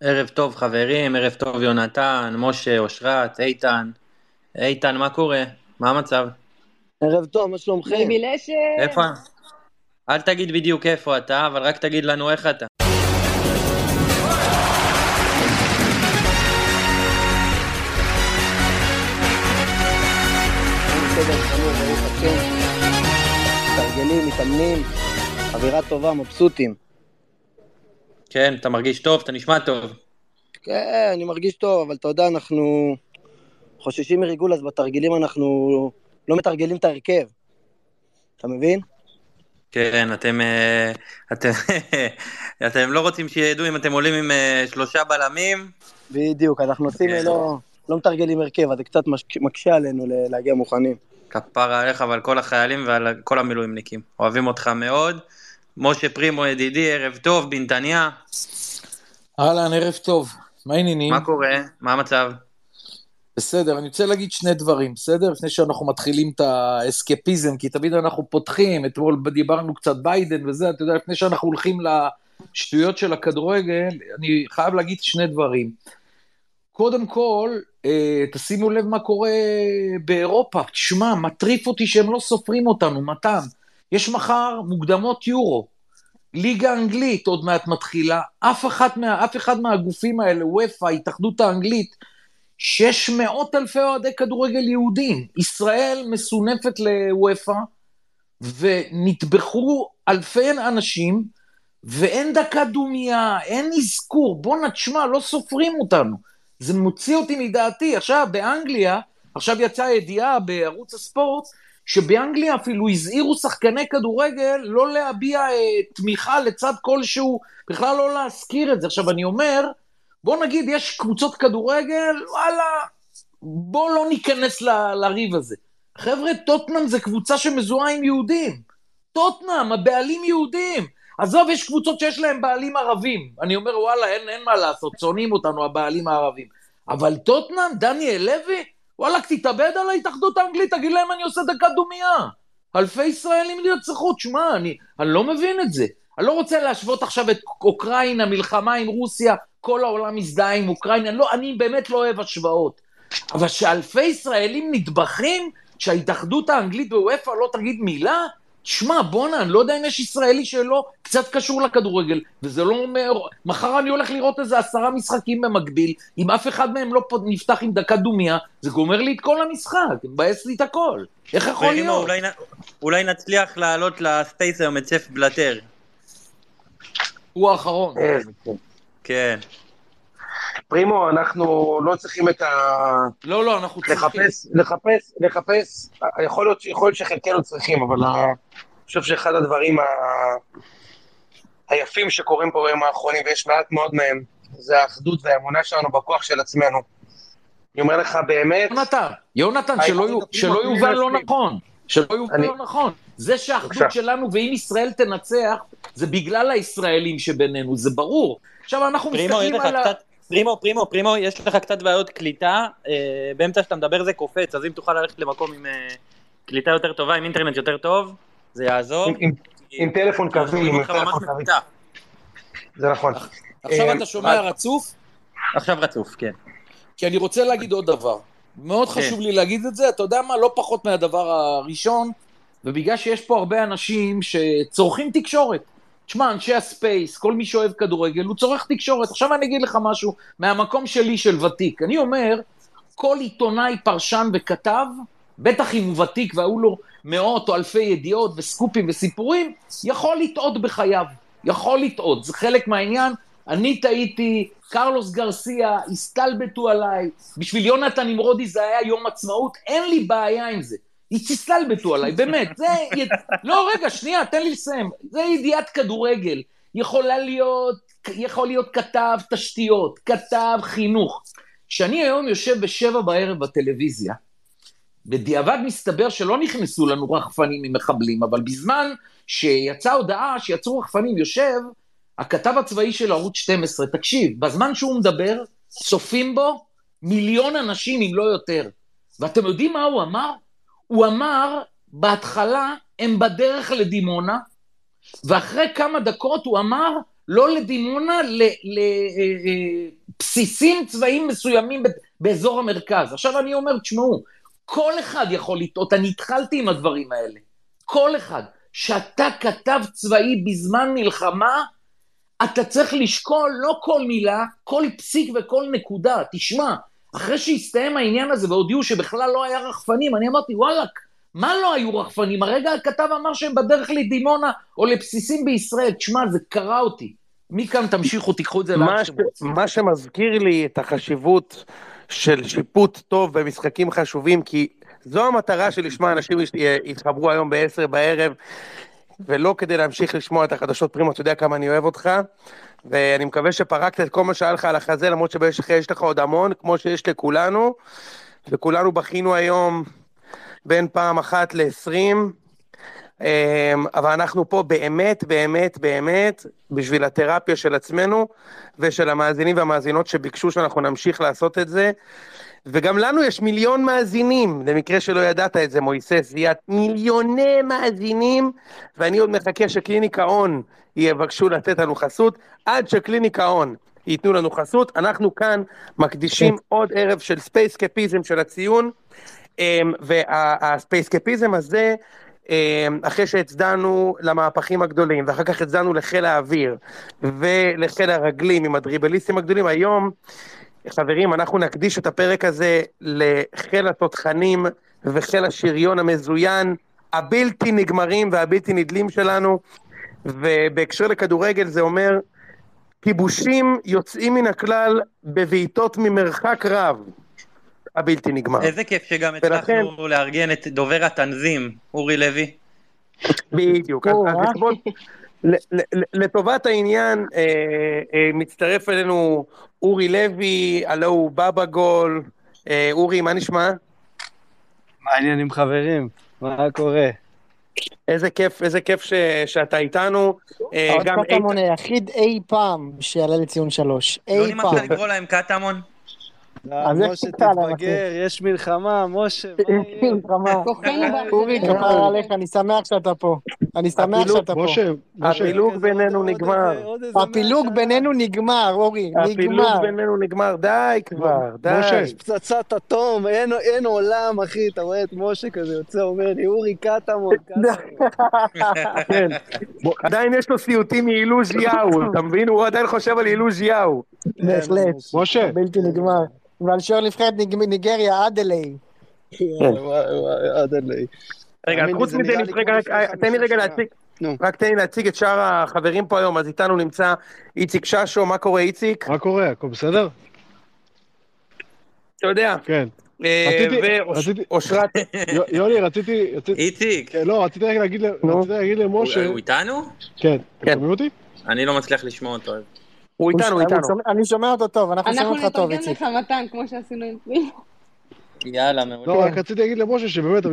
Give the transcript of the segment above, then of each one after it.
ערב טוב חברים, ערב טוב יונתן, משה, אושרת, איתן. איתן, מה קורה? מה המצב? ערב טוב, מה שלומכם? ביבי לשם. איפה? אל תגיד בדיוק איפה אתה, אבל רק תגיד לנו איך אתה. מתארגנים, מתאמנים, אווירה טובה, מבסוטים. כן, אתה מרגיש טוב? אתה נשמע טוב. כן, אני מרגיש טוב, אבל אתה יודע, אנחנו חוששים מריגול, אז בתרגילים אנחנו לא מתרגלים את ההרכב. אתה מבין? כן, אתם, אה, אתם, אתם לא רוצים שידעו אם אתם עולים עם אה, שלושה בלמים. בדיוק, אנחנו עושים, כן. לא, לא מתרגלים הרכב, אז זה קצת מקשה עלינו להגיע מוכנים. כפרה עליך ועל כל החיילים ועל כל המילואימניקים. אוהבים אותך מאוד. משה פרימו ידידי, ערב טוב, בנתניה. אהלן, ערב טוב. מה העניינים? מה קורה? מה המצב? בסדר, אני רוצה להגיד שני דברים, בסדר? לפני שאנחנו מתחילים את האסקפיזם, כי תמיד אנחנו פותחים, אתמול דיברנו קצת ביידן וזה, אתה יודע, לפני שאנחנו הולכים לשטויות של הכדורגל, אני חייב להגיד שני דברים. קודם כל, אה, תשימו לב מה קורה באירופה. תשמע, מטריף אותי שהם לא סופרים אותנו, מתן. יש מחר מוקדמות יורו. ליגה אנגלית עוד מעט מתחילה, אף, אחת מה, אף אחד מהגופים האלה, וופא, ההתאחדות האנגלית, 600 אלפי אוהדי כדורגל יהודים. ישראל מסונפת לוופא, ונטבחו אלפי אנשים, ואין דקה דומייה, אין אזכור. בואנה, תשמע, לא סופרים אותנו. זה מוציא אותי מדעתי. עכשיו, באנגליה, עכשיו יצאה ידיעה בערוץ הספורט, שבאנגליה אפילו הזהירו שחקני כדורגל לא להביע אה, תמיכה לצד כלשהו, בכלל לא להזכיר את זה. עכשיו, אני אומר, בוא נגיד, יש קבוצות כדורגל, וואלה, בוא לא ניכנס ל- לריב הזה. חבר'ה, טוטנאם זה קבוצה שמזוהה עם יהודים. טוטנאם, הבעלים יהודים. עזוב, יש קבוצות שיש להם בעלים ערבים. אני אומר, וואלה, אין, אין מה לעשות, שונאים אותנו, הבעלים הערבים. אבל טוטנאם, דניאל לוי, וואלכ, תתאבד על ההתאחדות האנגלית, תגיד להם אני עושה דקה דומייה. אלפי ישראלים נרצחו, תשמע, אני, אני לא מבין את זה. אני לא רוצה להשוות עכשיו את אוקראינה, מלחמה עם רוסיה, כל העולם מזדהה עם אוקראינה, לא, אני באמת לא אוהב השוואות. אבל שאלפי ישראלים נטבחים, שההתאחדות האנגלית בוופא לא תגיד מילה? שמע, בואנה, אני לא יודע אם יש ישראלי שלא קצת קשור לכדורגל, וזה לא אומר, מחר אני הולך לראות איזה עשרה משחקים במקביל, אם אף אחד מהם לא נפתח עם דקה דומייה, זה גומר לי את כל המשחק, מבאס לי את הכל. איך יכול להיות? אולי, נ- אולי נצליח לעלות לספייס היום את סף בלטר. הוא האחרון. כן. פרימו, אנחנו לא צריכים את ה... לא, לא, אנחנו צריכים. לחפש, לחפש, לחפש, יכול להיות, יכול להיות שחלקנו צריכים, אבל אני חושב שאחד הדברים ה... היפים שקורים פה בימים האחרונים, ויש מעט מאוד מהם, זה האחדות והאמונה שלנו בכוח של עצמנו. אני אומר לך באמת, יונתן, יונתן, שלא יובן לא. נכון. שלא יובן אני- לא נכון. זה שהאחדות. שלנו, ואם ישראל תנצח, זה בגלל הישראלים שבינינו, זה ברור. עכשיו אנחנו פרימו, מסתכלים על ה... קצת... פרימו, פרימו, פרימו, יש לך קצת בעיות קליטה, אה, באמצע שאתה מדבר זה קופץ, אז אם תוכל ללכת למקום עם אה, קליטה יותר טובה, עם אינטרנט יותר טוב, זה יעזור. עם- טלפון קווי, עם טלפון קווי. זה נכון. עכשיו אה, אתה שומע רצוף? עכשיו רצוף, כן. כי אני רוצה להגיד עוד דבר. מאוד כן. חשוב לי להגיד את זה, אתה יודע מה? לא פחות מהדבר הראשון, ובגלל שיש פה הרבה אנשים שצורכים תקשורת. תשמע, אנשי הספייס, כל מי שאוהב כדורגל, הוא צורך תקשורת. עכשיו אני אגיד לך משהו מהמקום שלי של ותיק. אני אומר, כל עיתונאי, פרשן וכתב, בטח אם הוא ותיק והיו לו מאות או אלפי ידיעות וסקופים וסיפורים, יכול לטעות בחייו. יכול לטעות, זה חלק מהעניין. אני טעיתי, קרלוס גרסיה, הסתלבטו עליי, בשביל יונתן נמרודי זה היה יום עצמאות, אין לי בעיה עם זה. הסתלבטו עליי, באמת, זה... לא, רגע, שנייה, תן לי לסיים. זה ידיעת כדורגל. יכולה להיות, יכול להיות כתב תשתיות, כתב חינוך. כשאני היום יושב בשבע בערב בטלוויזיה, בדיעבד מסתבר שלא נכנסו לנו רחפנים ממחבלים, אבל בזמן שיצאה הודעה שיצאו רחפנים, יושב הכתב הצבאי של ערוץ 12, תקשיב, בזמן שהוא מדבר, צופים בו מיליון אנשים, אם לא יותר. ואתם יודעים מה הוא אמר? הוא אמר, בהתחלה הם בדרך לדימונה, ואחרי כמה דקות הוא אמר, לא לדימונה, לבסיסים צבאיים מסוימים באזור המרכז. עכשיו אני אומר, תשמעו, כל אחד יכול לטעות, אני התחלתי עם הדברים האלה. כל אחד. שאתה כתב צבאי בזמן מלחמה, אתה צריך לשקול לא כל מילה, כל פסיק וכל נקודה. תשמע, אחרי שהסתיים העניין הזה והודיעו שבכלל לא היה רחפנים, אני אמרתי, וואלאק, מה לא היו רחפנים? הרגע הכתב אמר שהם בדרך לדימונה או לבסיסים בישראל. תשמע, זה קרע אותי. מכאן תמשיכו, תיקחו את זה מה, ש... מה שמזכיר לי את החשיבות של שיפוט טוב במשחקים חשובים, כי זו המטרה שלשמה אנשים יתחברו היום ב-10 בערב, ולא כדי להמשיך לשמוע את החדשות פרימו, אתה יודע כמה אני אוהב אותך, ואני מקווה שפרקת את כל מה שהיה לך על החזה, למרות שיש לך עוד המון, כמו שיש לכולנו, וכולנו בכינו היום בין פעם אחת ל-20, אבל אנחנו פה באמת, באמת, באמת, בשביל התרפיה של עצמנו, ושל המאזינים והמאזינות שביקשו שאנחנו נמשיך לעשות את זה. וגם לנו יש מיליון מאזינים, למקרה שלא ידעת את זה, מויסס, זיית מיליוני מאזינים, ואני עוד מחכה שקליניקה און יבקשו לתת לנו חסות, עד שקליניקה און ייתנו לנו חסות, אנחנו כאן מקדישים כן. עוד ערב של ספייסקפיזם של הציון, אמ, והספייסקפיזם הזה, אמ, אחרי שהצדענו למהפכים הגדולים, ואחר כך הצדענו לחיל האוויר, ולחיל הרגלים עם הדריבליסטים הגדולים, היום חברים, אנחנו נקדיש את הפרק הזה לחיל התותחנים וחיל השריון המזוין, הבלתי נגמרים והבלתי נדלים שלנו, ובהקשר לכדורגל זה אומר, כיבושים יוצאים מן הכלל בבעיטות ממרחק רב, הבלתי נגמר. איזה כיף שגם הצלחנו לארגן את דובר התנזים, אורי לוי. בדיוק, אז לכבוד... לטובת העניין, אה, אה, מצטרף אלינו אורי לוי, הלו הוא בבא גול. אה, אורי, מה נשמע? מה העניינים חברים? מה קורה? איזה כיף, איזה כיף ש, שאתה איתנו. עוד קטמון היחיד אי פעם שיעלה לציון שלוש. אי פעם. לא נמאס לקרוא להם קטמון? משה תתבגר, יש מלחמה, משה, מה יהיה? מלחמה. אורי, כפר עליך, אני שמח שאתה פה. אני שמח שאתה פה. הפילוג בינינו נגמר. הפילוג בינינו נגמר, אורי, נגמר. הפילוג בינינו נגמר, די כבר, די. משה, פצצת אטום, אין עולם, אחי, אתה רואה את משה כזה יוצא, אומר לי, אורי קטמון, כן. עדיין יש לו סיוטים מאילוז' יאו, אתה מבין? הוא עדיין חושב על אילוז' יאו. בהחלט. משה. בלתי נגמר. ועל שוער נבחרת ניגריה, אדלי. אדלי. רגע, חוץ מזה, תן לי רגע להציג, רק תן לי להציג את שאר החברים פה היום, אז איתנו נמצא איציק ששו, מה קורה איציק? מה קורה, הכל בסדר? אתה יודע. כן. ואושרת... יוני, רציתי... איציק. לא, רציתי רק להגיד למשה... הוא איתנו? כן. אתם שומעים אותי? אני לא מצליח לשמוע אותו. הוא איתנו, הוא איתנו. אני שומע אותו טוב, אנחנו שומעים אותך טוב, איציק. אנחנו נתרגם לך מתן, כמו שעשינו עם פרימו. יאללה, מעולה. לא, רק רציתי להגיד למשה שבאמת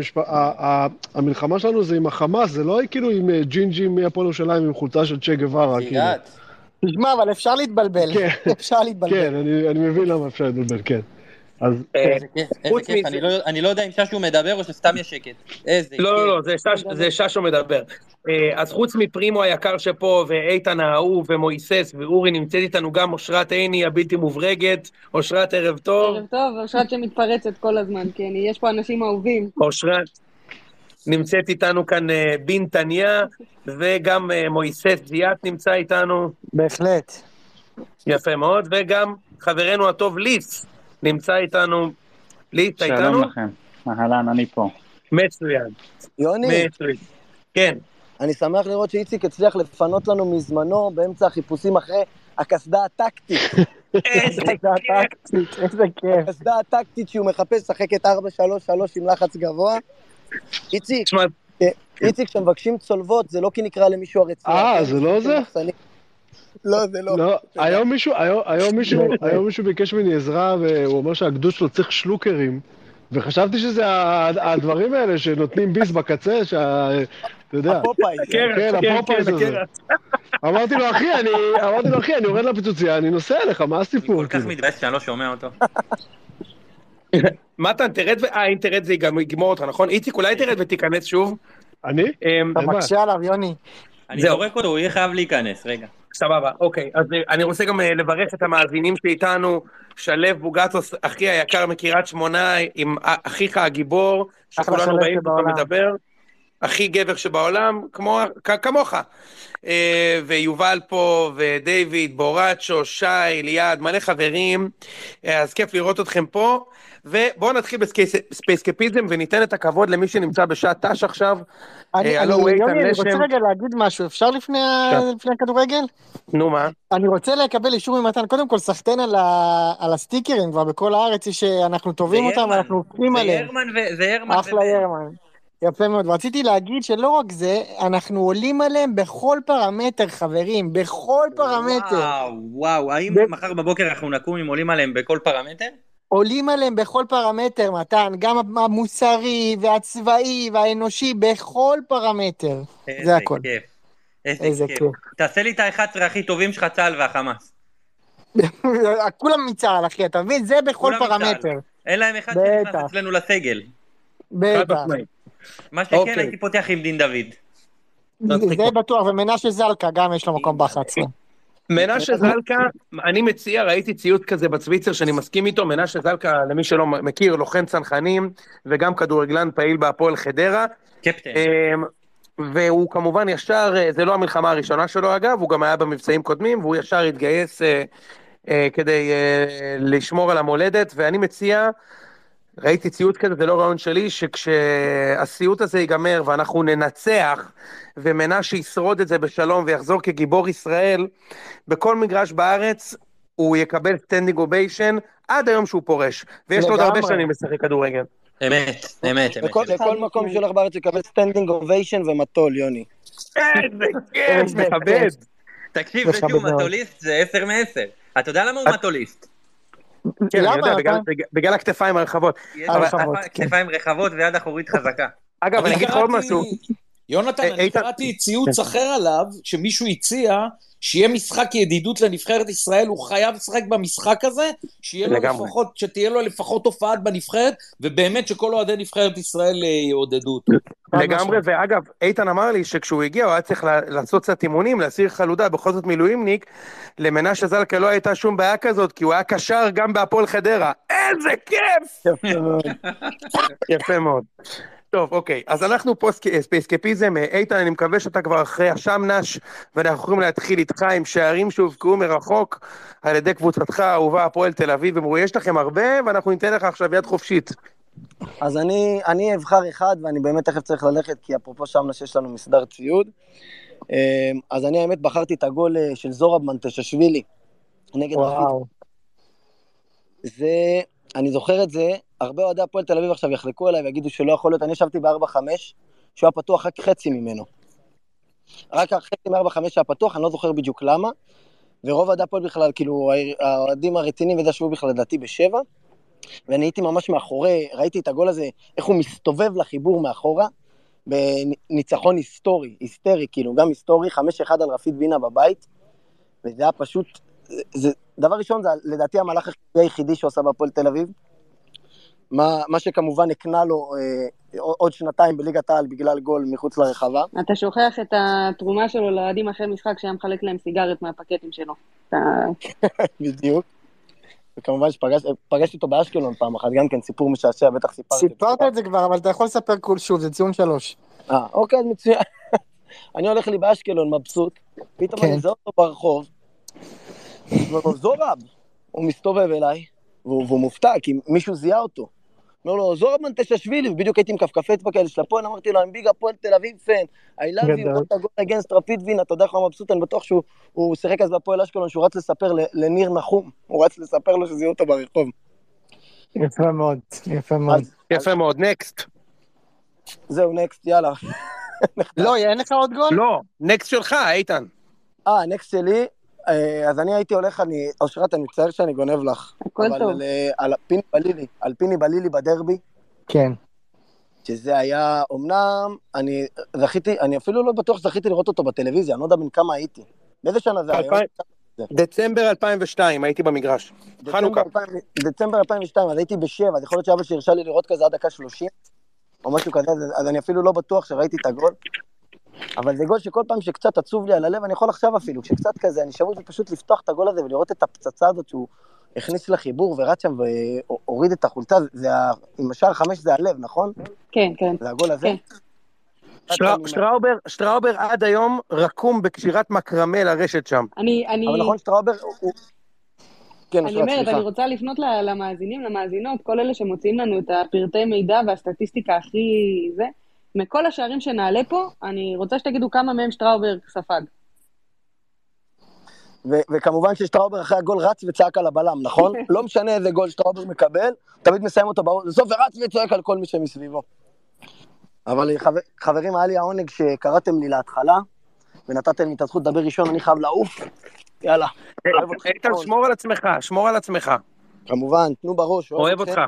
המלחמה שלנו זה עם החמאס, זה לא כאילו עם אה, ג'ינג'ים מהפועל ירושלים עם חולצה של צ'ה גווארה, כאילו. תשמע, אבל אפשר להתבלבל. כן. אפשר להתבלבל. כן, אני מבין למה אפשר להתבלבל, כן. אז איזה כיף, אני לא יודע אם ששו מדבר או שסתם יש שקט. איזה לא, לא, לא, זה ששו מדבר. אז חוץ מפרימו היקר שפה, ואיתן האהוב, ומויסס, ואורי נמצאת איתנו גם אושרת עיני הבלתי מוברגת. אושרת, ערב טוב. ערב טוב, אושרת שמתפרצת כל הזמן, כן, יש פה אנשים אהובים. אושרת. נמצאת איתנו כאן בין תניה, וגם מויסס זיאת נמצא איתנו. בהחלט. יפה מאוד, וגם חברנו הטוב ליס. נמצא איתנו, לי, אתה איתנו? שלום לכם, אהלן, אני פה. מצוין. יוני. מצוין. כן. אני שמח לראות שאיציק הצליח לפנות לנו מזמנו באמצע החיפושים אחרי הקסדה הטקטית. איזה כיף. איזה כיף. הקסדה הטקטית שהוא מחפש לשחק את 4-3-3 עם לחץ גבוה. איציק, איציק, כשמבקשים צולבות, זה לא כי נקרא למישהו הרציונל. אה, זה לא זה? לא, זה לא. לא, היום מישהו, היום מישהו, היום מישהו ביקש ממני עזרה, והוא אומר שהגדוד שלו צריך שלוקרים, וחשבתי שזה הדברים האלה שנותנים ביס בקצה, שה... אתה יודע. הפופאי. כן, הפופאי הזה. אמרתי לו, אחי, אני, אמרתי לו, אחי, אני יורד לפיצוציה, אני נוסע אליך, מה הסיפור? אני כל כך מתבאס שאני לא שומע אותו. מתן, תרד, אה, אם תרד זה יגמור אותך, נכון? איציק, אולי תרד ותיכנס שוב. אני? אתה מקשה עליו, יוני. אני זורק אותו, הוא יהיה חייב להיכנס, רגע. סבבה, אוקיי. אז אה, אני רוצה גם אה, לברך את המאזינים שאיתנו, שלו בוגטוס, אחי היקר מקריית שמונה, עם א- אחיך הגיבור, שכולנו שלו ראינו אותו שבעולם. מדבר. הכי גבר שבעולם, כמו, כ- כמוך. אה, ויובל פה, ודייוויד, בורצ'ו, שי, ליעד, מלא חברים. אה, אז כיף לראות אתכם פה. ובואו נתחיל בספייסקפיזם וניתן את הכבוד למי שנמצא בשעת ת"ש עכשיו. אני, אה, אני, הוא איתן יוני, אני רוצה. רגע להגיד משהו, אפשר לפני, ה- כן. לפני הכדורגל? נו מה? אני רוצה לקבל אישור ממתן, קודם כל סחטיין על, ה, על הסטיקרים כבר בכל הארץ, שאנחנו טובים זה אותם ירמן. ואנחנו עוקבים זה עליהם. ירמן ו- זה ירמן. אחלה ובן. יפה מאוד. רציתי להגיד שלא רק זה, אנחנו עולים עליהם בכל פרמטר, חברים, בכל פרמטר. וואו, וואו, האם ב- מחר בבוקר אנחנו נקום אם עולים עליהם בכל פרמטר? עולים עליהם בכל פרמטר, מתן, גם המוסרי והצבאי והאנושי, בכל פרמטר. איזה זה הכל. כיף. איזה איזה כיף. כיף. תעשה לי את ה-11 הכי טובים שלך, צה"ל והחמאס. כולם מצה"ל, אחי, אתה מבין? זה בכל כולם מצה"ל. פרמטר. אין להם אחד. שנכנס אצלנו לסגל. בטח. מה שכן, אוקיי. הייתי פותח עם דין דוד. זה בטוח, ומנשה זלקה גם יש לו מקום ב-11. מנשה זלקה, אני מציע, ראיתי ציוץ כזה בצוויצר שאני מסכים איתו, מנשה זלקה, למי שלא מכיר, לוחם צנחנים, וגם כדורגלן פעיל בהפועל חדרה. קפטן. אמ, והוא כמובן ישר, אה, זה לא המלחמה הראשונה שלו אגב, הוא גם היה במבצעים קודמים, והוא ישר התגייס אה, אה, כדי אה, לשמור על המולדת, ואני מציע, ראיתי ציוץ כזה, זה לא רעיון שלי, שכשהסיוט הזה ייגמר ואנחנו ננצח, ומנשה ישרוד את זה בשלום ויחזור כגיבור ישראל, בכל מגרש בארץ הוא יקבל standing ovation עד היום שהוא פורש, ויש לו עוד הרבה. שנים לשחק כדורגל. אמת, אמת, אמת. לכל מקום שהוא הולך בארץ יקבל standing ovation ומטול, יוני. איזה כיף, מכבד. תקשיב, זה שהוא. מטוליסט זה 10 מ-10. אתה יודע למה הוא מטוליסט? כן, אני יודע, אתה? בגלל- בגלל- בגלל הכתפיים הרחבות. יש אבל- כתפיים- כן. רחבות ויד אחורית חזקה. אגב, אני אגיד לך עוד משהו. יונתן, אני קראתי ציוץ אחר עליו, שמישהו הציע שיהיה משחק ידידות לנבחרת ישראל, הוא חייב לשחק במשחק הזה, שיהיה לו לגמרי. לפחות, שתהיה לו לפחות הופעת בנבחרת, ובאמת שכל אוהדי נבחרת ישראל אה, יעודדו אותו. לגמרי, ואגב, איתן אמר לי שכשהוא הגיע הוא היה צריך לעשות קצת אימונים, להסיר חלודה, בכל זאת מילואימניק, למנשה זלקה לא הייתה שום בעיה כזאת, כי הוא היה קשר גם בהפועל חדרה. איזה כיף! יפה מאוד. טוב, אוקיי, אז אנחנו פה סק- ספייסקפיזם, אה, איתן, אני מקווה שאתה כבר אחרי השמנש, ואנחנו יכולים להתחיל איתך עם שערים שהובקעו מרחוק על ידי קבוצתך האהובה הפועל תל אביב, אמרו, יש לכם הרבה, ואנחנו ניתן לך עכשיו יד חופשית. אז אני, אני אבחר אחד, ואני באמת תכף צריך ללכת, כי אפרופו שם שיש לנו מסדר ציוד. אמ, אז אני האמת בחרתי את הגול אה, של זורב מנטששווילי נגד רפיד. וואו. זה, אני זוכר את זה, הרבה אוהדי הפועל תל אביב עכשיו יחלקו עליי ויגידו שלא יכול להיות, אני ישבתי ב-4-5, שהוא היה פתוח רק חצי ממנו. רק חצי מ-4-5 היה פתוח, אני לא זוכר בדיוק למה, ורוב אוהדי הפועל בכלל, כאילו, האוהדים הרציניים וזה ישבו בכלל לדעתי בשבע, ואני הייתי ממש מאחורי, ראיתי את הגול הזה, איך הוא מסתובב לחיבור מאחורה, בניצחון היסטורי, היסטרי, כאילו, גם היסטורי, 5-1 על רפיד וינה בבית, וזה היה פשוט, זה, דבר ראשון, זה לדעתי המהלך היחידי שעושה בהפועל תל אביב, מה, מה שכמובן הקנה לו אה, עוד שנתיים בליגת העל בגלל גול מחוץ לרחבה. אתה שוכח את התרומה שלו לאוהדים אחרי משחק שהיה מחלק להם סיגריות מהפקטים שלו. אתה... בדיוק. וכמובן שפגשתי אותו באשקלון פעם אחת, גם כן סיפור משעשע, בטח סיפרתי. סיפרת את זה כבר, אבל אתה יכול לספר כל שוב, זה ציון שלוש. אה, אוקיי, אז מצוין. אני הולך לי באשקלון, מבסוט, פתאום כן. אני זוכר אותו ברחוב, אומר לו, זורב. הוא מסתובב אליי, והוא, והוא מופתע, כי מישהו זיהה אותו. אומר לו, זורב מנטששווילי, ובדיוק הייתי עם כפכפי אצבע כאלה של הפועל, אמרתי לו, I'm big הפועל תל אביב פן, I love you, what a goal against רפיד וינה, אתה יודע איך הוא מבסוט, אני בטוח שהוא הוא שיחק אז בהפועל אשקלון, שהוא רץ לספר לניר נחום, הוא רץ לספר לו שזיהו אותו ברחוב. יפה מאוד, יפה מאוד. יפה מאוד, נקסט. זהו, נקסט, יאללה. לא, אין לך עוד גול? לא, נקסט שלך, איתן. אה, נקסט שלי, אז אני הייתי הולך, אני, אושרת, אני מצטער שאני גונב לך. הכל אבל טוב. על, אה, על פיני בלילי, על פיני בלילי בדרבי, כן. שזה היה, אמנם, אני זכיתי, אני אפילו לא בטוח שזכיתי לראות אותו בטלוויזיה, אני לא יודע בן כמה הייתי. באיזה שנה זה היה? אלפיים- דצמבר 2002, הייתי במגרש. דצמבר חנוכה. 2000 דצמבר 2002, אז הייתי בשבע, אז יכול להיות שאבא שהרשה לי לראות כזה עד דקה 30, או משהו כזה, אז- אז אני אפילו לא בטוח שראיתי את הגול. אבל זה גול שכל פעם שקצת עצוב לי על הלב, אני יכול עכשיו אפילו, כשקצת כזה, אני שבוי פשוט לפתוח את הגול הזה ולראות את הפצצה הזאת שהוא הכניס לחיבור ורץ שם והוריד את החולצה, זה ה... עם השער חמש זה הלב, נכון? כן, כן. זה הגול הזה? כן. שטראובר, שטראובר עד היום רקום בקשירת מקרמה לרשת שם. אני, אני, אבל נכון שטראובר הוא... כן, אני אומרת. אני רוצה לפנות ל- למאזינים, למאזינות, כל אלה שמוציאים לנו את הפרטי מידע והסטטיסטיקה הכי זה. מכל השערים שנעלה פה, אני רוצה שתגידו כמה מהם שטראובר ספג. ו- וכמובן ששטראובר אחרי הגול רץ וצעק על הבלם, נכון? לא משנה איזה גול שטראובר מקבל, תמיד מסיים אותו בראש, בסוף ורץ וצועק על כל מי שמסביבו. אבל חבר, חברים, היה לי העונג שקראתם לי להתחלה, ונתתם לי את הזכות לדבר ראשון, אני חייב לעוף. יאללה. איתן. שמור על עצמך, שמור על עצמך. כמובן, תנו בראש, אוהב. אותך.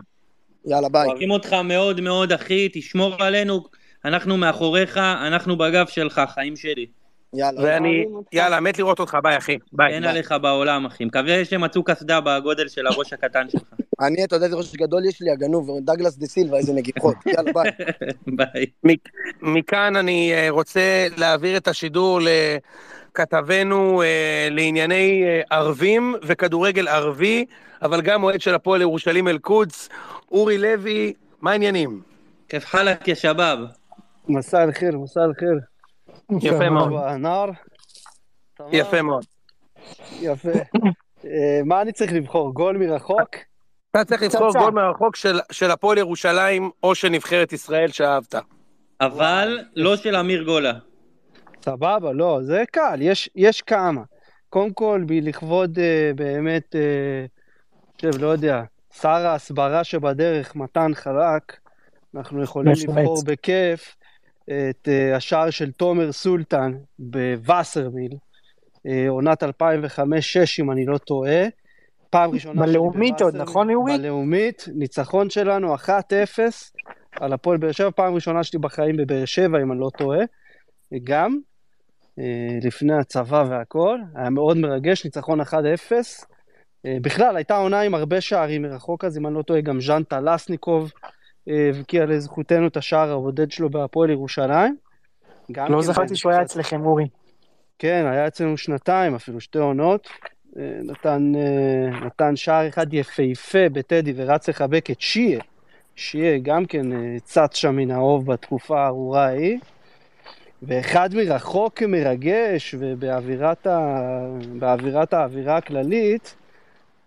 יאללה, ביי. אוהבים אותך מאוד מאוד, אחי, תשמור עלינו, אנחנו מאחוריך, אנחנו בגב שלך, חיים שלי. יאללה. ואני. יאללה, מת לראות אותך, ביי אחי. ביי. אין ביי. עליך בעולם, אחי. מקווה שמצאו קסדה בגודל של הראש הקטן שלך. אני, אתה יודע איזה ראש גדול יש לי, הגנוב, דאגלס דה סילבה, איזה נגיחות. יאללה, ביי. ביי. מכאן אני אה, רוצה להעביר את השידור לכתבנו אה, לענייני אה, ערבים וכדורגל ערבי, אבל גם אוהד של הפועל ירושלים אל-קודס, אורי לוי, מה העניינים? כיף חלק יא שבאב. מסע אל-חיר, מסע אל-חיר. יפה מאוד. הנער? יפה מאוד. יפה. מה אני צריך לבחור? גול מרחוק? אתה צריך לבחור גול מרחוק של הפועל ירושלים או של נבחרת ישראל שאהבת. אבל לא של אמיר גולה. סבבה, לא, זה קל, יש, יש כמה. קודם כל, לכבוד אה, באמת, עכשיו, אה, לא יודע, שר ההסברה שבדרך, מתן חלק, אנחנו יכולים לבחור בכיף את אה, השער של תומר סולטן בווסרמיל, אה, עונת 2005-2006, אם אני לא טועה. פעם ראשונה בלאומית עוד. נכון, אורי? בלאומית, ניצחון שלנו 1-0 על הפועל באר שבע, פעם ראשונה שלי בחיים בבאר שבע, אם אני לא טועה. גם, אה, לפני הצבא והכל, היה מאוד מרגש, ניצחון 1-0. אה, בכלל, הייתה עונה עם הרבה שערים מרחוק, אז אם אני לא טועה, גם ז'אן טלסניקוב הבקיע לזכותנו את השער הבודד שלו בהפועל ירושלים. לא זכרתי שהוא היה אצלכם, אורי. כן, היה אצלנו שנתיים, אפילו שתי עונות. אה, נתן, אה, נתן שער אחד יפהפה בטדי ורץ לחבק את שיה. שיה גם כן אה, צץ שם מן האוב בתקופה הארורה ההיא. ואחד מרחוק מרגש ובאווירת ה... באווירת האווירה הכללית,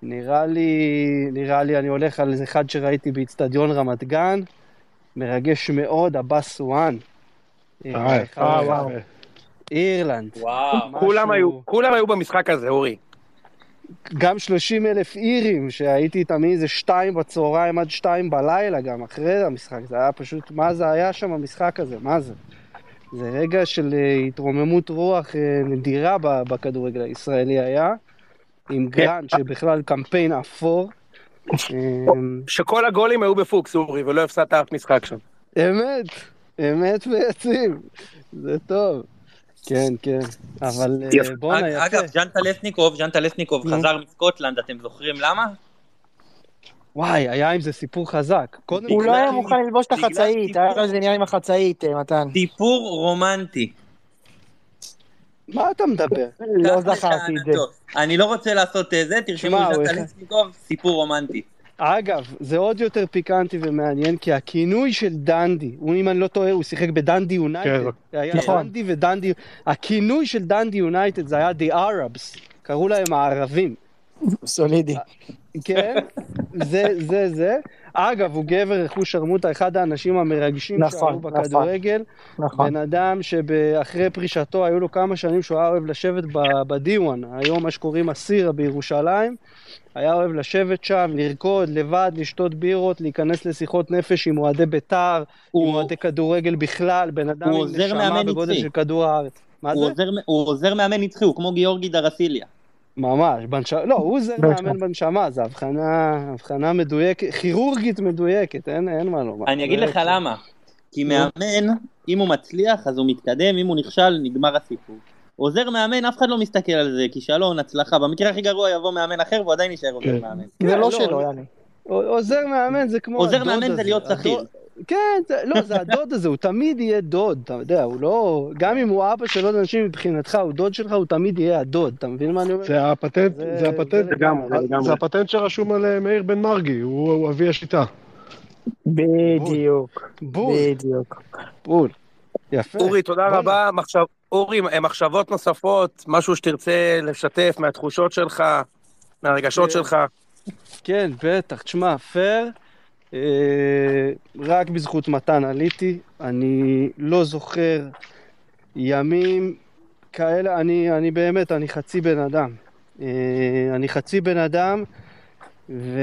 נראה לי, נראה לי אני הולך על איזה אחד שראיתי באיצטדיון רמת גן, מרגש מאוד, עבאס סואן. אה, אה. אירלנד. וואו. כולם היו, כולם היו במשחק הזה, אורי. גם 30 אלף אירים שהייתי איתם מאיזה שתיים בצהריים עד שתיים בלילה גם אחרי המשחק, זה היה פשוט, מה זה היה שם המשחק הזה, מה זה? זה רגע של אה, התרוממות רוח נדירה בכדורגל הישראלי היה, עם גרנט שבכלל קמפיין אפור. שכל הגולים היו בפוקס, אורי, ולא הפסדת אף משחק שם. אמת, אמת ויציב, זה טוב. כן, כן, אבל אה. בואנה יפה. אגב, ז'אן טלסניקוב, ז'אן טלסניקוב נו. חזר מסקוטלנד, אתם זוכרים למה? וואי, היה עם זה סיפור חזק. הוא לא היה מוכן ללבוש את החצאית, היה לו איזה עניין עם החצאית, אה, מתן. סיפור רומנטי. מה אתה מדבר? לא זכרתי את זה. אני לא רוצה לעשות אה, זה, תרשמו אחד- טלסניקוב, סיפור רומנטי. אגב, זה עוד יותר פיקנטי ומעניין, כי הכינוי של דנדי, הוא אם אני לא טועה, הוא שיחק בדנדי יונייטד. כן. היה נכון. דנדי ודנדי, הכינוי של דנדי יונייטד זה היה The Arabs, קראו להם הערבים. סולידי. כן, זה, זה, זה. אגב, הוא גבר רכוש שרמוטה, אחד האנשים המרגשים נכון, שהיו נכון. בכדורגל. נכון. בן אדם שאחרי פרישתו היו לו כמה שנים שהוא היה אוהב לשבת בדיוואן, היום מה שקוראים הסירה בירושלים, היה אוהב לשבת שם, לרקוד לבד, לשתות בירות, להיכנס לשיחות נפש עם אוהדי בית"ר, עם הוא- אוהדי כדורגל בכלל, בן אדם עם נשמה בגודל נצחי. של כדור הארץ. מה הוא זה? עוזר- הוא עוזר מאמן נצחי, הוא כמו גיאורגי דרסיליה. ממש, בנשמה, לא, הוא זה בנשמה. מאמן בנשמה, זו הבחנה, הבחנה מדויקת, כירורגית מדויקת, אין, אין מה לומר. אני אגיד לך למה. כי מאמן, אם הוא מצליח, אז הוא מתקדם, אם הוא נכשל, נגמר הסיפור. עוזר מאמן, אף אחד לא מסתכל על זה, כישלון, הצלחה. במקרה הכי גרוע יבוא מאמן אחר, והוא עדיין יישאר עוזר כן. מאמן. זה לא לא, שלו, לא. יאללה. עוזר מאמן זה כמו עוזר מאמן זה. להיות שכיר. כן, זה, לא, זה הדוד הזה, הוא תמיד יהיה דוד, אתה יודע, הוא לא... גם אם הוא אבא של עוד אנשים מבחינתך, הוא דוד שלך, הוא תמיד יהיה הדוד, אתה מבין מה אני אומר? זה הפטנט, זה- זה הפטנט, זה לגמרי, זה לגמרי. זה הפטנט שרשום על אה, מאיר בן מרגי, הוא הוא אבי השיטה. בדיוק, בול, בדיוק. בול. יפה. אורי, תודה בואנה. רבה. מחשב- אורי, מחשבות נוספות, משהו שתרצה לשתף מהתחושות שלך, מהרגשות כן. שלך. כן, בטח. תשמע, אה, רק בזכות מתן עליתי. אני לא זוכר ימים כאלה. אני, אני באמת, אני חצי בן אדם. אה, אני חצי בן אדם, ו...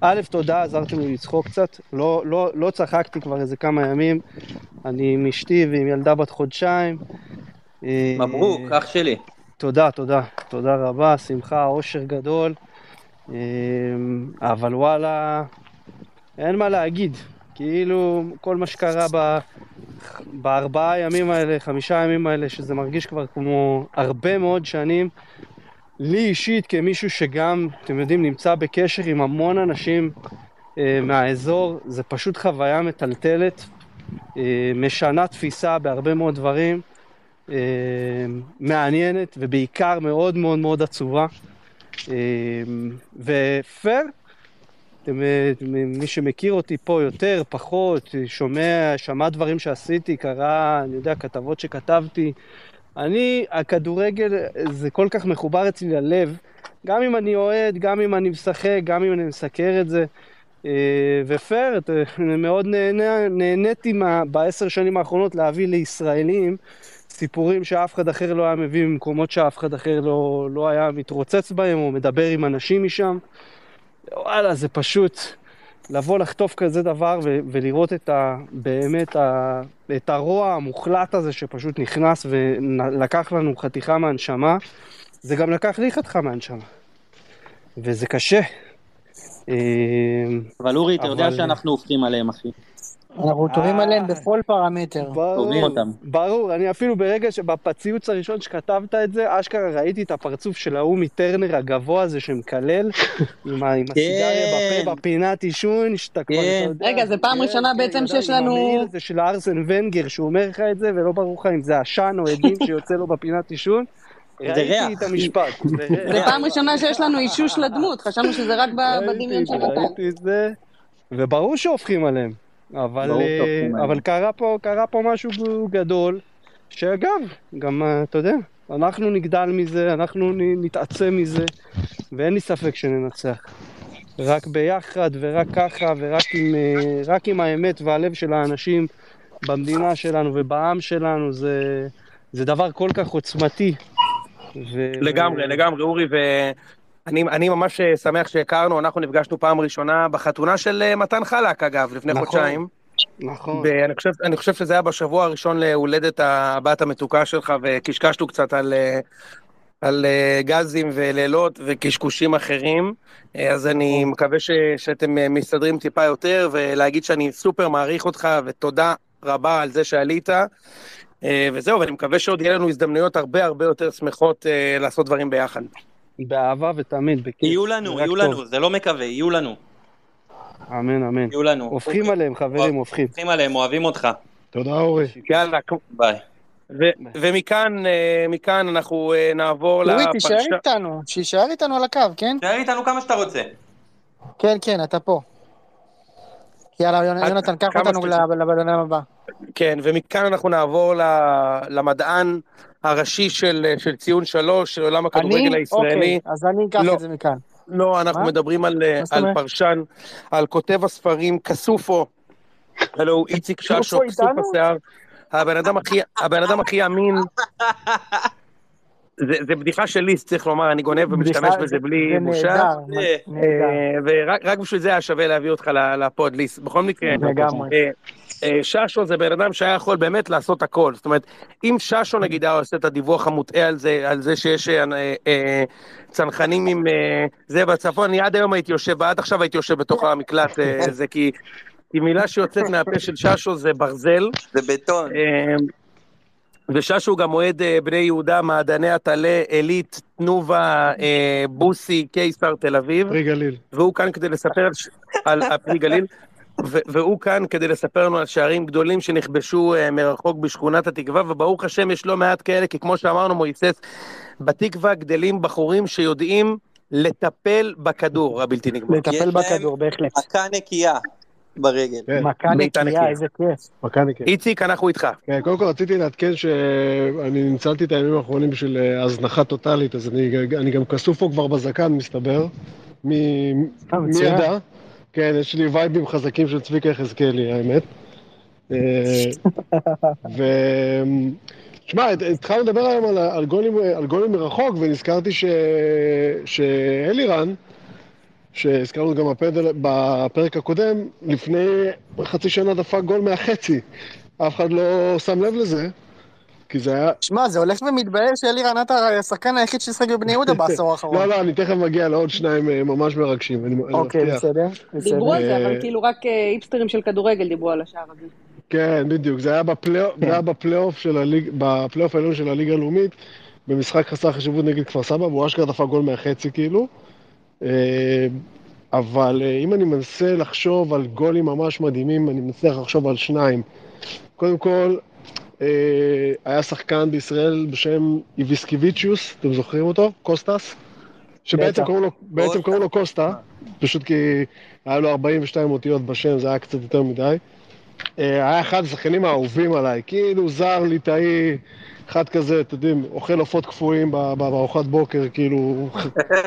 א', תודה, עזרתם לי לצחוק קצת. לא, לא, לא צחקתי כבר איזה כמה ימים. אני עם אשתי ועם ילדה בת חודשיים. אה, מברוק, אח שלי. תודה, תודה, תודה רבה, שמחה, אושר גדול. אמ, אבל וואלה, אין מה להגיד. כאילו, כל מה שקרה ב... בארבעה ימים האלה, חמישה ימים האלה, שזה מרגיש כבר כמו הרבה מאוד שנים. לי אישית, כמישהו שגם, אתם יודעים, נמצא בקשר עם המון אנשים אה, מהאזור, זה פשוט חוויה מטלטלת, אה, משנה תפיסה בהרבה מאוד דברים. אה, מעניינת ובעיקר מאוד מאוד מאוד עצובה. אתם, אה, מי שמכיר אותי פה יותר, פחות, שומע, שמע דברים שעשיתי, קרא, אני יודע, כתבות שכתבתי. אני, הכדורגל זה כל כך מחובר אצלי ללב, גם אם אני אוהד, גם אם אני משחק, גם אם אני מסקר את זה. אתה- אני מאוד נהנה, נהניתי בעשר שנים האחרונות להביא לישראלים סיפורים שאף אחד אחר לא היה מביא ממקומות שאף אחד אחר לא, לא היה מתרוצץ בהם או מדבר עם אנשים משם. וואלה, זה פשוט לבוא לחטוף כזה דבר ו- ולראות את ה... באמת ה... את הרוע המוחלט הזה שפשוט נכנס ולקח לנו חתיכה מהנשמה. זה גם לקח לי חתיכה מהנשמה. וזה קשה. אה, אבל אורי, אתה יודע אבל- שאנחנו הופכים עליהם, אחי. אנחנו טובים אה. עליהם בכל פרמטר. ברור. ברור, אני אפילו ברגע שבציוץ הראשון שכתבת את זה, אשכרה ראיתי את הפרצוף של ההוא מטרנר הגבוה הזה שמקלל, עם עם הסיגריה בפה, בפינת עישון, שאתה כבר, כן. אתה יודע, רגע, זה פעם כן, ראשונה כן, בעצם יודע, שיש עם לנו- המעיל הזה של ארסן ונגר, שהוא אומר לך את זה, ולא ברור לך אם זה עשן או עדים שיוצא לו בפינת עישון. זה ראיתי. את המשפט. זה זה ריח. פעם ראשונה שיש לנו אישוש לדמות, חשבנו שזה רק בדמיון של זה, נתן. ראיתי את זה, וברור שהופכים עליהם. אבל, אה. אבל קרה, פה, קרה פה משהו גדול, שאגב, גם, אה, אתה יודע, אנחנו נגדל מזה, אנחנו נתעצם מזה, ואין לי ספק שננצח. רק ביחד ורק ככה ורק עם, אה, רק עם האמת והלב של האנשים במדינה שלנו ובעם שלנו, זה, זה דבר כל כך עוצמתי. ו... לגמרי, לגמרי, אורי, ואני אני ממש אה, שמח שהכרנו, אנחנו נפגשנו פעם ראשונה בחתונה של אה, מתן חלק, אגב, לפני נכון. חודשיים. נכון. ואני חושב, אני חושב שזה היה בשבוע הראשון להולדת הבת המתוקה שלך, וקשקשנו קצת על, אה, על גזים ולילות וקשקושים אחרים. אז אני מקווה ש, שאתם מסתדרים טיפה יותר, ולהגיד שאני סופר מעריך אותך, ותודה רבה על זה שעלית. וזהו, ואני מקווה שעוד יהיה לנו הזדמנויות הרבה הרבה יותר שמחות לעשות דברים ביחד. באהבה ותמיד, בכיף. יהיו לנו, יהיו טוב. לנו, זה לא מקווה, יהיו לנו. אמן, אמן. יהיו לנו. הופכים עליהם, חברים, הופכים. הופכים עליהם, אוהבים אותך. תודה אורי. יאללה, ביי. ומכאן אה, מכאן אנחנו אה, נעבור אורי, תישאר. איתנו, שיישאר איתנו על הקו, כן? תשאר איתנו כמה שאתה רוצה. כן, כן, אתה פה. יאללה, יונ- יונתן, קח אותנו לבן הבא. כן, ומכאן אנחנו נעבור למדען הראשי של, של ציון שלוש, של עולם הכדורגל אני? הישראלי. אוקיי, אז אני אקח לא. את זה מכאן. לא, אנחנו מה? מדברים על, על? פרשן, על כותב הספרים כסופו. הלו הוא איציק כסופו ששו, כסוף? השיער. הבן אדם הכי אמין. זה, זה בדיחה של ליסט, צריך לומר, אני גונב ומשתמש בזה זה- בלי זה בושה. נהדר, אה, נהדר. ורק רק בשביל זה היה שווה להביא אותך לפוד ליסט. בכל מקרה, לגמרי. אה, אה, ששו זה בן אדם שהיה יכול באמת לעשות הכל. זאת אומרת, אם ששו נגיד היה עושה את הדיווח המוטעה על זה, על זה שיש צנחנים עם זה בצפון, אני עד היום הייתי יושב, ועד עכשיו הייתי יושב בתוך המקלט, זה כי... כי מילה שיוצאת מהפה של ששו זה ברזל. זה בטון. אה, וששו הוא גם אוהד אה, בני יהודה, מעדני עטלה, עילית, תנובה, אה, בוסי, קיסר, תל אביב. פרי גליל. והוא כאן כדי לספר על, ש- על על פרי גליל, והוא כאן כדי לספר לנו על שערים גדולים שנכבשו אה, מרחוק בשכונת התקווה, וברוך השם יש לא מעט כאלה, כי כמו שאמרנו מויסס, בתקווה גדלים בחורים שיודעים לטפל בכדור הבלתי נגמר. לטפל יש להם- בכדור, בהחלט. מכה נקייה ברגל. כן, מכה נקייה, נקייה. איזה כיף. מכבי כן. איציק, אנחנו איתך. כן, קודם כל רציתי לעדכן שאני ניצלתי את הימים האחרונים בשביל אה, הזנחה טוטאלית, אז אני, אני גם כסוף פה כבר בזקן, מסתבר. מי, אה, מי. ידע? כן, יש לי וייבים חזקים של צביקה יחזקאלי, האמת. אה, ו... תשמע, הת- התחלנו לדבר היום על, על, גולים, על גולים מרחוק, ונזכרתי ש... שאלירן, שהזכרנו גם בפדל, בפרק הקודם, לפני חצי שנה דפק גול מהחצי. אף אחד לא שם לב לזה, כי זה היה... שמע, זה הולך ומתבהר שאלירן עטר השחקן היחיד ששיחק בבני יהודה בעשור האחרון. לא, לא, אני תכף מגיע לעוד שניים אה, ממש מרגשים, אוקיי. בסדר. דיברו על זה, אה, אבל כאילו רק אה, היפסטרים של כדורגל דיברו על השער הזה. כן, בדיוק, זה היה בפלייאוף, זה היה בפלייאוף של הליג, בפלייאוף העליון של הליגה הלאומית, במשחק חסר חשיבות נגד כפר סבא, והוא אשכרה דפק גול מהחצי כאילו. אה, אבל אה, אם אני מנסה לחשוב על גולים ממש מדהימים, אני מצליח לחשוב על שניים. קודם כל, אה, היה שחקן בישראל בשם איביסקיביצ'יוס, אתם זוכרים אותו? קוסטס? שבעצם. קוראים לו, בעצם קוסטה. קוראים לו קוסטה, פשוט כי היה לו 42 אותיות בשם, זה היה קצת יותר מדי. היה אחד השחקנים האהובים עליי, כאילו זר ליטאי, אחד כזה, אתם יודעים, אוכל עופות קפואים ב- ב- בארוחת בוקר, כאילו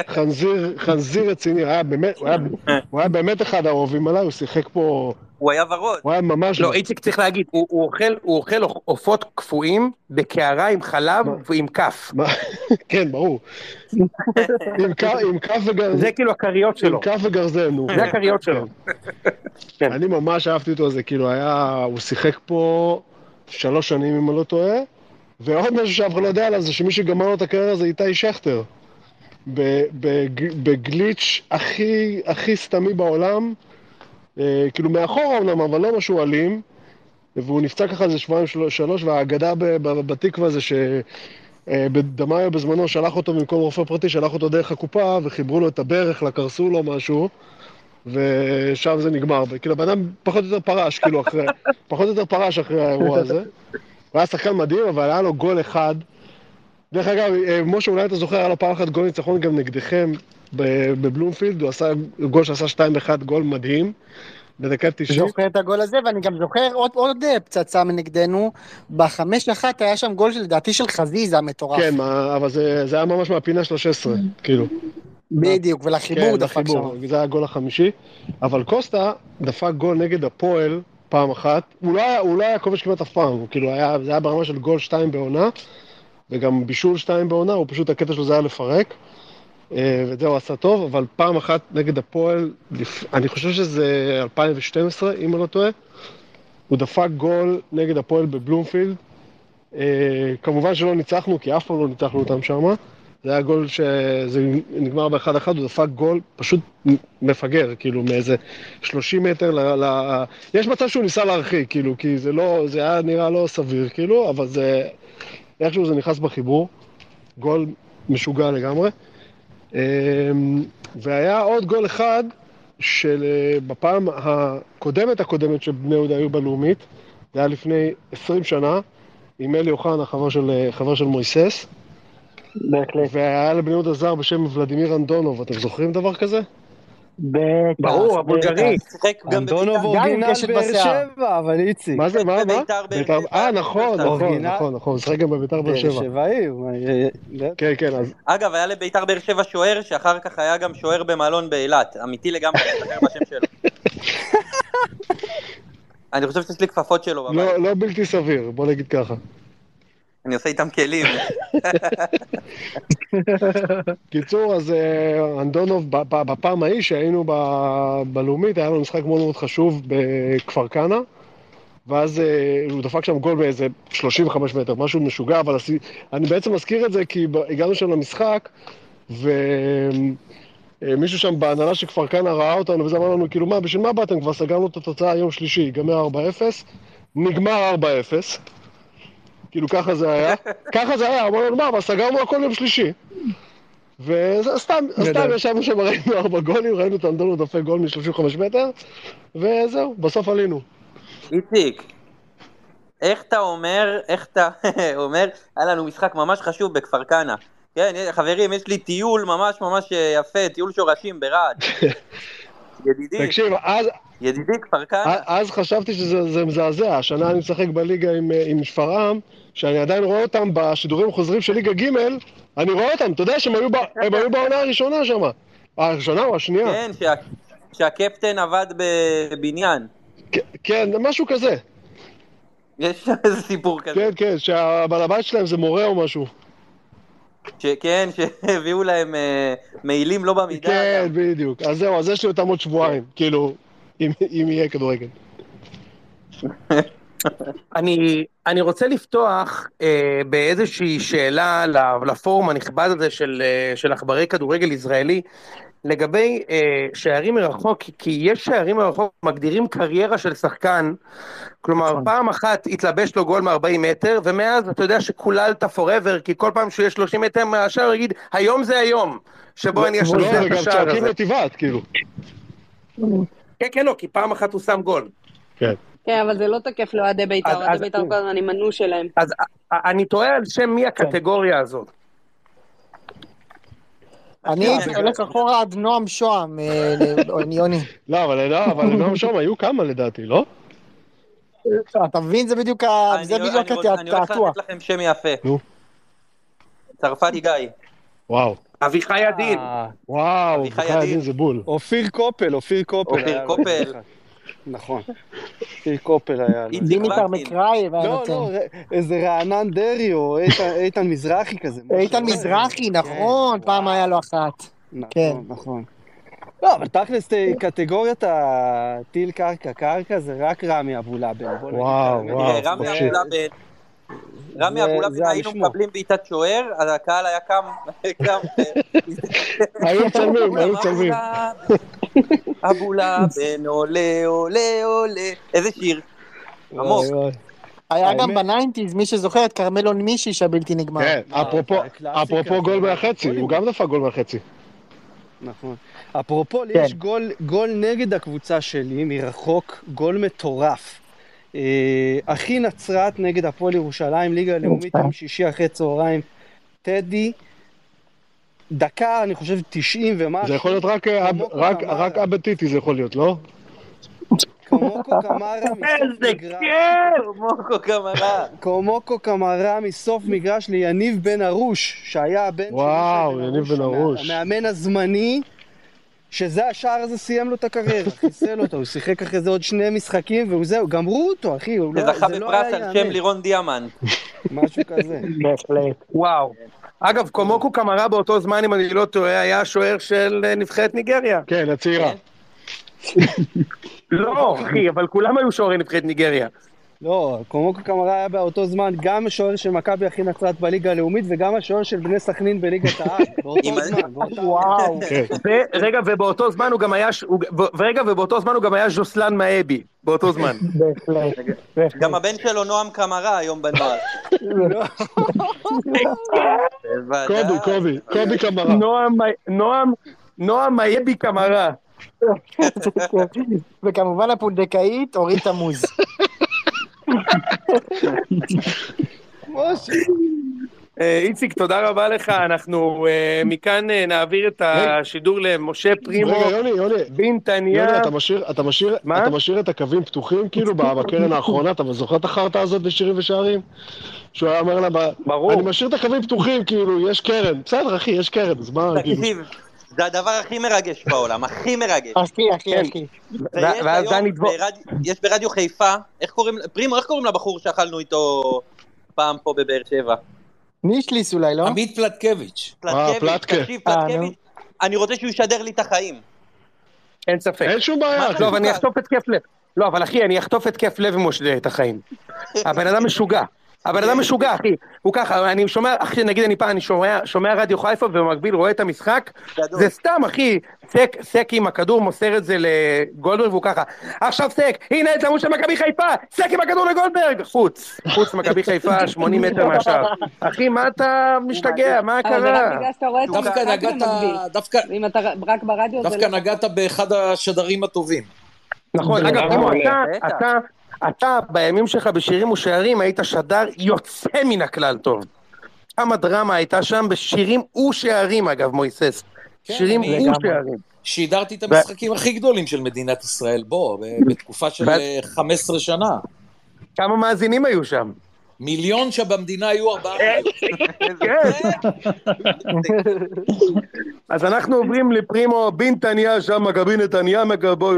חנזיר, חנזיר רציני, היה באמת, הוא היה, הוא היה באמת אחד האהובים עליי, הוא שיחק פה, הוא היה ורוד. הוא היה ממש... לא, איציק צריך להגיד, הוא, הוא, אוכל, הוא אוכל עופות קפואים בקערה עם חלב מה? ועם כף. כן, ברור. עם כף וגרזן. זה כאילו הכריות שלו. עם כף וגרזן, נו. זה הכריות שלו. כן. אני ממש אהבתי אותו, זה כאילו היה, הוא שיחק פה שלוש שנים אם אני לא טועה, ועוד משהו שאף אחד לא יודע עליו זה שמי שגמר לו את הקריירה זה איתי שכטר. בגליץ' הכי, הכי סתמי בעולם, אה, כאילו מאחורה אמנם, אבל לא משהו אלים, והוא נפצע ככה איזה שבועיים של- שלוש, והאגדה בתקווה זה ש... אה, דמאיו בזמנו שלח אותו במקום רופא פרטי, שלח אותו דרך הקופה, וחיברו לו את הברך לקרסול או משהו, ושם זה נגמר. כאילו, הבן אדם פחות או יותר פרש, כאילו, אחרי, פחות או יותר פרש אחרי האירוע הזה. הוא היה שחקן מדהים, אבל היה לו גול אחד. דרך אגב, אה, משה, אולי אתה זוכר, היה לו פעם אחת גול ניצחון גם נגדכם בבלומפילד, הוא עשה גול שעשה 2-1, גול מדהים, בדקה 90. זוכר את הגול הזה, ואני גם זוכר עוד, עוד אה, פצצה מנגדנו. בחמש אחת היה שם גול שלדעתי של חזיזה המטורף. כן, מה- אבל זה, זה היה ממש מהפינה של ה-16, כאילו. בדיוק, ולחיבור כן, דפק שם. זה היה הגול החמישי. אבל קוסטה דפק גול נגד הפועל פעם אחת. הוא לא היה, הוא לא היה כובש כמעט אף פעם, הוא כאילו היה, זה היה ברמה של גול שתיים בעונה, וגם בישול שתיים בעונה, הוא פשוט, הקטע שלו זה היה לפרק. אה, ואת זה הוא עשה טוב, אבל פעם אחת נגד הפועל, אני חושב שזה 2012, אם אני לא טועה, הוא דפק גול נגד הפועל בבלומפילד. אה, כמובן שלא ניצחנו, כי אף פעם לא ניצחנו אותם שם. זה היה גול שזה נגמר באחד אחד, הוא דפק גול פשוט מפגר, כאילו מאיזה 30 מטר ל... ל... יש מצב שהוא ניסה להרחיק, כאילו, כי זה לא, זה היה נראה לא סביר, כאילו, אבל זה, איכשהו זה נכנס בחיבור. גול משוגע לגמרי. אמ, והיה עוד גול אחד של אה, בפעם הקודמת הקודמת שבני יהודה היו בלאומית, זה היה לפני 20 שנה, עם אלי אוחנה, חבר של, אה, חבר של מויסס. בהחלט. והיה לבני יהודה זר בשם ולדימיר אנדונוב, אתם זוכרים דבר כזה? ברור, הבולגרי. שיחק גם אנדונוב בביתר. גם עם אורגינל באר. שבע, אבל איציק. מה זה, מה, מה? באר ביתר- שבע. אה, נכון, נכון. נכון, נכון, הוא שיחק גם בביתר באר באר שבע. שבעי. אה, אה, כן, כן, אז אגב, היה לביתר באר שבע שוער, שאחר כך היה גם שוער במלון באילת. אמיתי לגמרי, אני זוכר בשם שלו. אני חושב שיש לי כפפות שלו בבית. לא לא בלתי סביר, בוא נגיד ככה. אני עושה איתם כלים. קיצור, אז אה, אנדונוב, ב- בפעם ההיא שהיינו בלאומית, היה לנו משחק מאוד מאוד חשוב בכפר כנא, ואז אה, הוא דפק שם גול באיזה 35 מטר, משהו משוגע, אבל אני בעצם מזכיר את זה כי הגענו שם למשחק, ומישהו שם בהנהלה של כפר כנא ראה אותנו, וזה אמר לנו, כאילו, מה, בשביל מה באתם? כבר סגרנו את התוצאה יום שלישי, ייגמר 4-0, נגמר 4-0. כאילו ככה זה היה. ככה זה היה, אמרנו, מה, אבל סגרנו הכל יום שלישי. וסתם, סתם ישבנו שם, ראינו ארבע גולים, ראינו את אנדונו דופק גול מ-35 מטר, וזהו, בסוף עלינו. איציק, איך אתה אומר, איך אתה אומר, היה לנו משחק ממש חשוב בכפר כנא. כן, חברים, יש לי טיול ממש ממש אה, יפה, טיול שורשים ברהט. ידידי, תקשיב, אז, ידידי כפר כנא. אז חשבתי שזה זה מזעזע, השנה אני משחק בליגה עם, אה, עם שפרעם, שאני עדיין רואה אותם בשידורים החוזרים של ליגה ג', אני רואה אותם, אתה יודע שהם היו, ב- הם היו בעונה הראשונה שם. הראשונה או השנייה? כן, שה- שהקפטן עבד בבניין. כן, כן, משהו כזה. יש שם איזה סיפור כזה. כן, כן, שהבעל הבית שלהם זה מורה או משהו. שכן, שהביאו להם אה, מעילים לא במידה. כן, גם. בדיוק. אז זהו, אז יש לי אותם עוד שבועיים, כאילו, אם יהיה כדורגל. אני, אני רוצה לפתוח אה, באיזושהי שאלה ל- לפורום הנכבד הזה של, אה, של עכברי כדורגל ישראלי, לגבי אה, שערים מרחוק, כי- יש שערים מרחוק מגדירים קריירה של שחקן, כלומר פעם אחת התלבש לו גול מ-40 מטר, ומאז אתה יודע שקוללת forever, כי כל פעם שהוא יהיה 30 מטר מהשער הוא יגיד, היום זה היום, שבו אני לא, אשחזר את השער צועקים הזה. כן, כן, לא, כי פעם אחת הוא שם גול. כן. כן, אבל זה לא תקף לאוהדי בית"ר, אוהדי אז- בית"ר כל הזמן ימנעו שלהם. אז אני תוהה על שם מי הקטגוריה הזאת. אני הולך אחורה עד נועם שוהם, אה, יוני. לא, אבל לא, אבל לנועם שם היו כמה לדעתי, לא? אתה מבין? זה בדיוק ה- אני- זה אני בדיוק רוצה- אני הולך התעתוע. לתת לכם שם יפה. צרפתי גיא. וואו. אביחי עדין. אה, וואו, אביחי. עדין זה בול. אופיר קופל, אופיר קופל. אופיר קופל. נכון. אופיר קופל היה דימיטר. מקראי לא. לא, איזה רענן דרי או איתן- מזרחי כזה. איתן מזרחי, נכון, פעם היה לו אחת. כן. נכון, נכון. לא, אבל תכלס אה, קטגוריית הטיל קרקע קרקע זה רק רמי אבולאבן. וואו. וואו. רמי. אבולאבן, רמי אבולאבן, זה היינו. מקבלים בעיטת שוער, אז הקהל היה קם, קם, היו מצלמים, היו כולם, מצלמים. אבולאבן, אבולאבן, עולה, עולה, עולה, איזה שיר. עמוק. היה גם ב-nineties, מי שזוכר את כרמלו מיצ'יץ' הבלתי נגמר. כן, אפרופו, הקלאסיקה אפרופו של גול מהחצי. הוא גם דפק גול מהחצי. נכון. אפרופו, לי כן. יש גול נגד הקבוצה שלי, מרחוק, גול מטורף. אה, אחי נצרת נגד הפועל ירושלים, ליגה הלאומית, יום שישי אחרי צהריים. טדי, דקה, אני חושב, 90 ומשהו. זה יכול להיות רק, אה, אב- רק. רק אבא טיטי זה יכול להיות, לא? קומוקו קמרה מסוף מגרש. קומוקו קמרה מסוף מגרש ליניב בן ארוש, שהיה הבן של יניב בן ארוש. המאמן הזמני, שזה השער הזה סיים לו את הקריירה, חיסל אותו, הוא שיחק אחרי זה עוד שני משחקים והוא זהו, גמרו אותו, אחי, הוא לא, זה לא בפרס היה על שם לירון דיאמנט. משהו כזה. בהחלט. וואו. אגב, קומוקו קמרה באותו זמן, אם אני לא טועה, היה השוער של אה, נבחרת ניגריה. כן, הצעירה. לא, אחי, אבל כולם היו שוערי נבחרת ניגריה. לא, קומוקו קמרה היה באותו זמן גם השוער של מכבי אחי נצרת בליגה הלאומית וגם השוער של בני סכנין בליגת העל, באותו זמן. וואו. כן. ורגע, ובאותו זמן הוא גם היה, ורגע, ובאותו זמן הוא גם היה ז'וסלן מאבי, באותו זמן. בהחלט. גם הבן שלו נועם קמרה היום בנוער. קובי, קובי, קובי קמרה. נועם, נועם, נועם מאבי קמרה. וכמובן הפונדקאית אורית תמוז. משה. אה, איציק, תודה רבה לך, אנחנו אה, מכאן אה, נעביר את השידור למשה פרימו, רגע, יוני, יוני, בנתניה. יוני, אתה משאיר, את הקווים פתוחים, כאילו, בקרן האחרונה, אתה זוכר את החרטא הזאת בשירים ושערים? שהוא היה אומר לה, ברור. אני משאיר את הקווים פתוחים, כאילו, יש קרן. בסדר, אחי, יש קרן, אז מה, כאילו... זה הדבר הכי מרגש בעולם, הכי מרגש. אחי, אחי. אחי. ואז דני דבור- יש ברדיו חיפה, איך קוראים, פרימו, איך קוראים לבחור שאכלנו איתו פעם פה בבאר שבע? נישליס אולי, לא? עמית פלטקביץ'. פלטקביץ', פלטקה. תקשיב, אה, פלטקביץ', אני רוצה שהוא ישדר לי את החיים. אין ספק. אין שום בעיה. לא, אבל אני אחטוף התקף לב. לא, אבל אחי, אני אחטוף התקף לב אם הוא ישדר את החיים. הבן אדם משוגע. הבן אדם משוגע, אחי. הוא ככה, אני שומע, אחי, נגיד אני פעם, אני שומע, שומע רדיו חיפה ובמקביל רואה את המשחק, גדול. זה סתם, אחי. סק, סק עם הכדור מוסר את זה לגולדברג והוא ככה, עכשיו סק, הנה את עמוד של מכבי חיפה, סק עם הכדור לגולדברג, חוץ, חוץ מכבי חיפה, 80 מטר מהשאר. אחי, מה אתה משתגע, מה קרה? דווקא נגעת. דווקא, אם אתה רק ברדיו דווקא לא... נגעת באחד השדרים הטובים. נכון, אגב, אתה, בטח. אתה, אתה, בימים שלך בשירים ושערים, היית שדר יוצא מן הכלל טוב. כמה דרמה הייתה שם בשירים ושערים, אגב, מויסס. כן, שירים ושערים. שידרתי את המשחקים הכי גדולים של מדינת ישראל, בוא, בתקופה של אה, 15 שנה. כמה מאזינים היו שם? מיליון שבמדינה היו ארבעה אה. כן. אז אנחנו עוברים לפרימו בנתניה, שם מכבי נתניה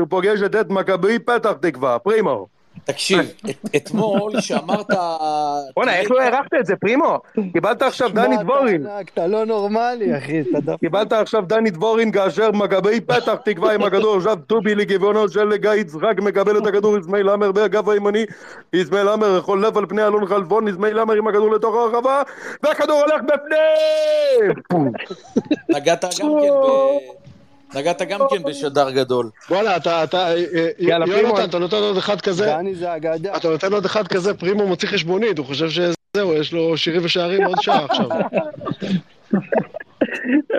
פוגשת את מכבי פתח תקווה, פרימו. תקשיב, את- אתמול שאמרת... בוא'נה, איך לא הערכת את זה, פרימו? קיבלת עכשיו דני דבורין. אתה לא נורמלי, אחי, אתה דווקא... קיבלת עכשיו דני דבורין כאשר מכבי פתח תקווה עם הכדור עכשיו טובי לכיוונו של גיא יצחק מקבל את הכדור אסמאעיל עמר באגף הימני אסמאעיל עמר חולף על פני אלון חלפון אסמאעיל עמר עם הכדור לתוך הרחבה והכדור הולך בפנים! נגעת גם כן ב... נגעת גם כן בשדר גדול. וואלה, אתה, אתה, אה, אה. יונתן, אתה נותן עוד אחד כזה, דני זה אגדה. אתה נותן עוד אחד כזה, פרימו מוציא חשבונית, הוא חושב שזהו, יש לו שירים ושערים עוד שעה עכשיו.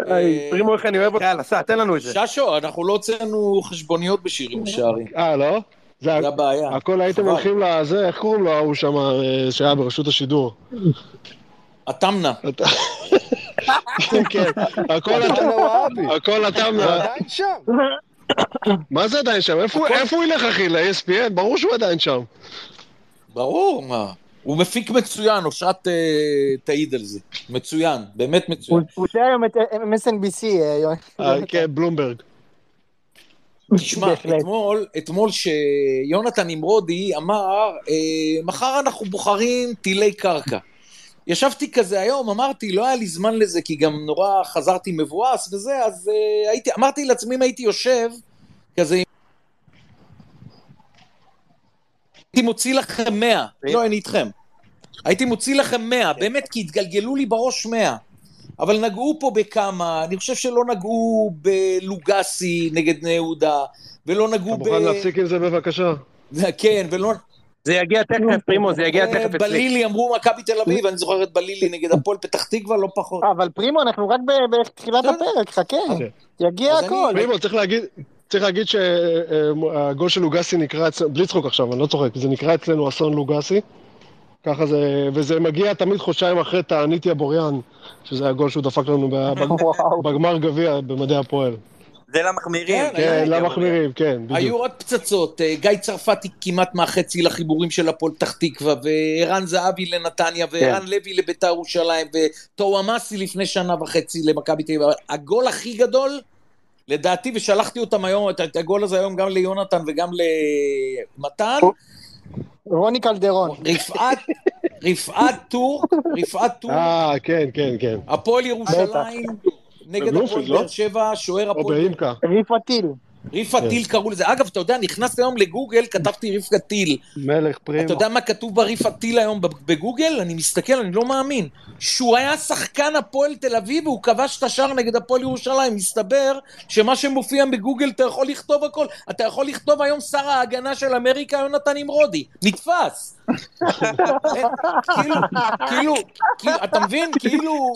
היי, פרימו איך אני אוהב אותך, יאללה סע תן לנו את זה. ששו, אנחנו לא הוצאנו חשבוניות בשירים ושערים. אה, לא? זה הבעיה. הכל הייתם. הולכים לזה, איך קוראים לו ההוא שם, אה, שהיה ברשות השידור? התמנה. כן, הכל אתה לא אבי. הכל אתה, הוא עדיין שם. מה זה עדיין שם? איפה איפה הוא ילך אחי? ל-ESPN? ברור שהוא עדיין שם. ברור, מה. הוא מפיק מצוין, אושרת אה, תעיד על זה. מצוין, באמת מצוין. הוא עושה היום את MSNBC, יואל. אה, כן, בלומברג. תשמע. אתמול, אתמול שיונתן נמרודי אמר, אה, מחר אנחנו בוחרים טילי קרקע. ישבתי כזה היום, אמרתי, לא היה לי זמן לזה, כי גם נורא חזרתי מבואס וזה, אז אה, הייתי, אמרתי לעצמי, אם הייתי יושב, כזה... הייתי מוציא לכם 100, לא, אני איתכם. הייתי מוציא לכם 100, באמת, כי התגלגלו לי בראש 100. אבל נגעו פה בכמה, אני חושב שלא נגעו בלוגסי נגד בני יהודה, ולא אתה נגעו ב... מוכן להפסיק עם זה בבקשה? כן, ולא... זה יגיע תכף פרימו זה יגיע תכף אצלי. בלילי אמרו מכבי תל אביב, אני זוכר את בלילי נגד הפועל פתח תקווה, לא פחות. אבל פרימו, אנחנו רק בתחילת. הפרק, חכה. יגיע הכל. פרימו, צריך להגיד... צריך להגיד שהגול של לוגסי נקרא אצלנו, בלי צחוק עכשיו, אני לא צוחק, זה נקרא אצלנו אסון לוגסי. ככה זה, וזה מגיע תמיד חודשיים אחרי תענית יבוריאן, שזה הגול שהוא דפק לנו. בגמר גביע במדעי הפועל. זה למחמירים. כן, כן, היה- למחמירים, כן, היו בדיוק. עוד פצצות, אה, גיא צרפתי כמעט מהחצי לחיבורים של הפועל פתח תקווה, וערן זהבי לנתניה, וערן לוי לביתר ירושלים, וטוואמאסי לפני שנה וחצי למכבי תל אביב. הגול הכי גדול, לדעתי, ושלחתי אותם היום, את- את הגול הזה היום גם ליונתן וגם למתן, רוני קלדרון. רפעת, רפעת טור, רפעת טור, אה, כן, כן, כן. הפועל ירושלים, נגד הפועל בבלומפילד, לא? באר שבע, שוער או הפועל באימקה. ריף הטיל. ריפה טיל קראו לזה. אגב, אתה יודע, נכנסתי היום לגוגל, כתבתי ריפה טיל. מלך פרימו. אתה יודע מה כתוב בריפה טיל היום בגוגל? אני מסתכל, אני לא מאמין. שהוא היה שחקן הפועל תל אביב והוא כבש את השער נגד הפועל ירושלים. מסתבר שמה שמופיע בגוגל אתה יכול לכתוב הכל. אתה יכול לכתוב היום שר ההגנה של אמריקה, יונתן נמרודי. נתפס. כאילו, כאילו, כאילו, אתה מבין? כאילו...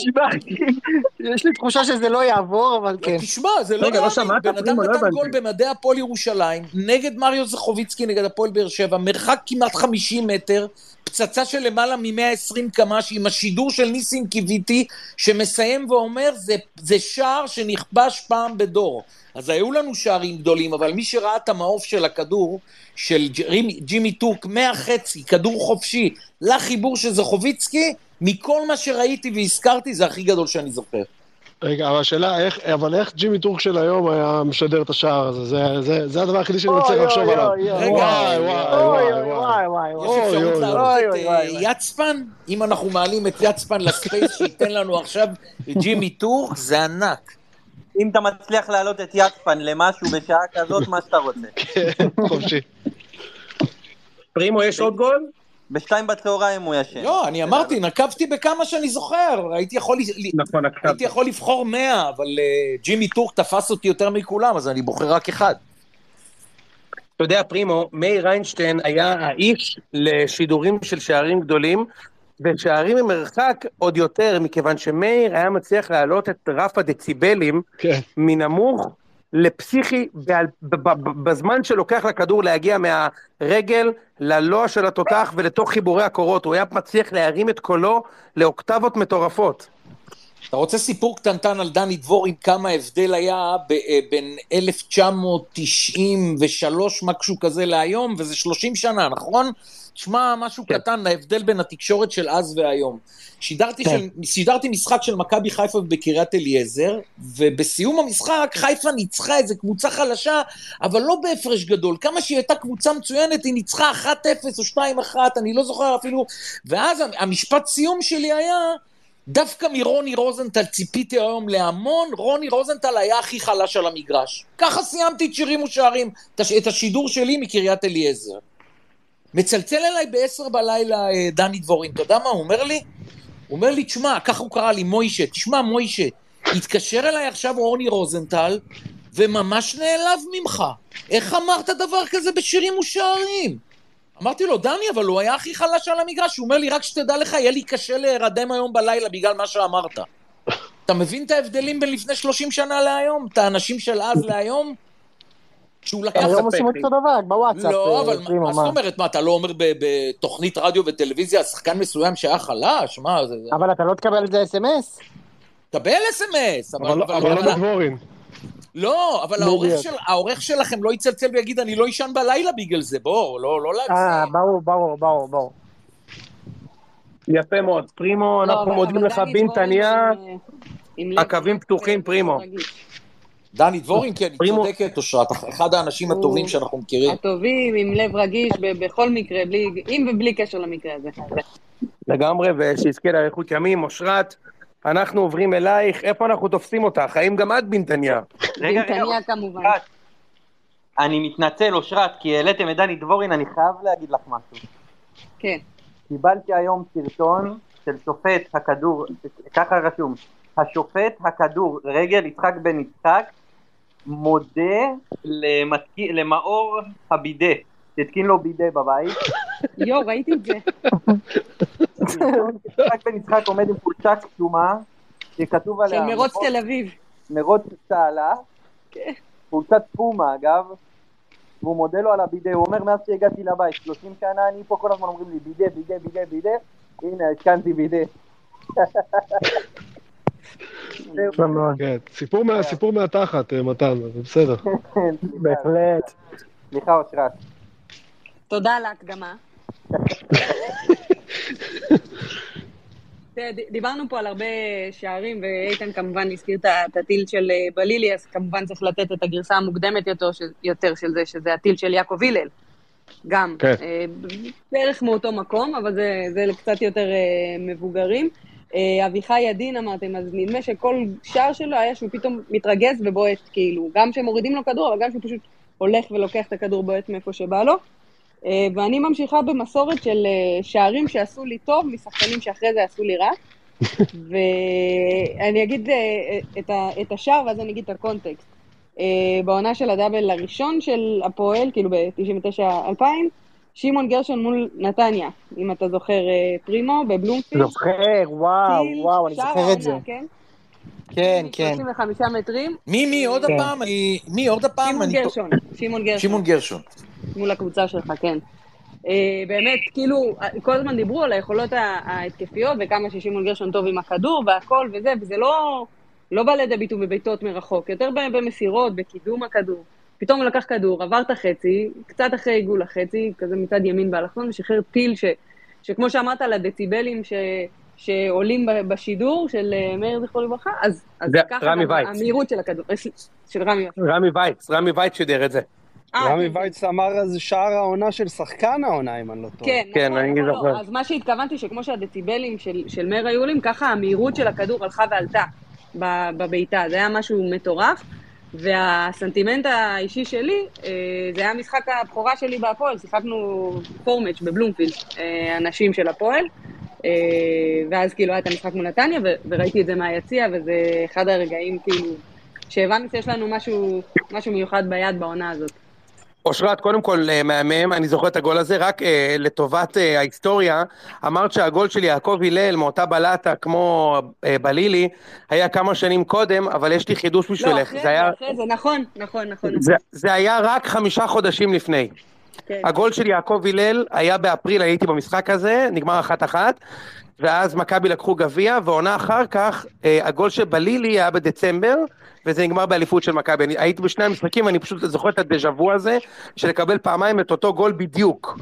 יש לי תחושה שזה לא יעבור, אבל כן. תשמע, זה לא רגע, לא. שמעת? בן אדם פרימו, לא נתן הבנתי. גול במדעי הפועל ירושלים, נגד מריו זכוביצקי, נגד הפועל באר שבע, מרחק כמעט 50 מטר, פצצה של למעלה מ-120 קמ"ש, עם השידור של ניסים קיוויתי, שמסיים ואומר, זה, זה שער שנכבש פעם בדור. אז היו לנו שערים גדולים, אבל מי שראה את המעוף של הכדור, של ג'ימי, ג'ימי טורק, מהחצי, כדור חופשי, לחיבור של זכוביצקי, מכל מה שראיתי והזכרתי, זה הכי גדול שאני זוכר. רגע, אבל השאלה, איך, אבל איך ג'ימי טורק של היום היה משדר את השער הזה? זה, זה, זה הדבר היחידי שאני מצליח אוי, לחשוב עליו. רגע, וואי, וואי, וואי, וואי. וואי, יש וואי. אפשרות אוי, להעלות את. יצפן? אם אנחנו מעלים את יצפן לספייס שייתן לנו עכשיו ג'ימי טורק, זה ענק. אם אתה מצליח להעלות את יצפן למשהו בשעה כזאת, מה שאתה רוצה. כן, חופשי. פרימו יש עוד גול? בשתיים בצהריים הוא ישן. לא, אני אמרתי, נקבתי בכמה שאני זוכר, הייתי יכול, נכון, הייתי. יכול לבחור 100, אבל אה, ג'ימי טורק תפס אותי יותר מכולם, אז אני בוחר רק אחד. אתה יודע, פרימו, מאיר איינשטיין היה האיש לשידורים של שערים גדולים, ושערים ממרחק עוד יותר, מכיוון שמאיר היה מצליח להעלות את רף הדציבלים כן. מנמוך לפסיכי בזמן שלוקח לכדור להגיע מהרגל ללוע של התותח ולתוך חיבורי הקורות, הוא היה מצליח להרים את קולו לאוקטבות מטורפות. אתה רוצה סיפור קטנטן על דני דבורין, כמה הבדל היה ב- אה, בין 1993, משהו כזה להיום, וזה 30 שנה, נכון? תשמע, משהו כן. קטן, ההבדל בין התקשורת של אז והיום. שידרתי, כן. של, שידרתי משחק של מכבי חיפה בקריית אליעזר, ובסיום המשחק חיפה ניצחה איזה קבוצה חלשה, אבל לא בהפרש גדול. כמה שהיא הייתה קבוצה מצוינת, היא ניצחה 1-0 או 2-1, אני לא זוכר אפילו. ואז המשפט סיום שלי היה, דווקא מרוני רוזנטל ציפיתי היום להמון, רוני רוזנטל היה הכי חלש על המגרש. ככה סיימתי את שירים ושערים, את השידור שלי מקריית אליעזר. מצלצל אליי בעשר בלילה אה, דני דבורין, אתה יודע מה הוא אומר לי? הוא אומר לי, תשמע, ככה הוא קרא לי, מוישה, תשמע, מוישה, התקשר אליי עכשיו רוני רוזנטל, וממש נעלב ממך. איך אמרת דבר כזה בשירים ושערים? אמרתי לו, דני, אבל הוא היה הכי חלש על המגרש. הוא אומר לי, רק שתדע לך, יהיה לי קשה להירדם היום בלילה בגלל מה שאמרת. אתה מבין את ההבדלים בין לפני 30 שנה להיום? את האנשים של אז להיום? שהוא לקח... היום עושים אותו דבר, בוואטסאפ. לא, אה, אבל מה- זאת אומרת? מה, אתה לא אומר ב- בתוכנית רדיו וטלוויזיה, שחקן מסוים שהיה חלש? מה, זה... אבל אתה לא תקבל את זה אס.אם.אס? קבל אס.אם.אס. אבל לא- אבל לא בדבורין. לא, אבל. העורך של- העורך שלכם לא יצלצל ויגיד, אני לא אשן בלילה בגלל זה, בוא, לא לא אה, להגזים. ברור, ברור, ברור, ברור. יפה מאוד, פרימו, לא, אנחנו מודים לך בנתניה, אה, הקווים פתוחים, פרימו. דני דבורין, כן, היא צודקת, אושרת, אחד האנשים הטובים שאנחנו מכירים. הטובים, עם לב רגיש, בכל מקרה, בלי, עם ובלי קשר למקרה הזה. לגמרי, ושיזכה לאריכות ימים, אושרת, אנחנו עוברים אלייך, איפה אנחנו תופסים אותך? האם גם את בנתניה? בנתניה כמובן. אני מתנצל, אושרת, כי העליתם את דני דבורין, אני חייב להגיד לך משהו. כן. קיבלתי היום סרטון של שופט הכדור, ככה רשום, השופט הכדור רגל יצחק בן יצחק מודה למתק... למאור הבידה, שהתקין לו בידה בבית. יואו, ראיתי את זה. בן יצחק עומד עם חולצה כתומה, שכתוב של עליה מרוץ תל אביב. מרוץ צהלה, חולצת פומה אגב, והוא מודה לו על הבידה, הוא אומר מאז שהגעתי לבית, 30 שנה אני פה כל הזמן אומרים לי בידה, בידה, בידה, בידה, הנה התקנתי בידה. כן, סיפור מה- סיפור מהתחת, אה, מתן, זה בסדר. בהחלט. סליחה אושרת. תודה על ההקדמה. דיברנו פה על הרבה שערים, ואיתן כמובן הזכיר את הטיל של אה, בלילי, אז כמובן צריך לתת את הגרסה המוקדמת יותר של, יותר של זה, שזה הטיל של יעקב הלל. גם, כן. אה, בערך מאותו מקום, אבל זה, זה קצת יותר מבוגרים. אה, אביחי ידין אמרתם, אז נדמה שכל שער שלו היה שהוא פתאום מתרגז ובועט, כאילו, גם שמורידים לו כדור, אבל גם שהוא פשוט הולך ולוקח את הכדור בועט מאיפה שבא לו. אה, ואני ממשיכה במסורת של אה, שערים שעשו לי טוב משחקנים שאחרי זה עשו לי רע. ואני אגיד את, ה, את השער ואז אני אגיד את הקונטקסט. בעונה של הדאבל הראשון של הפועל, כאילו ב-99-2000, שמעון גרשון מול נתניה, אם אתה זוכר אה, פרימו, בבלומפילד. זוכר, וואו, טיל, וואו, אני זוכר את זה. כן? כן, כן. 35 מטרים. מי, מי, עוד כן. הפעם? מי, עוד הפעם? שמעון גרשון, שמעון גרשון. שמעון גרשון. מול הקבוצה שלך, כן. אה, באמת, כאילו, כל הזמן דיברו על היכולות ההתקפיות וכמה ששמעון גרשון טוב עם הכדור והכל וזה, וזה לא, לא בא לידי ביטוי בבעיטות מרחוק, יותר במסירות, בקידום הכדור. פתאום הוא לקח כדור, עבר את החצי, קצת אחרי עיגול החצי, כזה מצד ימין באלכסון, ושחרר טיל ש, שכמו שאמרת על הדציבלים ש, שעולים ב- בשידור של אה, מאיר זכרו לברכה, אז, אז ככה רמי גם וייץ. המהירות של הכדור, אה, של רמי וייץ. רמי וייץ, רמי וייץ שידר את זה. אה, רמי כן. וייץ אמר אז שער העונה של שחקן העונה, אם אני לא טועה. כן, כן, נכון, אני נכון. לא. אז מה שהתכוונתי, שכמו שהדציבלים של, של מאיר היו עולים, ככה המהירות של הכדור הלכה ועלתה ב- בבעיטה. זה היה משהו מטורף. והסנטימנט האישי שלי, אה, זה היה משחק הבכורה שלי בהפועל, שיחקנו פורמץ' בבלומפילד, אה, אנשים של הפועל, אה, ואז כאילו היה את המשחק מול נתניה, וראיתי את זה מהיציע, וזה אחד הרגעים כאילו, שהבנו שיש לנו משהו, משהו מיוחד ביד בעונה הזאת. אושרת, קודם כל אה, מהמם, אני זוכר את הגול הזה, רק אה, לטובת אה, ההיסטוריה, אמרת שהגול של יעקב הלל מאותה בלטה כמו אה, בלילי, היה כמה שנים קודם, אבל יש לי חידוש לא, בשבילך, אחרי זה זה, היה, אחרי זה, נכון, נכון, נכון. זה, נכון. זה היה רק חמישה חודשים לפני. כן. הגול של יעקב הלל היה באפריל, הייתי במשחק הזה, נגמר אחת-אחת, ואז מכבי לקחו גביע, ועונה אחר כך, אה, הגול של בלילי היה בדצמבר, וזה נגמר באליפות של מכבי. אני הייתי בשני המשחקים, ואני פשוט זוכר את הדז'ה וו הזה, של לקבל פעמיים את אותו גול בדיוק.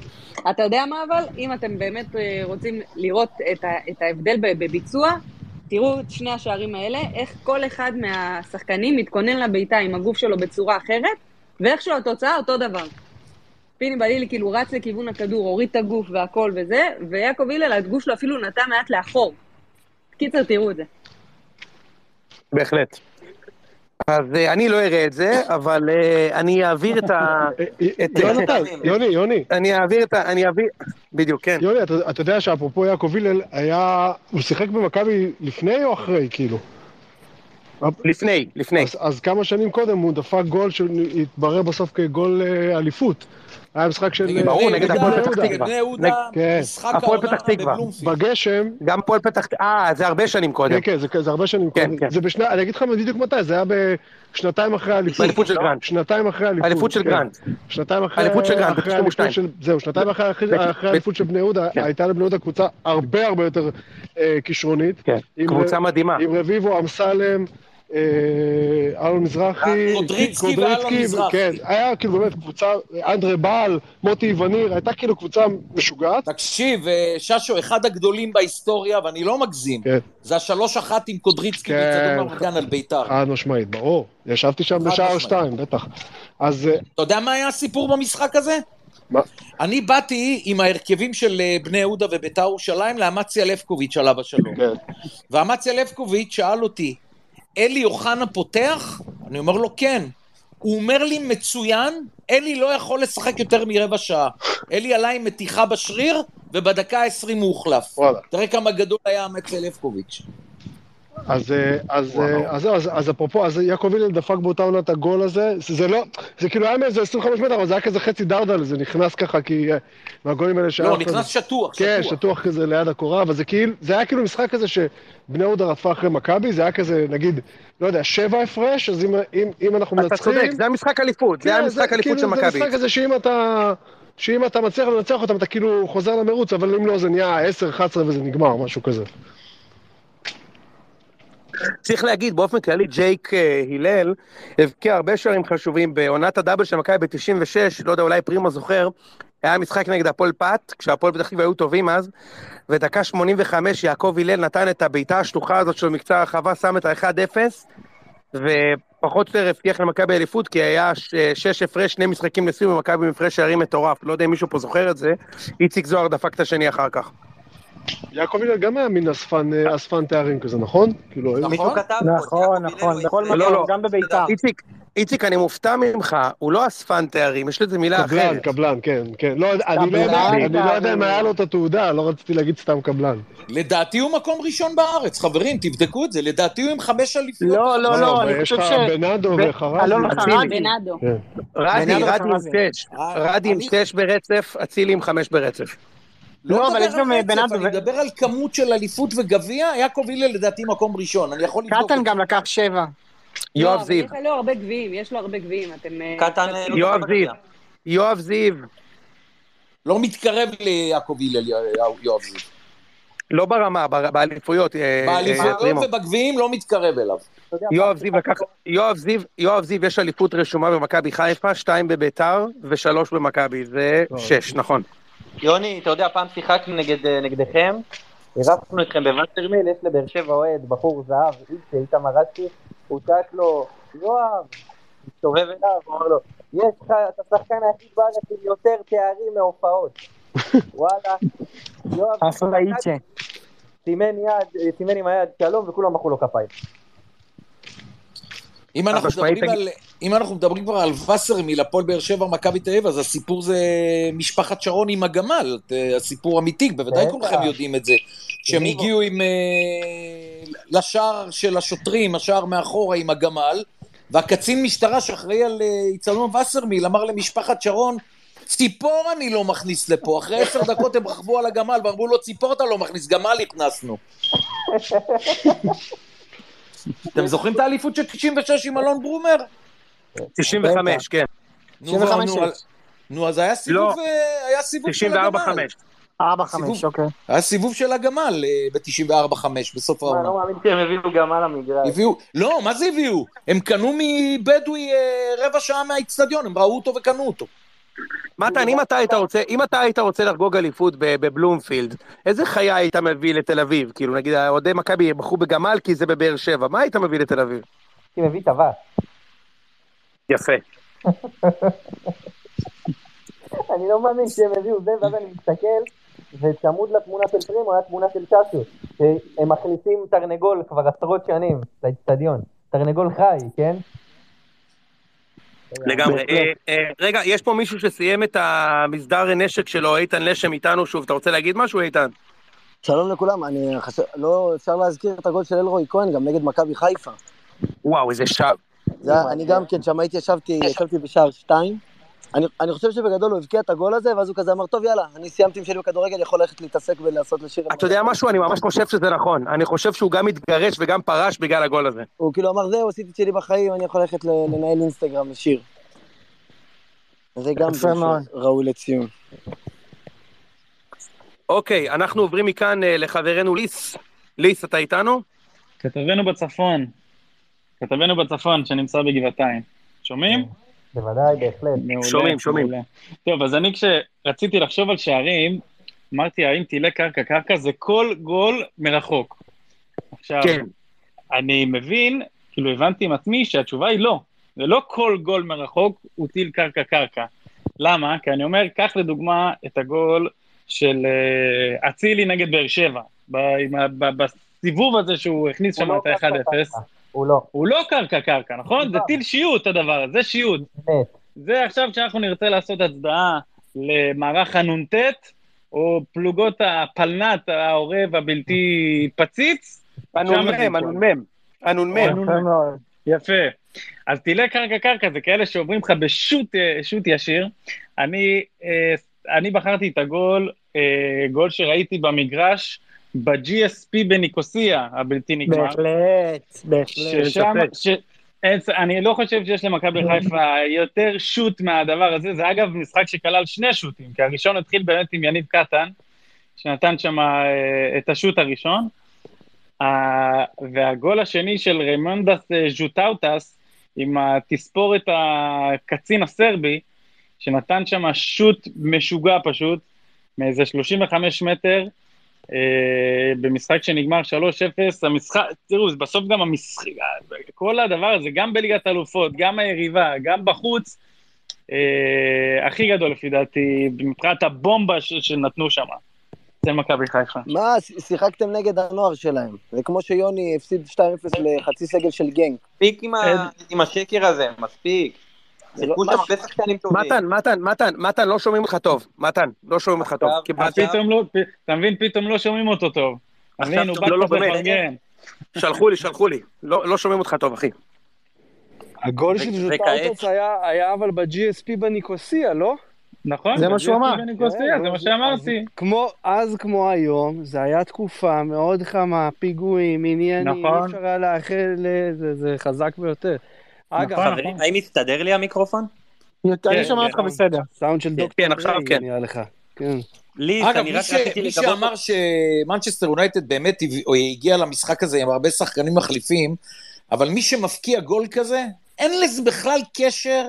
אתה יודע מה אבל? אם אתם באמת אה, רוצים לראות את, ה, את ההבדל בביצוע, תראו את שני השערים האלה, איך כל אחד מהשחקנים מתכונן לבעיטה עם הגוף שלו בצורה אחרת, ואיכשהו התוצאה אותו דבר. פיני בלילי כאילו רץ לכיוון הכדור, הוריד את הגוף והכל וזה, ויעקב הלל, הגוף שלו אפילו נטע מעט לאחור. קיצר, תראו את זה. בהחלט. אז אה, אני לא אראה את זה, אבל אה, אני אעביר את ה... יונתן, יוני, יוני, אני אעביר את ה... אני אעביר... בדיוק, כן. יוני, אתה יודע שאפרופו יעקב הלל, היה... הוא שיחק במכבי לפני או אחרי, כאילו? לפני, לפני. אז, כמה שנים קודם הוא דפק גול שהתברר בסוף כגול אה, אליפות. היה משחק של... נגד ברור, נגד הפועל פתח תקווה. כן. משחק הפועל העונה פתח תקווה. בבלומפילד. בגשם, גם הפועל פתח... אה, זה הרבה שנים קודם. כן, כן, זה, זה הרבה שנים כן, קודם. כן. זה בשנה, אני אגיד לך בדיוק מתי, זה היה בשנתיים אחרי האליפות. באליפות של גרנט. שנתיים אחרי האליפות. אליפות של כן. גרנט. שנתיים אחרי... אליפות של גרנט, האליפות ב-92. של... זהו, שנתיים אחרי האליפות של בני יהודה, כן. הייתה לבני יהודה קבוצה הרבה הרבה יותר אה, כישרונית. כן, קבוצה מדהימה. עם רביבו, אמסלם, אה, אלון מזרחי, קודריצקי ואלון מזרחי. כן, היה כאילו באמת קבוצה, אנדרה בעל, מוטי וניר, הייתה כאילו קבוצה משוגעת. תקשיב, אה, ששו, אחד הגדולים בהיסטוריה, ואני לא מגזים, כן. זה השלוש אחת עם קודריצקי כן. באיצטדיון רמת גן על ביתר. חד משמעית, ברור. ישבתי שם בשער. שתיים, בטח. אז אה, אתה יודע מה היה הסיפור במשחק הזה? מה? אני באתי עם ההרכבים של אה, בני יהודה וביתר ירושלים לאמציה לבקוביץ' עליו השלום. כן. ואמציה לבקוביץ' שאל אותי, אלי אוחנה פותח? אני אומר לו, כן. הוא אומר לי, מצוין, אלי לא יכול לשחק יותר מרבע שעה. אלי עלה עם מתיחה בשריר, ובדקה ה-20 הוא הוחלף. וואלה. תראה כמה גדול היה אמציה לבקוביץ'. אז, אה, אז, אה, אז, אז, אז אפרופו, אז יעקב הלל דפק באותה עונה את הגול הזה, זה, זה לא, זה כאילו היה מאיזה 25 מטר, אבל זה היה כזה חצי דרדל, זה נכנס ככה, כי אה, מהגולים האלה שהיה... לא, כזה- נכנס שטוח, כן, שטוח. שטוח כזה ליד הקורה, אבל זה כאילו, זה היה כאילו משחק כזה שבני יהודה רדפה אחרי מכבי, זה היה כזה, נגיד, לא יודע, שבע הפרש, אז אם, אם, אם אנחנו אתה מנצחים... צודק, זה המשחק אליפות, זה היה כן, משחק אליפות כאילו, של מכבי. זה משחק כזה שאם אתה... שאם אתה מצליח לנצח אותם, אתה כאילו חוזר למרוץ, אבל אם לא, זה נהיה 10-11 וזה נגמר, משהו כזה. צריך להגיד, באופן כללי, ג'ייק אה, הלל הבקיע הרבה שערים חשובים בעונת הדאבל של מכבי ב-96, לא יודע, אולי פרימו זוכר, היה משחק נגד הפועל פת, כשהפועל פתח תקווה היו טובים אז, ודקה 85 יעקב הלל נתן את הבעיטה השלוחה הזאת של מקצה הרחבה, שם את ה-1-0, ופחות או יותר הבטיח למכבי אליפות, כי היה ש- שש הפרש, שני משחקים לסיום, ומכבי עם הפרש שערים מטורף, לא יודע אם מישהו פה זוכר את זה, איציק זוהר דפק את השני אחר כך. יעקב הלל גם היה מין אספן, אה, אספן תארים כזה, נכון? כאילו, נכון, נכון, הוא בכל ישראלי. לא, מקום, לא. גם בביתר. איציק, איציק, אני מופתע ממך, הוא לא אספן תארים, יש לזה מילה קבלן, אחרת. קבלן, כן, כן. לא, אני לא יודע, קבלן, אני לא יודע אם קבלן. היה לו את התעודה, לא רציתי להגיד סתם קבלן. לדעתי הוא מקום ראשון בארץ, חברים, תבדקו את זה. לדעתי הוא עם חמש אליפויות. לא, לא, לא, אני יש חושב לך ש... בנאדו ו- וחרזי. אלון. חרזי. בנאדו. רדי, בנאדו רדי עם וחרזי. שש, אה, רדי עם שש ברצף, אצילי עם חמש ברצף. לא, אבל מדבר יש גם, רצף, בנאדו אני מדבר על כמות של אליפות וגביע, יעקב הלל לדעתי מקום ראשון, אני יכול לבדוק קטן גם לקח שבע. לא, יואב אבל זיו, יש לו הרבה גביעים, יש לו הרבה גביעים, אתם... אה, קטן אה, לא יואב זיו. יואב זיו, לא מתקרב ליעקב הלל, יואב זיו. לא ברמה, באליפויות. אה, אה, באליפויות. ובגביעים לא מתקרב אליו. יואב זיו לקח, יואב זיו, יואב זיו יש אליפות רשומה במכבי חיפה, שתיים בביתר ושלוש במכבי, זה שש, נכון. יוני, אתה יודע, פעם שיחקנו נגד, אה, נגדכם, אירחנו אתכם בווסטרמיל, יש לבאר שבע אוהד, בחור זהב, איש, איתמר רצי, הוא צעק לו, יואב, מסתובב אליו, הוא אומר לו, יש לך, אתה השחקן היחיד בארץ עם יותר תארים מהופעות. וואלה, יואב, איצ'ה. סימן יד, אה, סימן עם היד שלום, וכולם מחאו לו כפיים. אם אנחנו, מדברים על, אם אנחנו מדברים כבר על וסרמיל, הפועל באר שבע, מכבי תל אביב, אז הסיפור זה משפחת שרון עם הגמל, הסיפור אמיתי, בוודאי. כולכם יודעים את זה. שהם. הגיעו עם... אה, לשער של השוטרים, השער מאחורה עם הגמל, והקצין משטרה שאחראי על אה, איצטדיון וסרמיל אמר למשפחת שרון, ציפור אני לא מכניס לפה. אחרי עשר דקות הם רכבו על הגמל ואמרו לו, ציפור אתה לא מכניס, גמל הכנסנו. אתם זוכרים את האליפות של 96 עם אלון ברומר? 95, כן. נו, נו, 95. נו, אז היה סיבוב, לא. אה, היה סיבוב של 94, הגמל. 5. ארבע, סיבוב. חמש, אוקיי. היה סיבוב של הגמל אה, ב-94-5 בסוף אני העונה. לא מאמין שהם הביאו גמל למגרש. הביאו, לא, מה זה הביאו? הם קנו מבדואי אה, רבע שעה מהאיצטדיון, הם ראו אותו וקנו אותו. מתן, אם אתה היית רוצה, אם אתה היית רוצה לחגוג אליפות ב- בבלומפילד, איזה חיה היית מביא לתל אביב? כאילו, נגיד, אוהדי מכבי בחרו בגמל כי זה בבאר שבע, מה היית מביא לתל אביב? הייתי מביא טבעת. יפה. אני לא מאמין שהם הביאו זה, ואז אני מסתכל, וצמוד לתמונה של פרימו היה תמונה של צ'אצ'ו, שהם מכניסים תרנגול כבר עשרות שנים לאצטדיון. תרנגול חי, כן? לגמרי. אה, אה, רגע, יש פה מישהו שסיים את המסדר נשק שלו, איתן לשם איתנו שוב, אתה רוצה להגיד משהו, איתן? שלום לכולם, אני חושב, לא אפשר להזכיר את הגול של אלרועי כהן, גם נגד מכבי חיפה. וואו, איזה שער. זה, אני גם כן, שם הייתי, ישבתי, ישבתי בשער שתיים. אני, אני חושב שבגדול הוא הבקיע את הגול הזה, ואז הוא כזה אמר, טוב, יאללה, אני סיימתי עם שלי בכדורגל, יכול ללכת להתעסק ולעשות לשיר. אתה יודע משהו? אני ממש חושב שזה נכון. אני חושב שהוא גם התגרש וגם פרש בגלל הגול הזה. הוא כאילו אמר, זהו, עשיתי את שלי בחיים, אני יכול ללכת לנהל אינסטגרם לשיר. זה גם. ראוי לציון. אוקיי, אנחנו עוברים מכאן אה, לחברנו ליס. ליס, אתה איתנו? כתבנו בצפון, כתבנו בצפון שנמצא בגבעתיים. שומעים? בוודאי, בהחלט. מעולה. שומעים, שומעים. מעולה. טוב, אז אני כשרציתי לחשוב על שערים, אמרתי, האם טילי קרקע? קרקע זה כל גול מרחוק. עכשיו, כן. אני מבין, כאילו הבנתי עם עצמי שהתשובה היא לא. זה לא כל גול מרחוק הוא טיל קרקע-קרקע. למה? כי אני אומר, קח לדוגמה את הגול של אה, אצילי נגד באר שבע, בסיבוב הזה שהוא הכניס שם לא את ה-1-0. הוא לא, הוא לא קרקע-קרקע, נכון? זה טיל שיוט הדבר הזה, זה שיוט. זה עכשיו כשאנחנו נרצה לעשות הצדעה למערך הנ"ט, או פלוגות הפלנ"ט, העורב הבלתי פציץ. הנ"מ. הנ"מ. הנ"מ. יפה מאוד. יפה. אז טילי קרקע-קרקע זה כאלה שעוברים לך בשוט אה, ישיר. אני, אה, אני בחרתי את הגול, אה, גול שראיתי במגרש, ב-GSP בניקוסיה, הבלתי נגמר. בהחלט, בהחלט. ששם, ש... אין, אני לא חושב שיש למכבי חיפה יותר שוט מהדבר הזה, זה אגב משחק שכלל שני שוטים, כי הראשון התחיל באמת עם יניב קטן, שנתן שם אה, את השוט הראשון, אה, והגול השני של ריימונדס אה, ז'וטאוטס, עם התספורת הקצין הסרבי, שנתן שם שוט משוגע פשוט, מאיזה 35 מטר, במשחק שנגמר 3-0, המשחק, תראו, זה בסוף גם המשחק, כל הדבר הזה, גם בליגת אלופות, גם היריבה, גם בחוץ, אה, הכי גדול לפי דעתי, מבחינת הבומבה ש- שנתנו שם, אצל מכבי חיפה. מה, ש- שיחקתם נגד הנוער שלהם. זה כמו שיוני הפסיד 2-0 לחצי סגל של גנק. מספיק עם ה- עם השקר הזה, מספיק. שיחקו שם הרבה שחקנים טובים. מתן, מתן, מתן, מתן, לא שומעים אותך טוב. מתן, לא שומעים אותך טוב. עכשיו- אה, פתאום לא, אתה מבין, פתאום לא שומעים אותו טוב. אתה מבין, הוא בא לא, לא, באמת. לפרגן. שלחו לי, שלחו לי. לא לא שומעים אותך טוב, אחי. הגול של? ז'וטאוטוס היה אבל ב-GSP בניקוסיה, לא? נכון? זה מה שהוא אמר. בניקוסיה, זה מה שאמרתי. כמו אז כמו היום, זה היה תקופה מאוד חמה, פיגועים, עניינים, נכון. אי אפשר היה לאחל, לזה, זה חזק ביותר. אגב, נכון. חברים, האם מסתדר לי המיקרופון? אני כן, שומע אותך כן. בסדר. סאונד של דוקטור כן, עכשיו דריי כן. נראה לך. כן. לי, אגב, אני מי, ש... מי. שאמר שמנצ'סטר יונייטד באמת הגיע למשחק הזה עם הרבה שחקנים מחליפים, אבל מי שמפקיע גול כזה, אין לזה בכלל קשר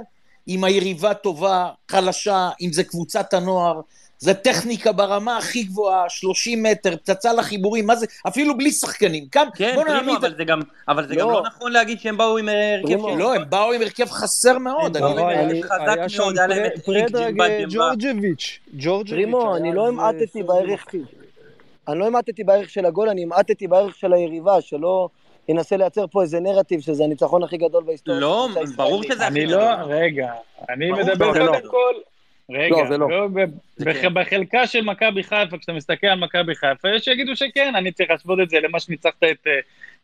אם היריבה טובה, חלשה, אם זה קבוצת הנוער. זה טכניקה ברמה הכי גבוהה, 30 מטר, פצצה לחיבורים, מה זה, אפילו בלי שחקנים. כאן, כן, בוא פרימו. אבל זה גם, אבל זה גם לא. לא נכון להגיד שהם באו עם הרכב פרימו, של... לא, הם באו עם הרכב חסר מאוד. אני לא, אומר, אני- חזק מאוד, היה להם את אה, ג'מבה. ג'ורג'ביץ'. ג'ורג'ביץ'. רימו, היה אני לא המעטתי בערך, אני לא המעטתי בערך של הגול, אני המעטתי בערך של היריבה, שלא ינסה לייצר פה איזה נרטיב שזה הניצחון הכי גדול בהיסטוריה. לא, ברור. שזה הכי אני גדול. לא, רגע, אני מדבר לא, זה לא. קודם כל... רגע, לא, זה לא. לא, בח- כן. בחלקה של מכבי חיפה, כשאתה מסתכל על מכבי חיפה, יש שיגידו שכן, אני צריך להשוות את זה למה שניצחת את אה,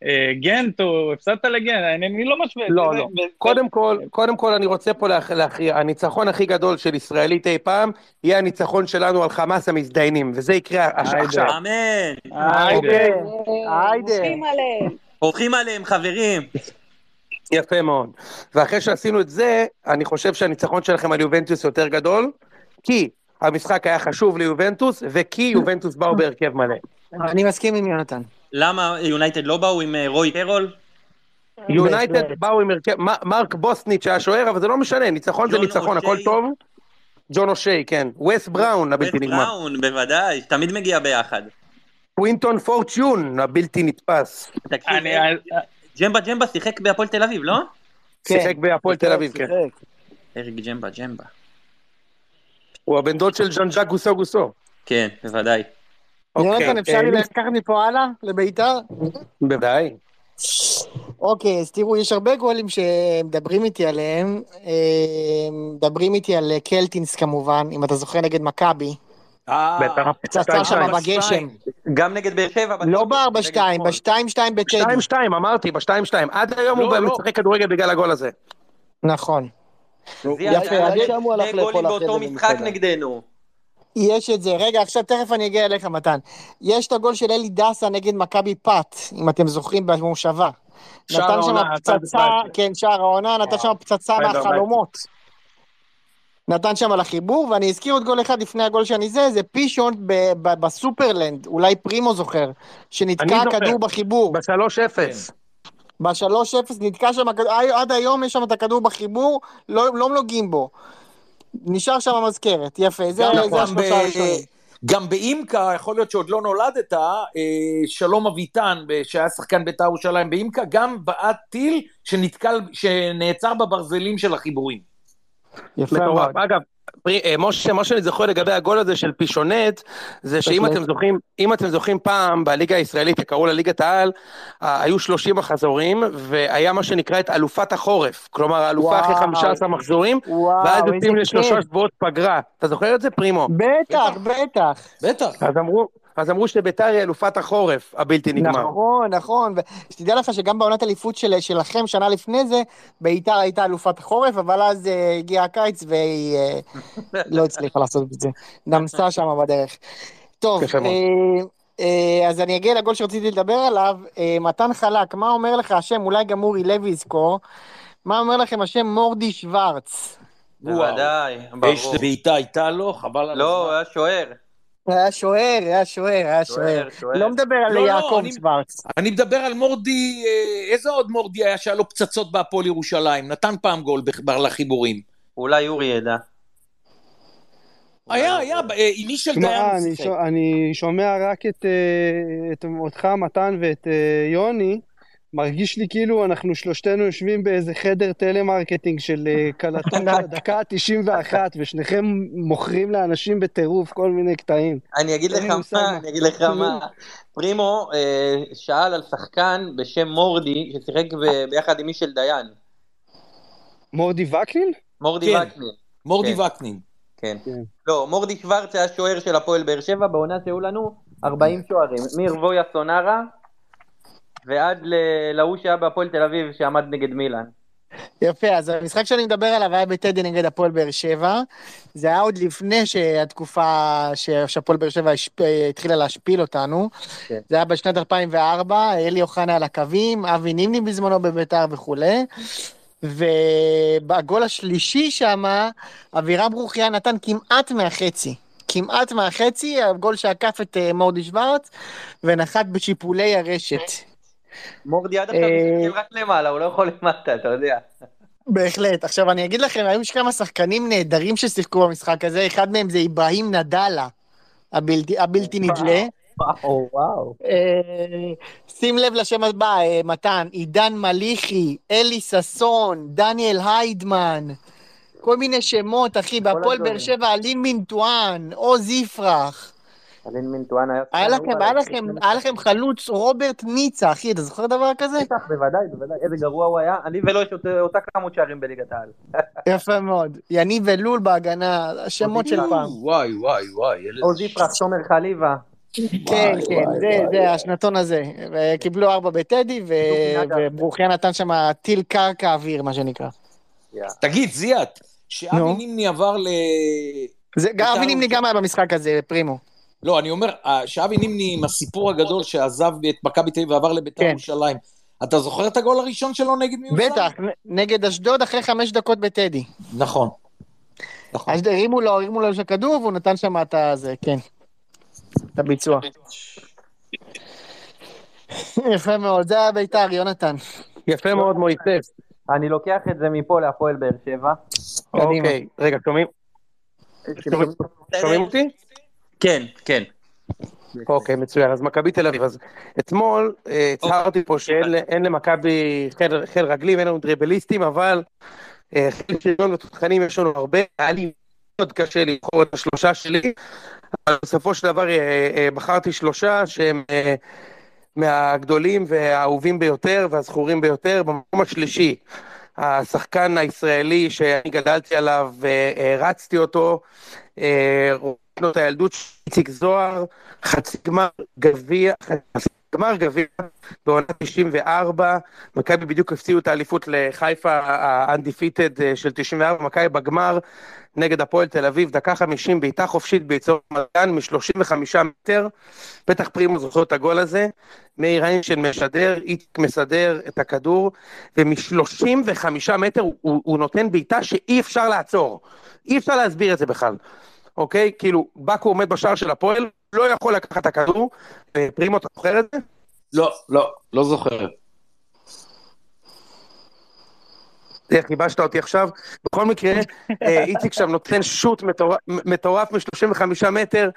אה, גנט, או הפסדת לגנט, אני אני לא משווה. את לא, זה, לא. ו- קודם כל, קודם כל אני רוצה פה להכ- להכריע, הניצחון הכי גדול של ישראלית אי פעם, יהיה הניצחון שלנו על חמאס המזדיינים, וזה יקרה. עכשיו. אמן. היידה. היידה. הולכים עליהם. הולכים עליהם, חברים. יפה מאוד. ואחרי שעשינו את זה, אני חושב שהניצחון שלכם על יובנטוס יותר גדול, כי המשחק היה חשוב ליובנטוס, וכי יובנטוס באו בהרכב מלא. אני מסכים עם יונתן. למה יונייטד לא באו עם אה, רוי קרול? יונייטד. באו עם הרכב, מרק בוסניץ' היה שוער, אבל זה לא משנה, ניצחון זה ניצחון. הכל טוב. ג'ון אושי, כן. וס בראון הבלתי נגמר. בראון, בוודאי, תמיד מגיע ביחד. קווינטון פורטיון הבלתי נתפס. ג'מבה ג'מבה שיחק בהפועל תל אביב, לא? כן. שיחק בהפועל תל אביב, כן. אריק ג'מבה ג'מבה. הוא הבן דוד של ז'אן ז'אק גוסו גוסו. כן, בוודאי. אוקיי, יונתן, אפשר אה, לי לקחת מפה הלאה? לביתר? בוודאי. אוקיי, אז תראו, יש הרבה גולים שמדברים איתי עליהם. אה, מדברים איתי על קלטינס כמובן, אם אתה זוכר נגד מכבי. אה. פצצה שתיים, שם שתיים. בגשם. גם נגד באר שבע. לא בטופ, ב-4-2, נגד שמאל. ב-2-2 בטדי. שתיים שתיים, אמרתי, בשתיים שתיים. עד היום לא, הוא לא. משחק כדורגל בגלל הגול הזה. נכון. יפה, אולי שם הוא הלך לאכול אחרי זה משחק במסעדה. נגדנו. יש את זה. רגע, עכשיו תכף אני אגיע אליך, מתן. יש את הגול של אלי דסה נגד מכבי פת, אם אתם זוכרים, במושבה. נתן שם פצצה, 2017. כן, שער העונה, נתן שם פצצה 2014. מהחלומות. נתן שם לחיבור, ואני אזכיר עוד גול אחד לפני הגול שאני זה, זה פישון ב- ב- בסופרלנד, אולי פרימו זוכר, שנתקע. הכדור בחיבור. בשלוש אפס. בשלוש אפס נתקע שם, עד- היום יש שם את הכדור בחיבור, לא לא נוגעים בו. נשאר שם מזכרת, יפה, זה גם- זה גם השלושה ב- הראשונים. גם באימקה, יכול להיות שעוד לא נולדת, אה, שלום אביטן, שהיה שחקן בית"ר ירושלים באימקה, גם בעט טיל שנתקל, שנעצר בברזלים של החיבורים. יפה מטורף. מאוד. אגב, פרי- אה, משה, מה שאני זוכר לגבי הגול הזה של פישונט, זה שאם. אתם זוכרים, אם אתם זוכרים פעם בליגה הישראלית, שקראו לה ליגת העל, היו 30 מחזורים, והיה מה שנקרא את אלופת החורף. כלומר, האלופה אחרי וואו. 15 מחזורים, ואז יוצאים לשלושה. שבועות פגרה. אתה זוכר את זה, פרימו? בטח, בטח. בטח. אז אמרו, אז אמרו שביתר היא אלופת החורף הבלתי נגמר. נכון, נכון. ושתדע לך שגם בעונת אליפות של, שלכם, שנה לפני זה, ביתר הייתה אלופת החורף, אבל אז אה, הגיע הקיץ והיא אה, לא הצליחה לעשות את זה. נמסה שם בדרך. טוב. אה, אה, אז אני אגיע לגול שרציתי לדבר עליו. אה, מתן חלק, מה אומר לך השם, אולי גם אורי לוי יזכור, מה אומר לכם השם מורדי שוורץ? בוודאי, איש ברור. בעיטה הייתה לו, חבל על לא, הוא הזמן. היה שוער. היה שוער, היה שוער, היה שוער. לא מדבר על לא, לא, יעקב אני- שוורץ. אני מדבר על מורדי, אה, איזה עוד מורדי היה שהיה לו פצצות בהפועל ירושלים? נתן פעם גול לחיבורים. אולי אורי ידע. היה, היה, אה, עם מישל דיין אני. שומע, רק את, אה, אותך, מתן, ואת יוני, מרגיש לי כאילו אנחנו שלושתנו יושבים באיזה חדר טלמרקטינג של אה, קלטות של הדקה ה-91, ושניכם מוכרים לאנשים בטירוף כל מיני קטעים. אני אגיד לך מה. אני אגיד לך מה. פרימו אה, שאל על שחקן בשם מורדי, ששיחק ב- ביחד עם מישל דיין. מורדי וקנין? מורדי כן. וקנין. מורדי כן. וקנין. כן. כן. לא, מורדי שוורץ היה שוער של הפועל באר שבע, בעונה שהיו לנו 40 שוערים. מרבויה סונרה ועד להוא שהיה בהפועל תל אביב שעמד נגד מילאן. יפה, אז המשחק שאני מדבר עליו היה בטדי נגד הפועל באר שבע. זה היה עוד לפני שהתקופה שהפועל באר שבע השפ- התחילה להשפיל אותנו. כן. זה היה בשנת 2004, אלי אוחנה על הקווים, אבי נימני בזמנו בביתר וכולי. ובגול השלישי שם, אבירם ברוכיה נתן כמעט מהחצי. כמעט מהחצי, הגול שעקף את אה, מורדי שוורץ, ונחת בשיפולי הרשת. מורדי עד עכשיו אה, מסתכל רק למעלה, הוא לא יכול למטה, אתה יודע. בהחלט. עכשיו אני אגיד לכם, היו כמה שחקנים נהדרים ששיחקו במשחק הזה, אחד מהם זה אברהים נדלה, הבלתי, הבלתי נדלה. וואו, וואו. אה, שים לב לשם הבא, אה, מתן, עידן מליחי, אלי ששון, דניאל היידמן, כל מיני שמות, אחי, בהפועל באר. שבע, אלין מינטואן, עוז יפרח. אלין מינטואן היה... היה לכם, היה. לכם, היה לכם חלוץ רוברט ניצה, אחי, אתה זוכר דבר כזה? בטח, בוודאי, בוודאי. איזה גרוע הוא היה. אני ולא יש אותה- כמות שערים בליגת העל. יפה מאוד. יניב אלול בהגנה, השמות של פעם. וואי, וואי, וואי. ילד- עוז יפרח, תומר חליבה. כן, כן, זה, השנתון הזה. וקיבלו ארבע בטדי. וברוכיה נתן שם טיל קרקע אוויר, מה שנקרא. תגיד, זיאת, שאבי. נימני עבר ל... זה, גם אבי נימני בית"ר- גם היה במשחק הזה, פרימו. לא, אני אומר, אה, שאבי נימני עם הסיפור הגדול שעזב את מכבי תל אביב ועבר לבית"ר כן. ירושלים. אתה זוכר את הגול הראשון שלו נגד מי? בטח, נגד אשדוד אחרי חמש דקות בטדי. נכון. נכון. אז הרימו לו, הרימו לו של הכדור, והוא נתן שם את הזה, כן. את הביצוע. יפה מאוד, זה היה בית"ר, יונתן. יפה מאוד מויסס. אני לוקח את זה מפה להפועל באר שבע. אוקיי, רגע? שומעים- שומעים אותי? כן, כן. אוקיי, מצוין. אז מכבי תל אביב. אז אתמול אה, הצהרתי פה שאין אין למכבי חיל רגלים, אין לנו דריבליסטים, אבל אה, חיל שריון ותותחנים יש לנו הרבה. היה לי מאוד קשה לבחור את השלושה שלי, אבל בסופו של דבר אה, בחרתי שלושה שהם מהגדולים והאהובים ביותר והזכורים ביותר. במקום השלישי, השחקן הישראלי שאני גדלתי עליו והרצתי אותו, שנות הילדות של איציק זוהר, חצי גמר גביע, חצי גמר גביע בעונה 94, מכבי בדיוק הפסידו את האליפות לחיפה ה-undefeated של 94, מכבי בגמר נגד הפועל תל אביב, דקה 50, בעיטה חופשית באזור מדען מ-35 מטר, בטח פרימו זוכר את הגול הזה, מאיר איינשטיין משדר, איציק מסדר את הכדור, ומ-35 מטר הוא, הוא נותן בעיטה שאי אפשר לעצור, אי אפשר להסביר את זה בכלל. אוקיי? כאילו, באקו עומד בשער של הפועל, לא יכול לקחת את הכדור. אה, פרימו, אתה זוכר את זה? לא, לא, לא זוכר. איך ייבשת אותי עכשיו? בכל מקרה, אה, איציק שם נותן שוט מטורף- מטורף מ-35 מטר,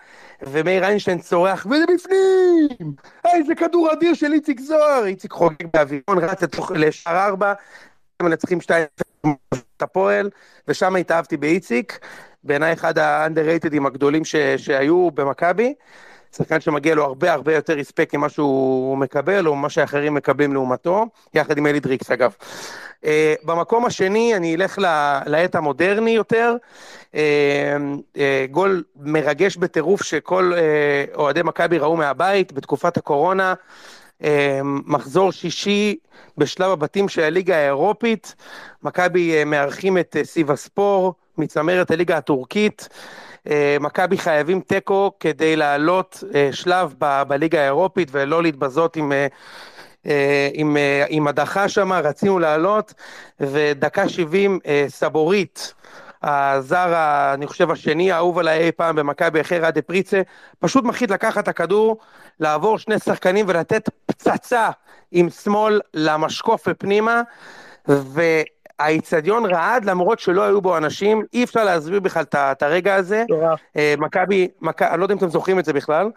ומאיר איינשטיין צורח, וזה בפנים! איזה כדור אדיר של איציק זוהר! איציק חוגג באווירון, רץ לשער ארבע, מנצחים 2 את הפועל, ושם התאהבתי באיציק. בעיניי אחד האנדררייטדים הגדולים ש- שהיו במכבי. שחקן שמגיע לו הרבה הרבה יותר רספקט ממה שהוא מקבל, או מה שאחרים מקבלים לעומתו, יחד עם אלי דריקס אגב. Uh, במקום השני אני אלך ל- לעת המודרני יותר, uh, uh, גול מרגש בטירוף שכל uh, אוהדי מכבי ראו מהבית בתקופת הקורונה, מחזור שישי בשלב הבתים של הליגה האירופית, מכבי uh, מארחים את uh, סיבספור מצמרת הליגה הטורקית, אה, מכבי חייבים תיקו כדי לעלות אה, שלב ב- בליגה האירופית ולא להתבזות עם, אה, אה, עם, אה, עם הדחה שם, רצינו לעלות, ודקה 70 אה, סבורית, הזר, אני חושב השני האהוב עליי אי פעם במכבי אחרי ראדה פריצה, פשוט מחליט לקחת את הכדור, לעבור שני שחקנים ולתת פצצה עם שמאל למשקוף ופנימה, ו... האיצטדיון רעד למרות שלא היו בו אנשים, אי אפשר להסביר בכלל את את הרגע הזה. אה, מכבי, מכ- אני לא יודע אם אתם זוכרים את זה בכלל,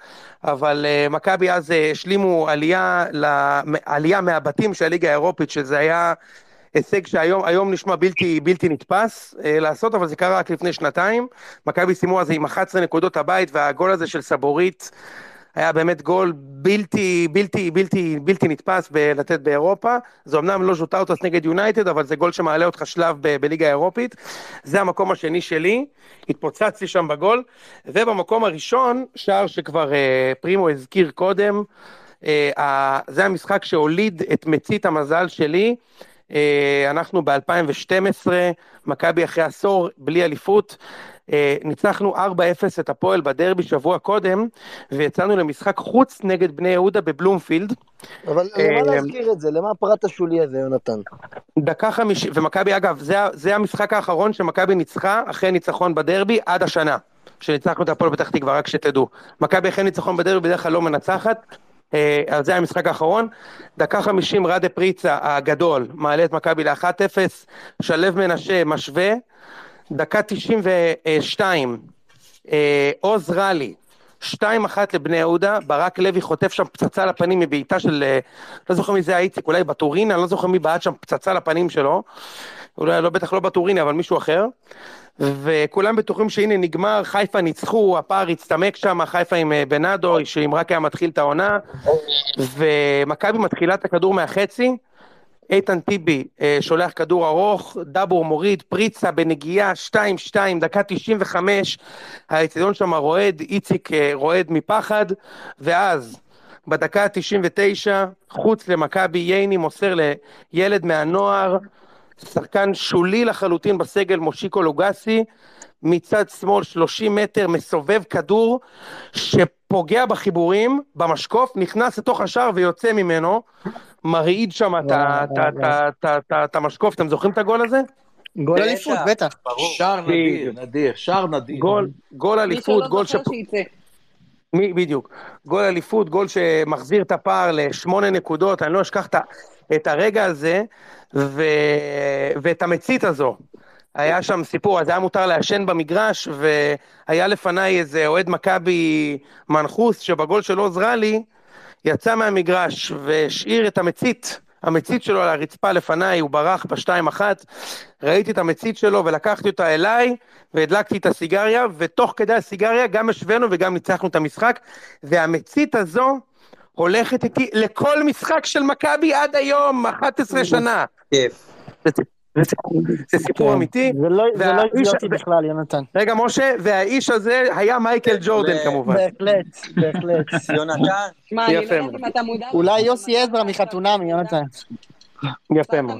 אבל אה, מכבי אז אה, השלימו עלייה, ל- עלייה מהבתים של הליגה האירופית, שזה היה הישג שהיום היום נשמע בלתי, בלתי נתפס אה, לעשות, אבל זה קרה רק לפני שנתיים. מכבי סיימו אז עם 11 נקודות הבית, והגול הזה של סבורית היה באמת גול בלתי, בלתי, בלתי, בלתי נתפס בלתת באירופה. זה אמנם לא ז'וטאוטוס נגד יונייטד, אבל זה גול שמעלה אותך שלב ב- בליגה האירופית. זה המקום השני שלי, התפוצצתי שם בגול. ובמקום הראשון, שער שכבר אה, פרימו הזכיר קודם, אה, זה המשחק שהוליד את מצית המזל שלי. אה, אנחנו ב-2012, מכבי אחרי עשור בלי אליפות, אה, ניצחנו 4-0 את הפועל בדרבי שבוע קודם, ויצאנו למשחק חוץ נגד בני יהודה בבלומפילד. אבל אה, למה להזכיר את זה? למה הפרט השולי הזה, יונתן? דקה חמישית, ומכבי אגב, זה, זה המשחק האחרון שמכבי ניצחה אחרי ניצחון בדרבי עד השנה. שניצחנו את הפועל פתח תקווה, רק שתדעו. מכבי אחרי ניצחון בדרבי בדרך כלל לא מנצחת, אה, אז זה המשחק האחרון. דקה חמישים רדה פריצה הגדול מעלה את מכבי ל-1-0, שלו מנשה משווה. דקה תשעים ושתיים, אה, עוז רלי, שתיים אחת לבני יהודה, ברק לוי חוטף שם פצצה לפנים מבעיטה של, אה, לא זוכר מי זה היה איציק, אולי בטורינה, לא זוכר מי בעט שם פצצה לפנים שלו. אולי לא, בטח לא בטוריני, אבל מישהו אחר. וכולם בטוחים שהנה נגמר, חיפה ניצחו, הפער הצטמק שם, חיפה עם אה, בנאדו, שאם רק היה מתחיל את העונה, ומכבי מתחילה את הכדור מהחצי, איתן טיבי אה, שולח כדור ארוך, דאבור מוריד, פריצה בנגיעה 2-2, דקה 95, האצטדיון שם רועד, איציק אה, רועד מפחד, ואז בדקה ה-99, חוץ למכבי, ייני מוסר לילד מהנוער, שחקן שולי לחלוטין בסגל, מושיקו לוגסי, מצד שמאל 30 מטר, מסובב כדור, שפוגע בחיבורים, במשקוף, נכנס לתוך השער ויוצא ממנו, מרעיד שם את המשקוף, אתם זוכרים את הגול הזה? גול אליפות, בטח. שער נדיר, נדיר, שער נדיר. גול, אליפות, גול ש... מי, בדיוק. גול אליפות, גול שמחזיר את הפער לשמונה נקודות, אני לא אשכח את הרגע הזה, ו... ואת המצית הזו. היה שם סיפור, אז היה מותר לעשן במגרש, והיה לפניי איזה אוהד מכבי מנחוס, שבגול של עוז רלי, יצא מהמגרש והשאיר את המצית, המצית שלו על הרצפה לפניי, הוא ברח בשתיים אחת, ראיתי את המצית שלו ולקחתי אותה אליי, והדלקתי את הסיגריה, ותוך כדי הסיגריה גם השווינו וגם ניצחנו את המשחק, והמצית הזו הולכת איתי לכל משחק של מכבי עד היום, 11 שנה. כיף. זה, סיפור כן. אמיתי. זה לא זה לא אידיוטי בכלל, יונתן. רגע, משה, והאיש הזה היה מייקל ג'ורדן כמובן. בהחלט, בהחלט. יונתן, שמע, אני לא יודעת. אם אתה מודע... אולי יוסי עזרא מחתונמי, יונתן. יפה מאוד.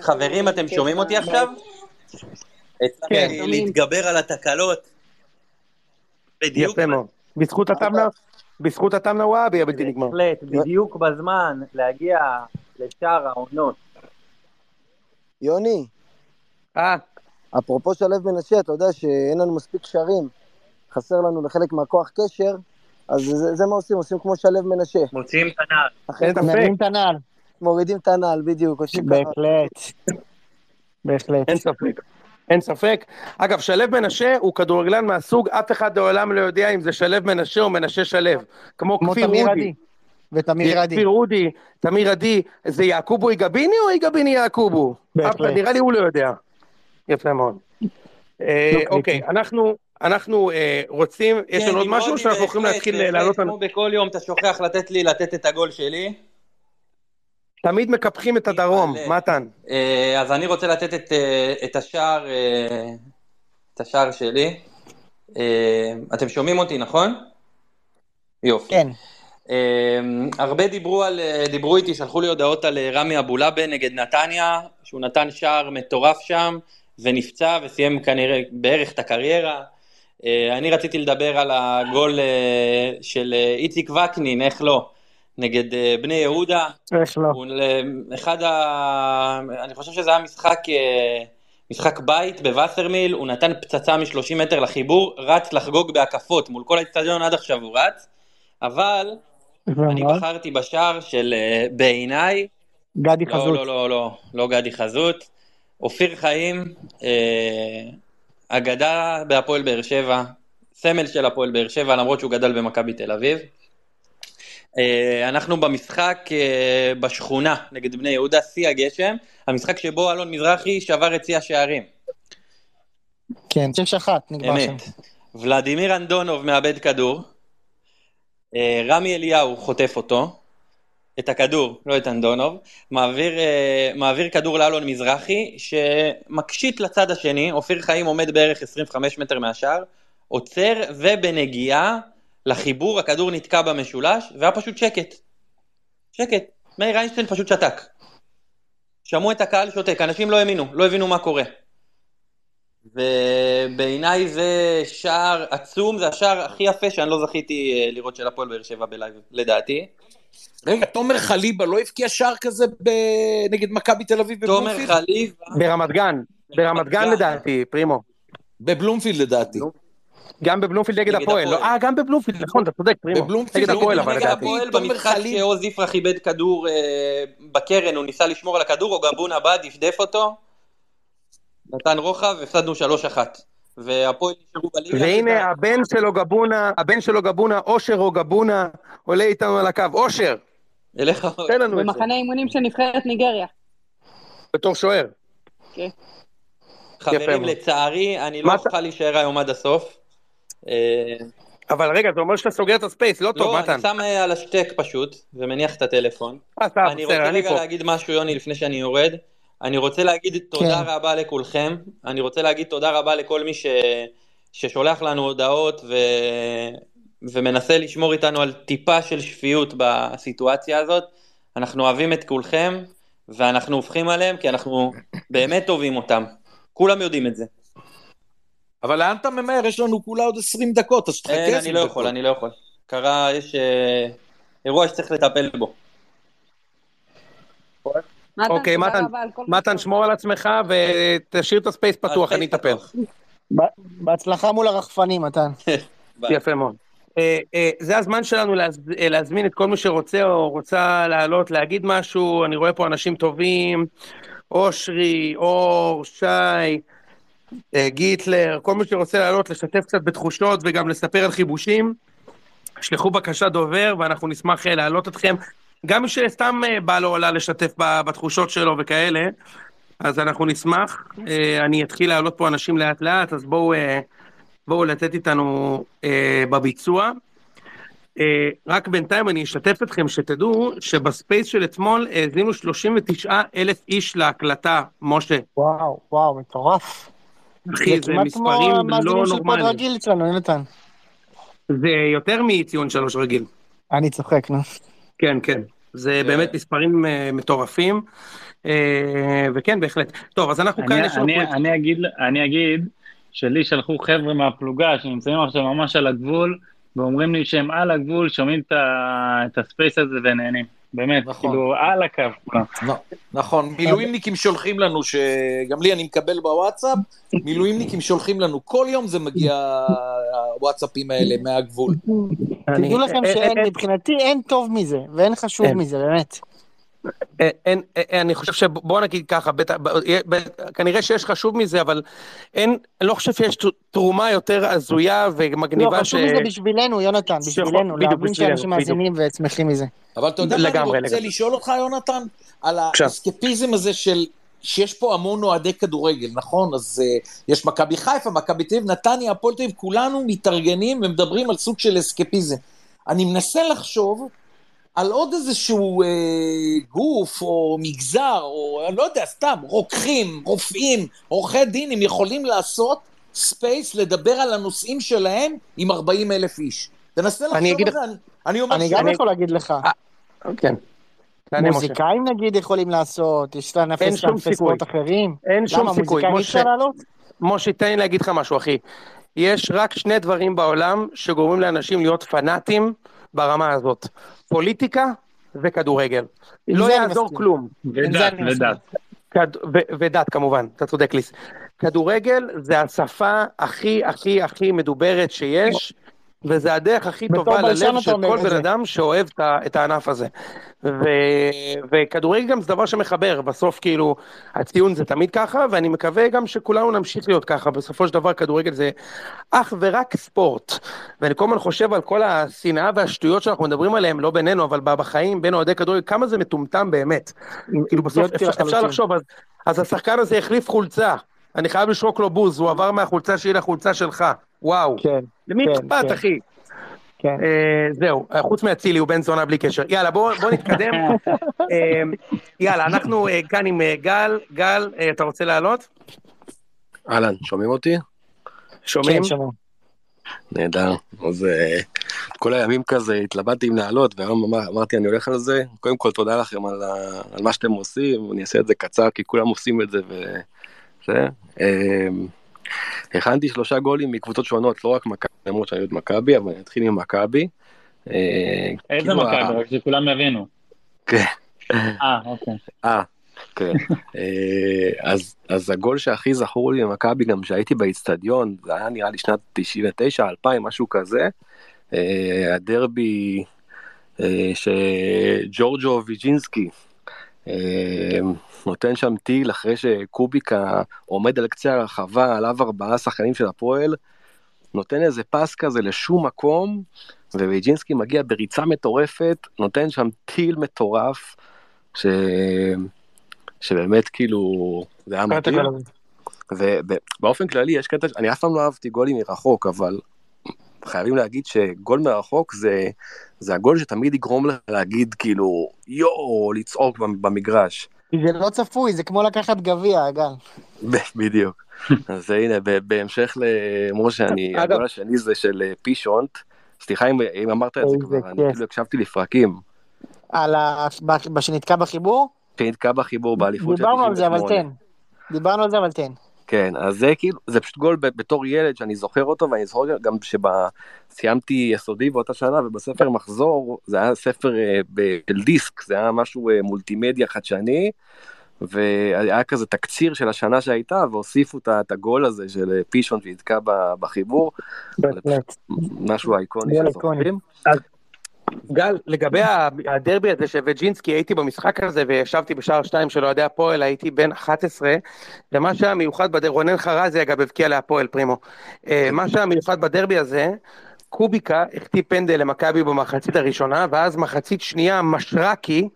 חברים, אתם כן, שומעים אותי. עכשיו? כן. להתגבר על התקלות. בדיוק. יפה מאוד. בזכות התמנה, בזכות התמנה וואבי הבלתי נגמר. בהחלט, בדיוק בזמן להגיע לשאר העונות. יוני, אה, אפרופו שלו מנשה, אתה יודע שאין לנו מספיק קשרים, חסר לנו לחלק מהכוח קשר, אז זה, זה מה עושים, עושים כמו שלו מנשה. מוציאים את הנעל. מרים את הנעל. מורידים את הנעל, בדיוק. בהחלט. בהחלט. אין ספק. אין ספק. אגב, שלו מנשה הוא כדורגלן מהסוג, אף אחד לעולם לא יודע אם זה שלו מנשה או מנשה שלו. כמו כמו כפיר תמיר אודי. עדי. ותמיר עדי. כפיר אודי, תמיר עדי, זה יעקובו איגביני או איגביני יעקובו? בהחלט. נראה לי הוא לא יודע. יפה מאוד. אה, לא אוקיי. אנחנו, אנחנו אה, רוצים, יש כן, לנו עוד משהו שאנחנו יכולים להתחיל לעלות לנו? כמו בכל יום אתה שוכח לתת לי לתת את הגול שלי. תמיד מקפחים את הדרום. מתן. אה, אז אני רוצה לתת את, אה, את השער, אה, את השער שלי. אתם שומעים אותי, נכון? יופי. כן. הרבה דיברו, על, דיברו איתי, שלחו לי הודעות על רמי אבולאבה נגד נתניה, שהוא נתן שער מטורף שם, ונפצע וסיים כנראה בערך את הקריירה. אני רציתי לדבר על הגול של איציק וקנין, איך לא, נגד אה, בני יהודה. איך לא. הוא אחד ה... אני חושב שזה היה משחק, אה, משחק בית בווסרמיל, הוא נתן פצצה מ-30 מטר לחיבור, רץ לחגוג בהקפות, מול כל האצטדיון עד עכשיו הוא רץ, אבל אני ומה? בחרתי בשער של אה, בעיניי, גדי לא, חזות. לא, לא, לא, לא גדי חזות, אופיר חיים, אגדה בהפועל באר שבע, סמל של הפועל באר שבע, למרות שהוא גדל במכבי תל אביב. אה, אנחנו במשחק אה, בשכונה נגד בני יהודה, שיא הגשם, המשחק שבו אלון מזרחי שבר את שיא השערים. כן, שש אחת נגמר שם. אמת. ולדימיר אנדונוב מאבד כדור, אה, רמי אליהו חוטף אותו, את הכדור, לא את אנדונוב, מעביר, מעביר כדור לאלון מזרחי, שמקשיט לצד השני, אופיר חיים עומד בערך 25 מטר מהשער, עוצר ובנגיעה לחיבור הכדור נתקע במשולש, והיה פשוט שקט. שקט. מאיר איינשטיין פשוט שתק. שמעו את הקהל שותק, אנשים לא האמינו, לא הבינו מה קורה. ובעיניי זה שער עצום, זה השער הכי יפה שאני לא זכיתי אה, לראות של הפועל באר שבע בלייב, לדעתי. רגע, תומר חליבה לא הבקיע שער כזה ב- נגד מכבי תל אביב תומר בבלומפילד? חליבה, ברמת גן, ברמת גן לדעתי, פרימו. בבלומפילד לדעתי. גם בבלומפילד נגד הפועל. לא, אה, גם בבלומפילד, נכון, אתה צודק, פרימו. בבלומפילד נגד הפועל, במשחק. שעוז יפרח איבד כדור אה, בקרן, הוא ניסה לשמור על הכדור, או גבונה בא, דפדף אותו, נתן רוחב, הפסדנו 3-1. והפועל נשארו בליגה. והנה הבן שלו גבונה, הבן שלו גבונה, אושר או גבונה, עולה איתנו על הקו. אושר, אליך, תן לנו את זה. במחנה אימונים של נבחרת ניגריה. בתור שוער. כן. חברים. לצערי, אני לא אוכל להישאר היום עד הסוף. אה, אבל רגע, זה אומר שאתה סוגר את הספייס, לא טוב, לא, מתן. אני שם אה, על השטק פשוט, ומניח את הטלפון. אה, אני רוצה רגע. להגיד משהו, יוני, לפני שאני יורד. אני רוצה להגיד תודה כן. רבה לכולכם. אני רוצה להגיד תודה רבה לכל מי ש... ששולח לנו הודעות ו... ומנסה לשמור איתנו על טיפה של שפיות בסיטואציה הזאת. אנחנו אוהבים את כולכם, ואנחנו הופכים עליהם, כי אנחנו באמת אוהבים אותם. כולם יודעים את זה. אבל לאן אתה ממהר? יש לנו כולה עוד 20 דקות, אז תחכה אין, 20 אני לא דקות. יכול, אני לא יכול. קרה, יש אה, אירוע שצריך לטפל בו. מתן, אוקיי, מתן, מתן, שמור על עצמך ותשאיר את הספייס פתוח, אני אטפל. בהצלחה מול הרחפנים, מתן. יפה מאוד. אה, אה, זה הזמן שלנו אה, להזמין את כל מי שרוצה או רוצה לעלות, להגיד משהו, אני רואה פה אנשים טובים, אושרי, אור, שי, גיטלר, כל מי שרוצה לעלות, לשתף קצת בתחושות וגם לספר על חיבושים, שלחו בקשה דובר ואנחנו נשמח אה, להעלות אתכם. גם מי שסתם אה, בא לו עולה לשתף בתחושות שלו וכאלה, אז אנחנו נשמח. אה, אני אתחיל להעלות פה אנשים לאט לאט, אז בואו... אה, בואו לתת איתנו אה, בביצוע. אה, רק בינתיים אני אשתף אתכם שתדעו שבספייס של אתמול האזינו 39 אלף איש להקלטה, משה. וואו, וואו, מטורף. אחי, זה כמעט מספרים כמו המאזינים לא של פוד נורמליים. רגיל אצלנו, יונתן. זה יותר מציון שלוש רגיל. אני צוחק, נו. כן, כן. זה באמת מספרים אה, מטורפים. אה, וכן, בהחלט. טוב, אז אנחנו כאן, אני, אגיד, אני אגיד שלי שלחו חבר'ה מהפלוגה שנמצאים עכשיו ממש על הגבול, ואומרים לי שהם על הגבול, שומעים את הספייס הזה ונהנים. באמת, נכון. כאילו, על הקו כולם. נכון, מילואימניקים שולחים לנו, שגם לי אני מקבל בוואטסאפ, מילואימניקים שולחים לנו, כל יום זה מגיע, הוואטסאפים האלה מהגבול. תדעו לכם אה, שאין, אה, מבחינתי אין טוב מזה, ואין חשוב. מזה, באמת. אין, אין, אין, אני חושב שבוא נגיד ככה, בטח, ב- ב- כנראה שיש חשוב מזה, אבל אין, אני לא חושב שיש תרומה יותר הזויה לא, ומגניבה חשוב מזה בשבילנו, יונתן, בשבילנו, להבין שאנשים מאזינים ושמחים מזה. אבל אתה יודע מה אני רוצה לגמרי. לשאול אותך, יונתן? על. האסקפיזם הזה של... שיש פה המון אוהדי כדורגל, נכון? אז אה, יש מכבי חיפה, מכבי תל אביב, נתניה, הפועל תל אביב, כולנו מתארגנים ומדברים על סוג של אסקפיזם. אני מנסה לחשוב על עוד איזשהו אה, גוף או מגזר, או אני לא יודע, סתם, רוקחים, רופאים, עורכי דין, הם יכולים לעשות space לדבר על הנושאים שלהם עם 40 אלף איש. תנסה לחשוב אני על אגיד- זה, אני, אני אומר אני. גם יכול להגיד לך, כן. תענה, משה. מוזיקאים נגיד יכולים לעשות, יש לענפי אין שום ענפי סיכוי. ספורט אחרים. אין שום למה, סיכוי, מוזיקאים אי משה. אפשר לעלות? משה, תן לי להגיד לך משהו, אחי. יש רק שני דברים בעולם שגורמים לאנשים להיות פנאטים ברמה הזאת. פוליטיקה וכדורגל. לא יעזור מסכים. כלום. ודת. ודת. כד... ו... ודת כמובן, אתה צודק ליס. כדורגל זה השפה הכי הכי הכי מדוברת שיש, וזה הדרך הכי טובה ללב של כל בן. אדם שאוהב את, הענף הזה. ו... וכדורגל גם זה דבר שמחבר, בסוף כאילו הציון זה תמיד ככה, ואני מקווה גם שכולנו נמשיך להיות ככה, בסופו של דבר כדורגל זה אך ורק ספורט. ואני כל הזמן חושב על כל השנאה והשטויות שאנחנו מדברים עליהן, לא בינינו, אבל בחיים, בין אוהדי כדורגל, כמה זה מטומטם באמת. כאילו בסוף אפשר, אפשר. לחשוב, אז, אז השחקן הזה החליף חולצה, אני חייב לשרוק לו בוז, הוא עבר מהחולצה שלי לחולצה שלך, וואו. כן, למי כן, אכפת, כן. אחי? כן. אה, זהו, חוץ מאצילי הוא בן זונה בלי קשר. יאללה, בוא, בוא נתקדם. אה, יאללה, אנחנו אה, כאן עם אה, גל. גל, אתה רוצה לעלות? אהלן, שומעים אותי? שומעים? כן, שומעים. נהדר. אז כל הימים כזה התלבטתי עם לעלות, והיום אמר- אמרתי אני הולך על זה. קודם כל תודה לכם על, ה- על מה שאתם עושים, אני אעשה את זה קצר כי כולם עושים את זה. וזה. אה, הכנתי שלושה גולים מקבוצות שונות, לא רק מכבי, למרות שאני אוהד מכבי, אבל אני אתחיל עם מכבי. אה, איזה כאילו מכבי? רק שכולם יבינו. כן. אה, אוקיי. אה, כן. אה, אז, הגול שהכי זכור לי במכבי גם שהייתי באיצטדיון, זה היה נראה לי שנת 99, 2000, משהו כזה. אה, הדרבי שג'ורג'ו ויג'ינסקי נותן שם טיל אחרי שקוביקה עומד על קצה הרחבה, עליו ארבעה שחקנים של הפועל, נותן איזה פס כזה לשום מקום, וויג'ינסקי מגיע בריצה מטורפת, נותן שם טיל מטורף. ש... שבאמת כאילו זה היה מדהים. ובאופן כללי יש קטע, אני אף פעם לא אהבתי גולים מרחוק, אבל חייבים להגיד שגול מרחוק זה, זה הגול שתמיד יגרום לך להגיד כאילו יואו, לצעוק במגרש. זה לא צפוי, זה כמו לקחת גביע, גל. ב- בדיוק. אז הנה, ב- בהמשך למשה, אני, אגב- הגול השני זה של אה, פישונט. סליחה אם, אם אמרת את זה כבר, אני כיף. כאילו הקשבתי לפרקים. על ה... ב- שנתקע בחיבור? שנתקע בחיבור באליפות של דיברנו על זה, אבל 98. תן. דיברנו על זה, אבל תן. כן, אז זה כאילו, זה פשוט גול בתור ילד שאני זוכר אותו, ואני זוכר גם שסיימתי יסודי באותה שנה, ובספר מחזור, זה היה ספר אה, של דיסק, זה היה משהו אה, מולטימדיה חדשני, והיה כזה תקציר של השנה שהייתה, והוסיפו את הגול הזה של אה, פישון שהתקע בחיבור. משהו איקוני גול שזוכרים. גל, לגבי הדרבי הזה של וג'ינסקי, הייתי במשחק הזה וישבתי בשער שתיים של אוהדי הפועל, הייתי בן 11, ומה שהיה מיוחד בדרבי, רונן חרזי אגב הבקיע להפועל פרימו, אה, מה שהיה מיוחד בדרבי הזה, קוביקה החטיא פנדל למכבי במחצית הראשונה, ואז מחצית שנייה משרקי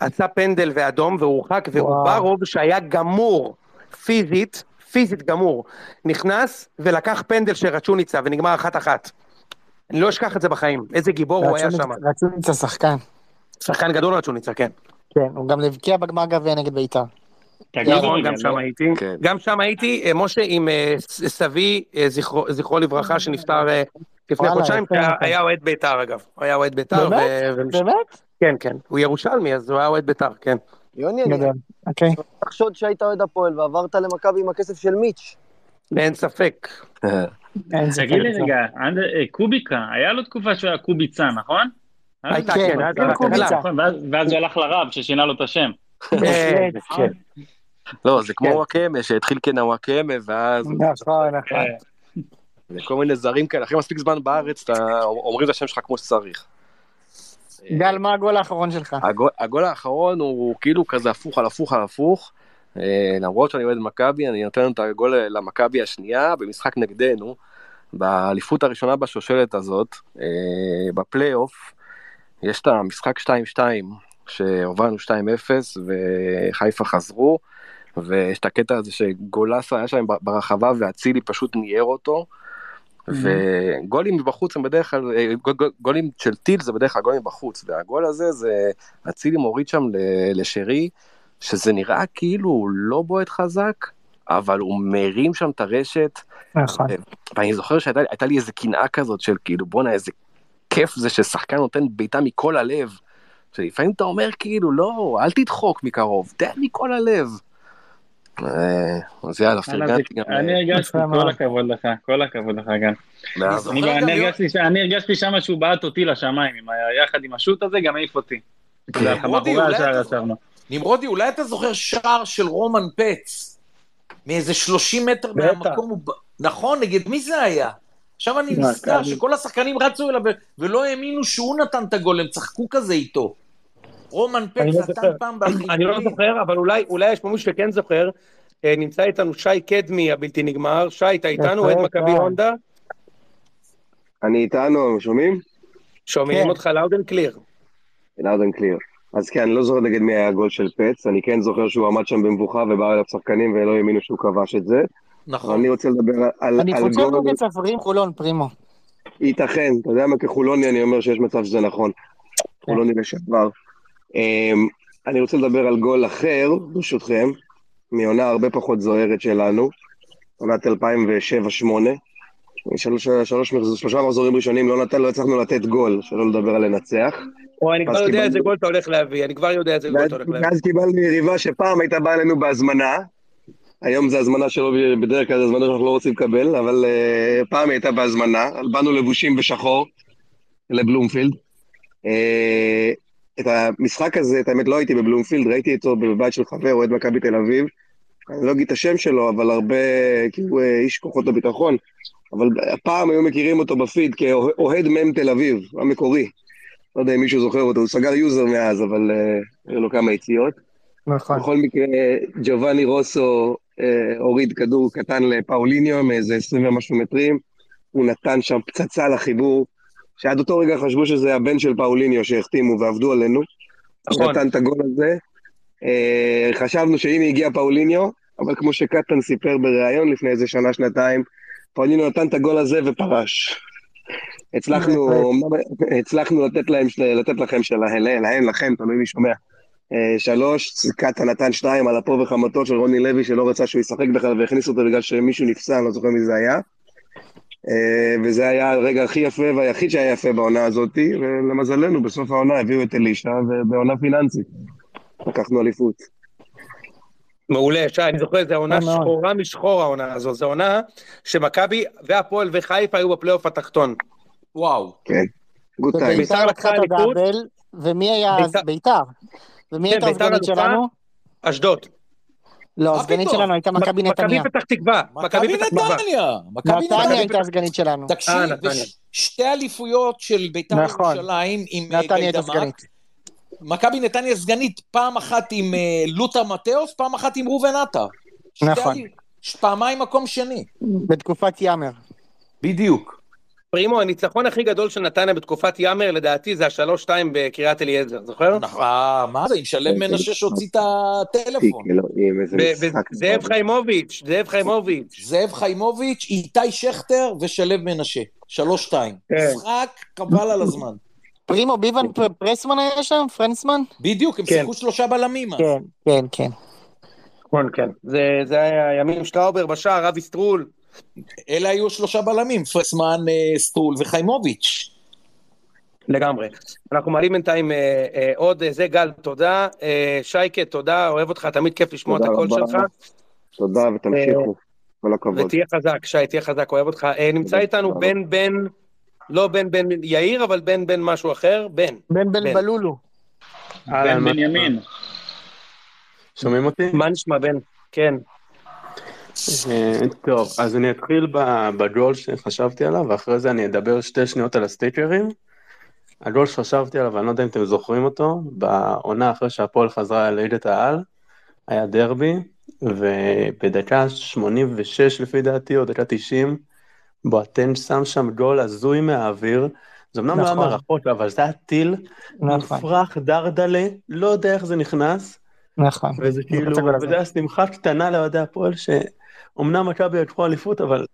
עשה פנדל ואדום והורחק, ואוברוב שהיה גמור פיזית, פיזית גמור, נכנס ולקח פנדל של רצ'וניצה ונגמר אחת אחת. אני לא אשכח את זה בחיים, איזה גיבור הוא היה שם. רצו למצוא שחקן. שחקן גדול רצ'וניצה, כן. כן, הוא גם הבקיע בגמר גביע נגד בית"ר. תגיד, נכון, רגע, גם שם לא- הייתי. כן. גם שם הייתי, משה עם אה, סבי, אה, זכרו לברכה, שנפטר אה, לפני חודשיים. היה אוהד בית"ר אגב. הוא היה אוהד בית"ר. באמת? באמת? כן, כן. הוא ירושלמי, אז הוא היה אוהד בית"ר, כן. יוני, אני. אוקיי. לחשוד שהיית אוהד הפועל ועברת למכבי עם הכסף של מיץ'. אין ספק. ספק. תגיד לי רגע, אנד- אה, קוביקה, היה לו תקופה שהוא היה קוביצה, נכון? הייתה, תקופה, כן, נכון, לו קוביצה. נכון, ואז- הוא הלך לרב ששינה לו את השם. כן, כן. לא, זה כן. כמו וואקמה, שהתחיל כנוואקמה, ואז נכון, נכון. אה, וכל מיני זרים כאלה, אחרי מספיק זמן בארץ, אתה אומרים את השם שלך כמו שצריך. גל, מה הגול האחרון שלך? הגול האחרון הוא כאילו כזה הפוך על הפוך על הפוך. אה, למרות שאני אוהד מכבי, אני נותן את הגול למכבי השנייה במשחק נגדנו, באליפות הראשונה בשושלת הזאת, אה, בפלייאוף, יש את המשחק 2-2, שהובלנו 2-0 וחיפה חזרו, ויש את הקטע הזה שגולסה היה שם ברחבה ואצילי פשוט ניער אותו. וגולים מבחוץ הם בדרך כלל, אה, גול- גול- גולים של טיל זה בדרך כלל גולים מבחוץ, והגול הזה זה אצילי מוריד שם לשרי, שזה נראה כאילו הוא לא בועט חזק, אבל הוא מרים שם את הרשת, נכון. ואני זוכר שהייתה הייתה לי איזה קנאה כזאת של כאילו בואנה איזה כיף זה ששחקן נותן בעיטה מכל הלב. שלפעמים אתה אומר כאילו לא, אל תדחוק מקרוב, תן מכל הלב. אה, אז יאללה, פרגנתי גם. אני הרגשתי. כל הכבוד לך, כל הכבוד לך גם. אני הרגשתי ש- אני הרגשתי שמה שהוא בעט אותי לשמיים, יחד עם השוט הזה, גם העיף אותי. אולי ישבנו. נמרודי, אולי אתה זוכר שער של רומן פץ, מאיזה 30 מטר. מהמקום, הוא נכון, נגד מי זה היה? עכשיו אני נזכר. שכל השחקנים רצו אליו ולא האמינו שהוא נתן את הגול, הם צחקו כזה איתו. רומן פץ לא נתן זוכר. פעם אני לא. זוכר, אבל אולי אולי יש פה מישהו שכן זוכר. אה, נמצא איתנו שי קדמי הבלתי נגמר. שי, אתה איתנו? יפה, אוהד מכבי. הונדה? אני איתנו, שומעים? שומעים כן. אותך clear. loud and clear. אז כן, אני לא זוכר נגד מי היה הגול של פץ, אני כן זוכר שהוא עמד שם במבוכה ובאו אליו שחקנים ולא האמינו שהוא כבש את זה. אבל נכון. אני רוצה לדבר על, אני על חושב גול, נגד צפרים חולון, פרימו. ייתכן, אתה יודע מה, כחולוני אני אומר שיש מצב שזה נכון. חולוני לשעבר. אמ, אני רוצה לדבר על גול אחר, ברשותכם, מעונה הרבה פחות זוהרת שלנו, עונת 2007-2008. שלוש, שלוש, מחזור- שלושה מחזורים ראשונים לא, נתן, לא הצלחנו לתת גול, שלא לדבר על לנצח. או, אני כבר יודע איזה גול אתה הולך להביא, אני כבר יודע איזה גול אתה הולך להביא. ואז קיבלנו יריבה שפעם הייתה באה אלינו בהזמנה, היום זה הזמנה שלו, בדרך כלל זה הזמנה שאנחנו לא רוצים לקבל, אבל uh, פעם הייתה בהזמנה, באנו לבושים בשחור לבלומפילד. Uh, את המשחק הזה, את האמת לא הייתי בבלומפילד, ראיתי אותו בבית של חבר, אוהד מכבי תל אביב. אני לא אגיד את השם שלו, אבל הרבה, הוא אה, איש כוחות הביטחון, אבל הפעם היו מכירים אותו בפיד כאוהד מ"ם תל אביב, המקורי. לא יודע אם מישהו זוכר אותו, הוא סגר יוזר מאז, אבל אה, היו לו כמה יציאות. נכון. בכל מקרה, ג'ובאני רוסו אה, הוריד כדור קטן לפאוליניו מאיזה 20 ומשהו מטרים, הוא נתן שם פצצה לחיבור, שעד אותו רגע חשבו שזה הבן של פאוליניו שהחתימו ועבדו עלינו. נכון. נתן את הגול הזה. אה, חשבנו שהנה הגיע פאוליניו, אבל כמו שקטן סיפר בריאיון לפני איזה שנה, שנתיים, פאולינו נתן את הגול הזה ופרש. הצלחנו, הצלחנו לתת להם, לתת לכם שלהם, להם, לכם, תלוי מי שומע. אה, שלוש, קטן נתן שתיים על אפו וחמתו של רוני לוי שלא רצה שהוא ישחק בכלל והכניס אותו בגלל שמישהו נפסע, אני לא זוכר מי זה היה. אה, וזה היה הרגע הכי יפה והיחיד שהיה יפה בעונה הזאת, ולמזלנו בסוף העונה הביאו את אלישע ובעונה פיננסית. לקחנו אליפות. מעולה, שי, אני זוכר, זו עונה מאוד. שחורה משחור העונה הזו, זו עונה שמכבי והפועל וחיפה היו בפלייאוף התחתון. וואו. כן, גוד טיים. בית"ר לקחה את. הדאבל, ומי היה אז? בית"ר-. ומי כן, הייתה בית"ר הסגנית שלנו? אשדוד. לא, הסגנית? שלנו הייתה מכבי נתניה. מכבי פתח תקווה. מכבי. נתניה. מכבי נתניה. הייתה הסגנית שלנו. תקשיב, אה, שתי אליפויות של בית"ר נכון. ירושלים עם אה, גיידמק. סגנית. מכבי נתניה סגנית פעם אחת עם אה, לוטה מתאוס, פעם אחת עם ראובן עטר. נכון. פעמיים מקום שני. בתקופת יאמר. בדיוק. פרימו, הניצחון הכי גדול של נתניה בתקופת יאמר, לדעתי, זה השלוש-שתיים בקריית אליעזר, זוכר? נכון, אה, מה זה, עם שלו מנשה שהוציא את הטלפון. משחק. וזאב חיימוביץ', זאב חיימוביץ'. זאב חיימוביץ', איתי שכטר ושלו מנשה. שלוש-שתיים. כן. משחק, חבל על הזמן. פרימו ביבן פ- פרסמן היה שם? פרנסמן? בדיוק, הם כן. שיחקו שלושה בלמים. אז. כן, כן, כן. כן. זה- זה היה ימים ששטראובר בשער, אבי סטרול. אלה היו שלושה בלמים, פרסמן, אה, סטרול וחיימוביץ'. לגמרי. אנחנו מעלים בינתיים אה, אה, עוד, אה, זה גל, תודה. אה, שייקה, תודה, אוהב אותך, תמיד כיף לשמוע את הקול. שלך. תודה ותמשיכו. כל הכבוד. ותהיה חזק, שי, תהיה חזק, אוהב אותך. אה, נמצא איתנו בן בן, לא בן בן יאיר, אבל בן בן משהו אחר, בן. בן בן בן. בלולו. בן בנימין. שומעים אותי? מה נשמע בן? כן. אה, טוב, אז אני אתחיל בגול שחשבתי עליו, ואחרי זה אני אדבר שתי שניות על הסטיקרים. הגול שחשבתי עליו, אני לא יודע אם אתם זוכרים אותו, בעונה אחרי שהפועל חזרה לליגת העל, היה דרבי, ובדקה 86 לפי דעתי, או דקה 90, בואטן שם שם גול הזוי מהאוויר. זה אמנם לא היה נכון. מרחוק, אבל זה היה טיל נכון, מופרך דרדלה, לא יודע איך זה נכנס. נכון. וזה כאילו. וזה היה שמחה קטנה לאוהדי הפועל, שאומנם מכבי לקחו אליפות, אבל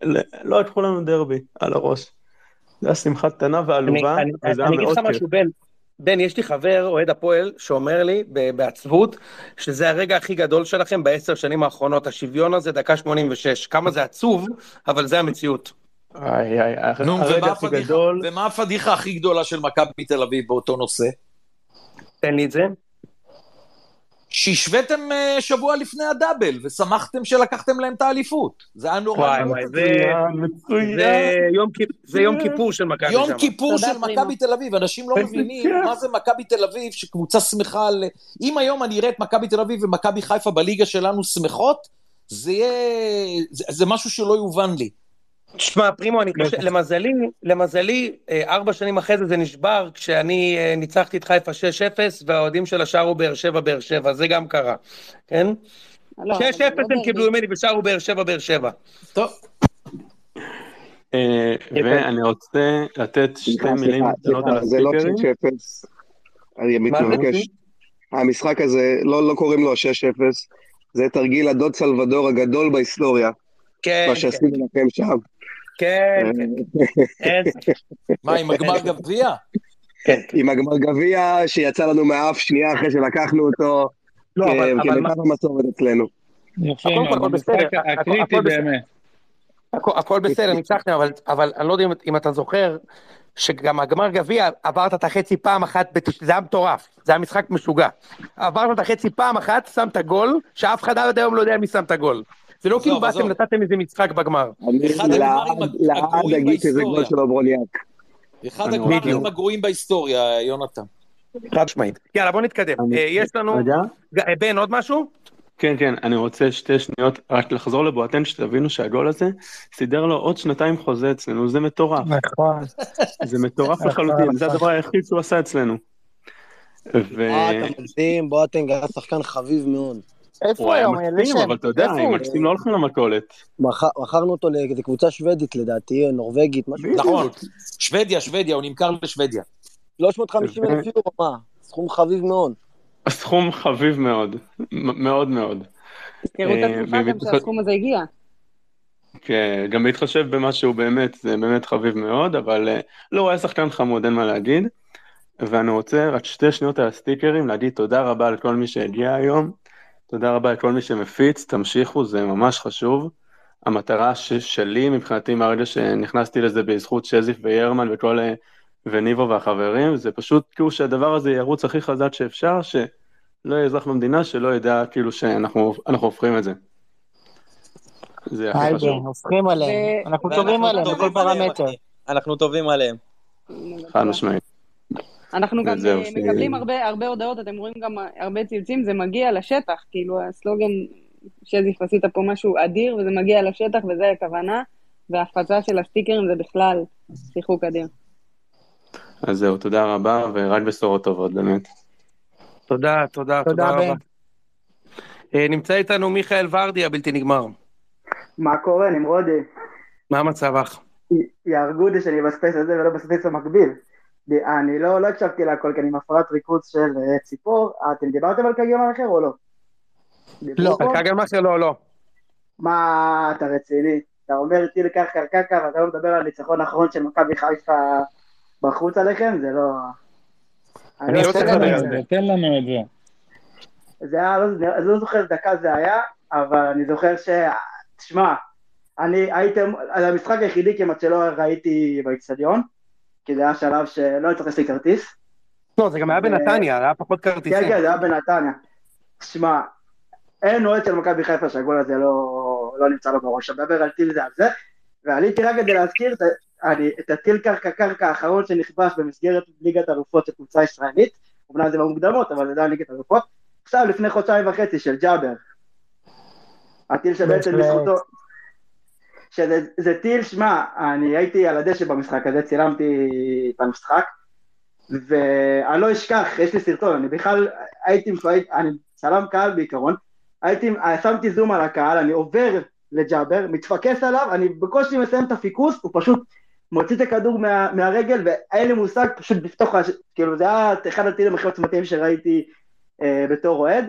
לא לקחו לנו דרבי על הראש. זה היה שמחה קטנה אני ועלובה, וזה היה אני אגיד מאוד לך כיף. משהו, בן. בן, יש לי חבר, אוהד הפועל, שאומר לי ב- בעצבות, שזה הרגע הכי גדול שלכם בעשר שנים האחרונות, השוויון הזה, דקה 86. כמה זה עצוב, אבל זה המציאות. איי, איי, נו, הרגע הכי הפדיחה- גדול, ומה הפדיחה הכי גדולה של מכבי תל אביב באותו נושא? תן לי את זה. שהשוויתם אה, שבוע לפני הדאבל, ושמחתם שלקחתם להם את האליפות. זה היה נורא וואי. וואי, זה- מצוין. זה יום כיפ- זה יום כיפור של מכבי יום. כיפור של. מכבי תל אביב, אנשים לא מבינים. מה זה מכבי תל אביב, שקבוצה שמחה על... אם היום אני אראה את מכבי תל אביב ומכבי חיפה בליגה שלנו שמחות, זה יהיה... זה, זה משהו שלא יובן לי. תשמע, פרימו, אני חושב, למזלי, למזלי, אה, ארבע שנים אחרי זה זה נשבר, כשאני אה, ניצחתי את חיפה 6-0, והאוהדים של השאר הוא באר שבע, באר שבע, זה גם קרה, כן? לא, אבל 6-0 זה לא הם. קיבלו ממני ושרו באר שבע, באר שבע. טוב, אה, ואני רוצה לתת שתי מילים קטנות על סליחה, זה לא הסטיקרים. 6-0. אני? מבקש. המשחק הזה, לא לא קוראים לו 6-0, זה תרגיל הדוד סלבדור הגדול בהיסטוריה, כן, מה כן, שעשינו לכם שם. כן, כן. איזה- מה, עם הגמר גביע? כן. עם הגמר גביע שיצא לנו מהאף שנייה אחרי שלקחנו אותו, לא, אבל- מה- כמיטב המסורת אצלנו. יפה מאוד, הכל בסדר. הקריטי. באמת. הכל, ניצחתם, אבל, אבל אני לא יודע אם, אתה זוכר, שגם הגמר גביע עברת את החצי פעם אחת. זה היה מטורף, זה היה משחק משוגע. עברת את החצי פעם אחת, שמת גול, שאף אחד עד היום לא יודע מי שם את הגול. זה לא כאילו. באתם, נתתם איזה משחק בגמר. אחד הגמרים לעד- הגרועים לעד אגיד שזה בהיסטוריה. גול של אובראניאק. אחד הגמרים. הגרועים בהיסטוריה, יונתן. חד משמעית. יאללה, בוא נתקדם. אה, יש לנו, אה, בן, עוד משהו? כן, כן, אני רוצה שתי שניות רק לחזור לבואטן, שתבינו שהגול הזה סידר לו עוד שנתיים חוזה אצלנו, זה מטורף. נכון. זה מטורף לחלוטין, זה הדבר היחיד שהוא עשה אצלנו. ו... אה, אתה מדהים, בואטנג היה שחקן חביב מאוד. איפה הוא הוא היה היום? מקסים? אבל אתה יודע, עם? מקסים לא הולכים למכולת. מכר- מכרנו אותו לאיזה קבוצה שוודית לדעתי, נורבגית, משהו כזה. נכון, שוודיה, שוודיה, הוא נמכר לשוודיה. 350 אלף יורו, מה? סכום חביב מאוד. סכום חביב מאוד, מאוד מאוד. תזכרו את אה, התקופה גם שהסכום הזה הגיע. כן, גם בהתחשב במה שהוא באמת, זה באמת חביב מאוד, אבל אה, לא, הוא היה שחקן חמוד, אין מה להגיד. ואני רוצה רק שתי שניות על הסטיקרים, להגיד תודה רבה לכל מי שהגיע היום, תודה רבה לכל מי שמפיץ, תמשיכו, זה ממש חשוב. המטרה ש- שלי מבחינתי מהרגע שנכנסתי לזה בזכות שזיף וירמן וכל, אה, וניבו והחברים, זה פשוט כאילו שהדבר הזה ירוץ הכי חזק שאפשר, שלא יהיה אזרח במדינה שלא ידע כאילו שאנחנו אנחנו הופכים את זה. זה הכי חשוב. הופכים עליהם. אנחנו טובים עליהם בכל פרמטר. אנחנו טובים עליהם. חד משמעית. אנחנו גם אה, ש- מקבלים הרבה, הרבה הודעות, אתם רואים גם הרבה ציוצים, זה מגיע לשטח, כאילו הסלוגן, שזיף עשית פה משהו אדיר, וזה מגיע לשטח, וזה הכוונה, וההפצה של הסטיקרים זה בכלל שיחוק אדיר. אז זהו, תודה רבה, ורק בשורות טובות, באמת. תודה, תודה, תודה, תודה. רבה. אה, נמצא איתנו מיכאל ורדי הבלתי נגמר. מה קורה, נמרודי? מה המצב אח? יהרגו אותי שאני ב space הזה ולא ב space המקביל. ד- אני לא, לא הקשבתי להכל, כי אני עם הפרעת ריכוז של אה, ציפור. אה, אתם דיברתם על קגלמאכר או לא? לא. על קגלמאכר לא, לא. מה, אתה רציני? אתה אומר טיל קרקע על קרקע ואתה לא מדבר על ניצחון האחרון של מכבי חיפה בחוץ עליכם? זה לא... אני לא לא צריך לדבר זה. על זה. תן לנו את זה. זה היה, לא, אני לא זוכר דקה זה היה, אבל אני זוכר ש... תשמע, אני הייתם, על המשחק היחידי כמעט שלא ראיתי באיצטדיון, כי זה היה שלב שלא הצטרך לי כרטיס. לא, זה גם היה בנתניה, היה פחות כן, כרטיסים. כן, זה היה בנתניה. תשמע, אין אוהד של מכבי חיפה שהגול הזה לא, לא נמצא לו בראש. אני מדבר על טיל זה על זה, ועליתי רק כדי להזכיר את, ה- אני, את הטיל קרקע קרקע האחרון שנכבש במסגרת ליגת אלופות של קבוצה ישראלית, אומנם זה במוקדמות, אבל זה עדיין ליגת אלופות, עכשיו לפני חודשיים וחצי של ג'אבר. הטיל שבעצם. בזכותו... שזה זה טיל, שמע, אני הייתי על הדשא במשחק הזה, צילמתי את המשחק, ואני לא אשכח, יש לי סרטון, אני בכלל הייתי, אני צלם קהל בעיקרון, הייתי, שמתי זום על הקהל, אני עובר לג'אבר, מתפקס עליו, אני בקושי מסיים את הפיקוס, הוא פשוט מוציא את הכדור מה, מהרגל, ואין לי מושג פשוט לפתוח, כאילו זה היה אחד הטילים הכי עוצמתיים שראיתי אה, בתור אוהד,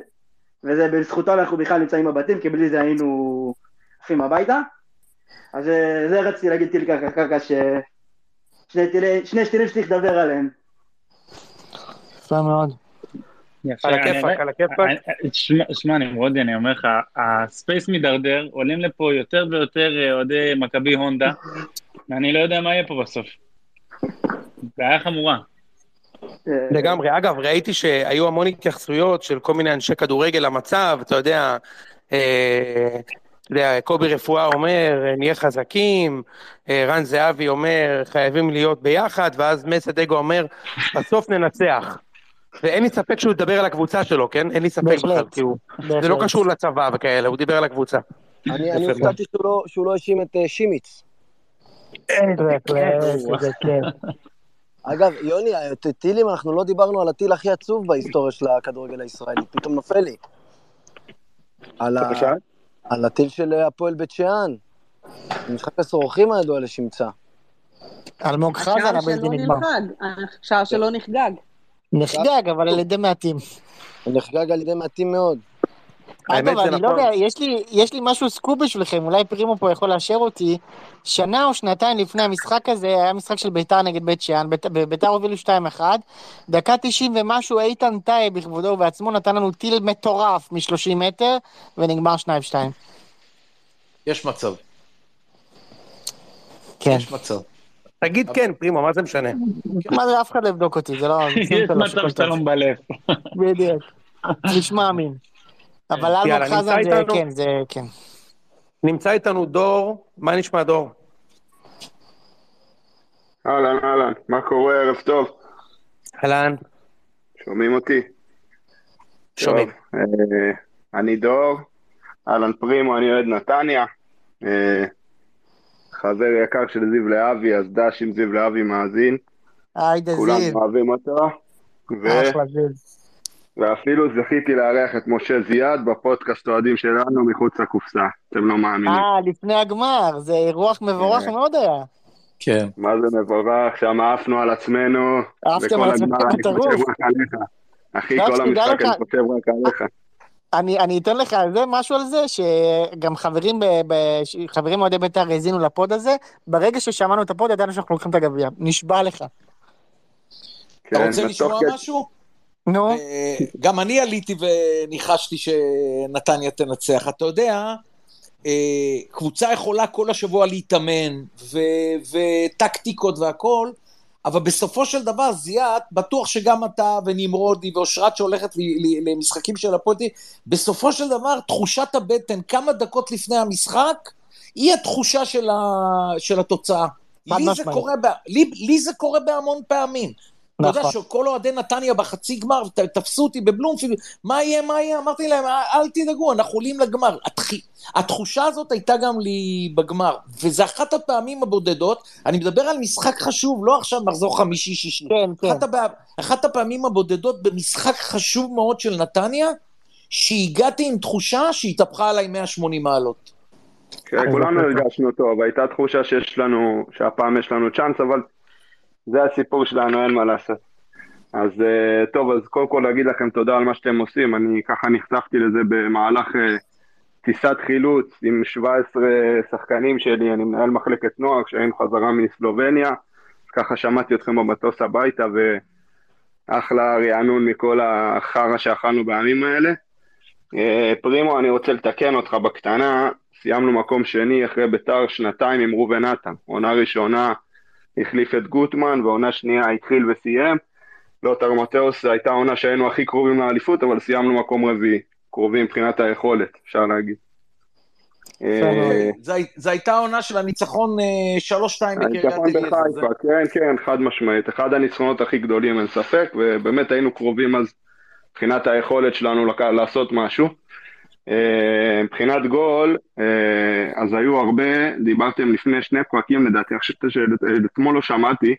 וזה בזכותו אנחנו בכלל נמצאים בבתים, כי בלי זה היינו עפים הביתה. אז אה, זה רציתי להגיד טיל קרקע קרקע, ש... שני טילי- שני טילים שצריך לדבר עליהם. יפה מאוד. יפה, על הכיפאק, על הכיפאק. אני- שמע- נמרודי, אני אומר לך, הספייס מידרדר, עולים לפה יותר ויותר אה, אוהדי מכבי הונדה, ואני לא יודע מה יהיה פה בסוף. בעיה חמורה. אה, לגמרי. אגב, ראיתי שהיו המון התייחסויות של כל מיני אנשי כדורגל למצב, אתה יודע, אתה יודע, קובי רפואה אומר, אה, נהיה חזקים, אה, רן זהבי אומר, חייבים להיות ביחד, ואז מסד אגו אומר, בסוף ננצח. ואין לי ספק שהוא ידבר על הקבוצה שלו, כן? אין לי ספק. בכלל, כאילו, זה לא קשור לצבא וכאלה, הוא דיבר על הקבוצה. אני. הופתעתי שהוא לא- שהוא לא האשים את אה, שימיץ. איזה כיף. אגב, יוני, טילים, אנחנו לא דיברנו על הטיל הכי עצוב בהיסטוריה של הכדורגל הישראלי, פתאום נופל לי. על, ה... על הטיל של הפועל בית שאן. משחק הסורכים הידוע לשמצה. אלמוג חזן הבלתי נגמר. השער שלא נחגג. נחגג, אבל על ידי מעטים. נחגג על ידי מעטים מאוד. האמת אגב, זה אני לא נכון. יודע, יש לי, יש לי משהו סקופ בשבילכם, אולי פרימו פה יכול לאשר אותי. שנה או שנתיים לפני המשחק הזה, היה משחק של ביתר נגד בית שאן, בית- ביתר הובילו 2-1, דקה 90 ומשהו, איתן טייב בכבודו ובעצמו נתן לנו טיל מטורף מ-30 מטר, ונגמר 2-2. יש מצב, כן. יש מצב. תגיד כן, פרימו, מה זה משנה? מה זה, אף אחד לא יבדוק אותי, זה לא... יש מצב שאתה לא מבלף. בדיוק. נשמע אמין. אבל אלמוג חזן זה? כן, זה, כן. נמצא איתנו דור, מה נשמע דור? אהלן, אהלן, מה קורה? ערב טוב. אהלן, שומעים אותי? שומעים. טוב, אה, אני דור, אהלן פרימו, אני אוהד נתניה. אה, חבר יקר של זיו להבי, אז דש עם זיו להבי מאזין. היידה כולם זיו, אוהבים אותו. ו... אחלה זיו. ואפילו זכיתי לארח את משה זיאד בפודקאסט אוהדים שלנו מחוץ לקופסה. אתם לא מאמינים. אה, לפני הגמר, זה אירוח מבורך כן. מאוד היה. כן. מה זה מבורך, שם עפנו על עצמנו. עפתם על עצמכם בטירוף. אחי, כל המשחק אני חושב רק עליך. אני, אני אתן לך על זה משהו על זה, שגם חברים, ב, ב, חברים אוהדי בית"ר האזינו לפוד הזה, ברגע ששמענו את הפוד ידענו שאנחנו לוקחים את הגביע, נשבע לך. אתה כן, רוצה בתוך לשמוע כדי- משהו? נו. גם אני עליתי וניחשתי שנתניה תנצח. אתה יודע, אה, קבוצה יכולה כל השבוע להתאמן, ו- וטקטיקות והכל, אבל בסופו של דבר, זיאת, בטוח שגם אתה ונמרודי ואושרת שהולכת למשחקים של הפועל, אביב, בסופו של דבר, תחושת הבטן כמה דקות לפני המשחק, היא התחושה של, ה- של התוצאה. לי זה. קורה ב- לי, לי זה קורה בהמון פעמים. אתה יודע נכון. שכל אוהדי נתניה בחצי גמר, תפסו אותי בבלומפילד, מה יהיה, מה יהיה? אמרתי להם, "אל- אל תדאגו, אנחנו עולים לגמר. התח... התחושה הזאת הייתה גם לי בגמר, וזה אחת הפעמים הבודדות, אני מדבר על משחק חשוב, לא עכשיו מחזור חמישי-שישי. כן, כן. אחת, הפע... אחת הפעמים הבודדות במשחק חשוב מאוד של נתניה, שהגעתי עם תחושה שהתהפכה עליי 180 מעלות. כן, כולנו הרגשנו טוב, הייתה תחושה שיש לנו, שהפעם יש לנו צ'אנס, אבל זה הסיפור שלנו, אין מה לעשות. אז אה, טוב, אז קודם כל להגיד לכם תודה על מה שאתם עושים, אני ככה נחשפתי לזה במהלך אה, טיסת חילוץ עם 17 שחקנים שלי, אני מנהל מחלקת נוער, כשהיינו חזרה מסלובניה, אז ככה שמעתי אתכם במטוס הביתה, ואחלה רענון מכל החרא שאכלנו בימים האלה. אה, פרימו, אני רוצה לתקן אותך בקטנה, סיימנו מקום שני אחרי ביתר שנתיים עם ראובן עטר. עונה ראשונה החליף את גוטמן, ועונה שנייה התחיל וסיים. לוטר מטאוס הייתה עונה שהיינו הכי קרובים לאליפות, אבל סיימנו מקום רביעי. קרובים מבחינת היכולת, אפשר להגיד. אה, זו הייתה העונה של הניצחון אה, 3-2 בקריית הניצחון אליעזר. כן, כן, חד משמעית. אחד הניצחונות הכי גדולים, אין ספק, ובאמת היינו קרובים אז מבחינת היכולת שלנו לעשות משהו. אה, מבחינת גול, אה, אז היו הרבה, דיברתם לפני שני פרקים לדעתי, אני חושב שאתמול לא שמעתי,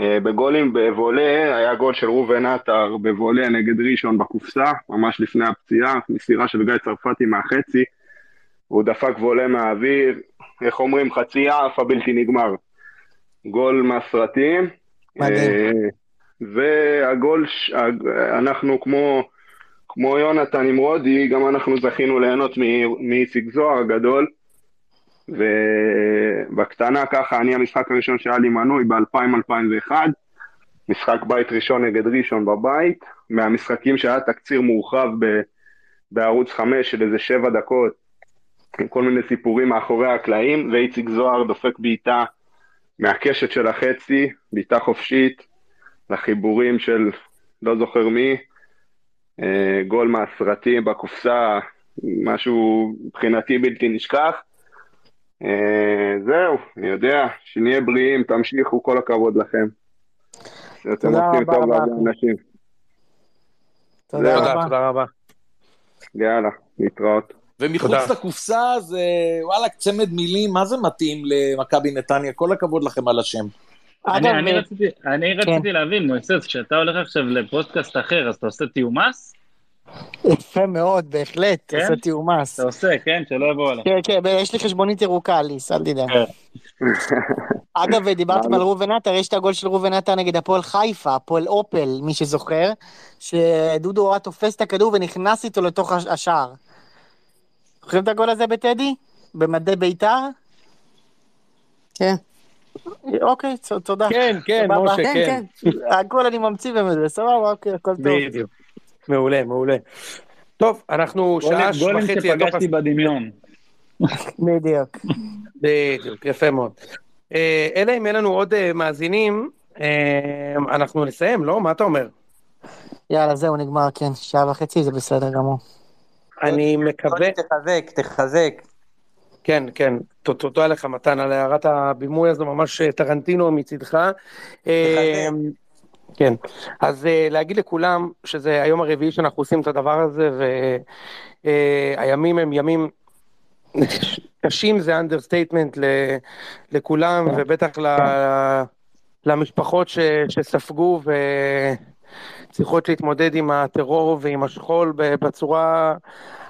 אה, בגולים בוולה, היה גול של ראובן עטר בוולה נגד ראשון בקופסה, ממש לפני הפציעה, מסירה של גיא צרפתי מהחצי, הוא דפק וולה מהאוויר, איך אומרים, חצי יעף הבלתי נגמר. גול מהסרטים. מדהים. והגול, אנחנו כמו, כמו יונתן נמרודי, גם אנחנו זכינו ליהנות מאיציק זוהר הגדול. ובקטנה ככה, אני המשחק הראשון שהיה לי מנוי ב-2000-2001, משחק בית ראשון נגד ראשון בבית, מהמשחקים שהיה תקציר מורחב ב- בערוץ 5 של איזה שבע דקות, עם כל מיני סיפורים מאחורי הקלעים, ואיציק זוהר דופק בעיטה מהקשת של החצי, בעיטה חופשית, לחיבורים של לא זוכר מי, גול מהסרטים בקופסה, משהו מבחינתי בלתי נשכח. אה, זהו, אני יודע, שנהיה בריאים, תמשיכו, כל הכבוד לכם. שאתם תודה עושים רבה טוב רבה. להרבה אנשים. תודה. רבה. תודה רבה. יאללה, להתראות. ומחוץ. לקופסה זה וואלה צמד מילים, מה זה מתאים למכבי נתניה? כל הכבוד לכם על השם. אני- אגב, אני רציתי- אני רציתי להבין, מויסס, כשאתה הולך עכשיו לפודקאסט אחר, אז אתה עושה תיאומס? יפה מאוד, בהחלט, כן? עושה תיאום מס. אתה עושה, כן? שלא יבואו עליך. כן, כן, יש לי חשבונית ירוקה, ליס, אל תדאג. אגב, דיברתם על ראובן עטר, יש את הגול של ראובן עטר נגד הפועל חיפה, הפועל אופל, מי שזוכר, שדודו אוהד תופס את הכדור ונכנס איתו לתוך הש- השער. זוכרים את הגול הזה בטדי? במדי בית"ר? כן. אוקיי, תודה. כן, כן. משה, כן. הכל אני ממציא באמת, סבבה, אוקיי, הכל טוב. בדיוק. מעולה, מעולה. טוב, אנחנו גולים- שעה גולים וחצי לתוך שפגשתי בדמיון. בדיוק. בדיוק, יפה מאוד. אה, אלא אם אין לנו עוד אה, מאזינים, אה, אנחנו נסיים, לא? מה אתה אומר? יאללה, זהו, נגמר, כן, שעה וחצי, זה בסדר גמור. אני מקווה... תחזק, תחזק. כן, כן, תודה לך מתן על הערת הבימוי הזו, ממש אה, טרנטינו מצידך. אה, כן, אז אה, להגיד לכולם שזה היום הרביעי שאנחנו עושים את הדבר הזה, והימים הם ימים קשים, זה understatement לכולם, ובטח ל- למשפחות שספגו וצריכות להתמודד עם הטרור ועם השכול בצורה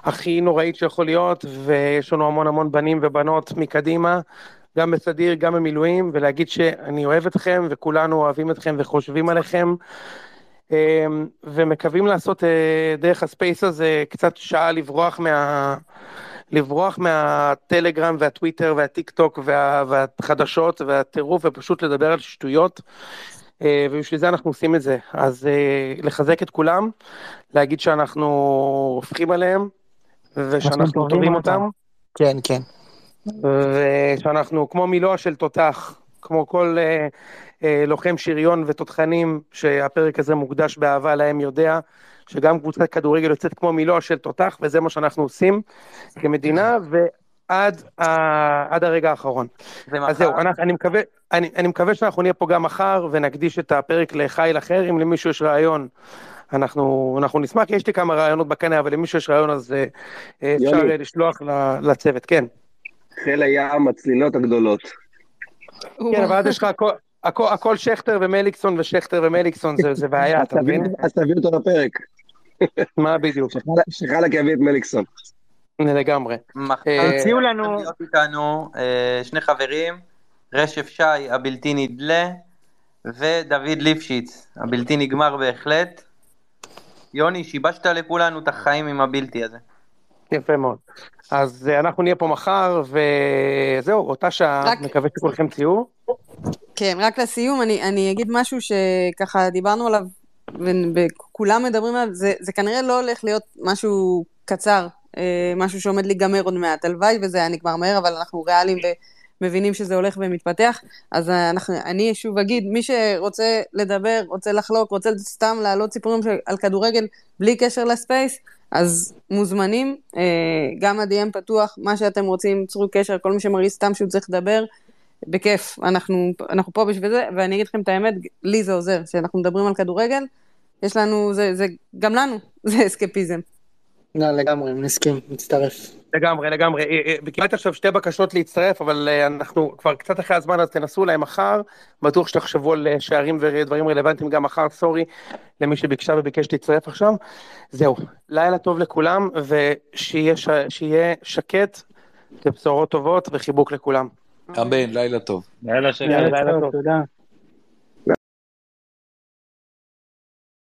הכי נוראית שיכול להיות, ויש לנו המון המון בנים ובנות מקדימה, גם בסדיר, גם במילואים, ולהגיד שאני אוהב אתכם, וכולנו אוהבים אתכם וחושבים עליכם. אה, ומקווים לעשות אה, דרך הספייס הזה קצת שעה לברוח מה... לברוח מהטלגרם והטוויטר והטיק טוק וה, והחדשות והטירוף ופשוט לדבר על שטויות. אה, ובשביל זה אנחנו עושים את זה. אז אה, לחזק את כולם, להגיד שאנחנו הופכים עליהם, ושאנחנו טובים אותם, כן, כן. ושאנחנו כמו מילוע של תותח, כמו כל אה, אה, לוחם שריון ותותחנים שהפרק הזה מוקדש באהבה להם יודע, שגם קבוצת כדורגל יוצאת כמו מילוע של תותח, וזה מה שאנחנו עושים כמדינה, ועד ה- עד הרגע האחרון. ומחר? אז זהו, אנחנו, אני, מקווה, אני, אני מקווה שאנחנו נהיה פה גם מחר ונקדיש את הפרק לחיל אחר, אם למישהו יש רעיון. אנחנו, אנחנו נשמח, יש לי כמה רעיונות בקנה, אבל למישהו יש רעיון אז אה, אה, אפשר יוני. אה, לשלוח ל- לצוות, כן. חיל הים, הצלילות הגדולות. כן, אבל אז יש לך הכל, הכל, הכל שכטר ומליקסון ושכטר ומליקסון, זה, זה בעיה, אתה מבין? אז תביא אותו לפרק. מה בדיוק? שחלק יביא את מליקסון. לגמרי. אה, הציעו לנו- להיות איתנו אה, שני חברים, רשף שי הבלתי נדלה, ודוד ליפשיץ, הבלתי נגמר בהחלט. יוני, שיבשת לכולנו את החיים עם הבלתי הזה. יפה מאוד. אז אה, אנחנו נהיה פה מחר, וזהו, אותה שעה, רק- מקווה שכולכם תהיו. כן, רק לסיום, אני, אני אגיד משהו שככה דיברנו עליו, וכולם מדברים עליו, זה, זה כנראה לא הולך להיות משהו קצר, משהו שעומד להיגמר עוד מעט. הלוואי וזה היה נגמר מהר, אבל אנחנו ריאליים ומבינים שזה הולך ומתפתח. אז אה, אנחנו, אני שוב אגיד, מי שרוצה לדבר, רוצה לחלוק, רוצה סתם להעלות סיפורים של, על כדורגל בלי קשר לספייס, אז מוזמנים, אה, גם ה-DM פתוח, מה שאתם רוצים, צרו קשר, כל מי שמרגיש סתם שהוא צריך לדבר, בכיף, אנחנו, אנחנו פה בשביל זה, ואני אגיד לכם את האמת, לי זה עוזר, כשאנחנו מדברים על כדורגל, יש לנו, זה, זה גם לנו, זה אסקפיזם. לא, לגמרי, אני מסכים, מצטרף. לגמרי, לגמרי. אה, אה, קיבלתי עכשיו שתי בקשות להצטרף, אבל אה, אנחנו כבר קצת אחרי הזמן, אז תנסו אולי מחר. בטוח שתחשבו על שערים ודברים רלוונטיים גם מחר, סורי, למי שביקשה וביקש להצטרף עכשיו. זהו, לילה טוב לכולם, ושיהיה שקט, ובשורות טובות, וחיבוק לכולם. אמן, לילה טוב. לילה יאללה, לילה טוב. תודה.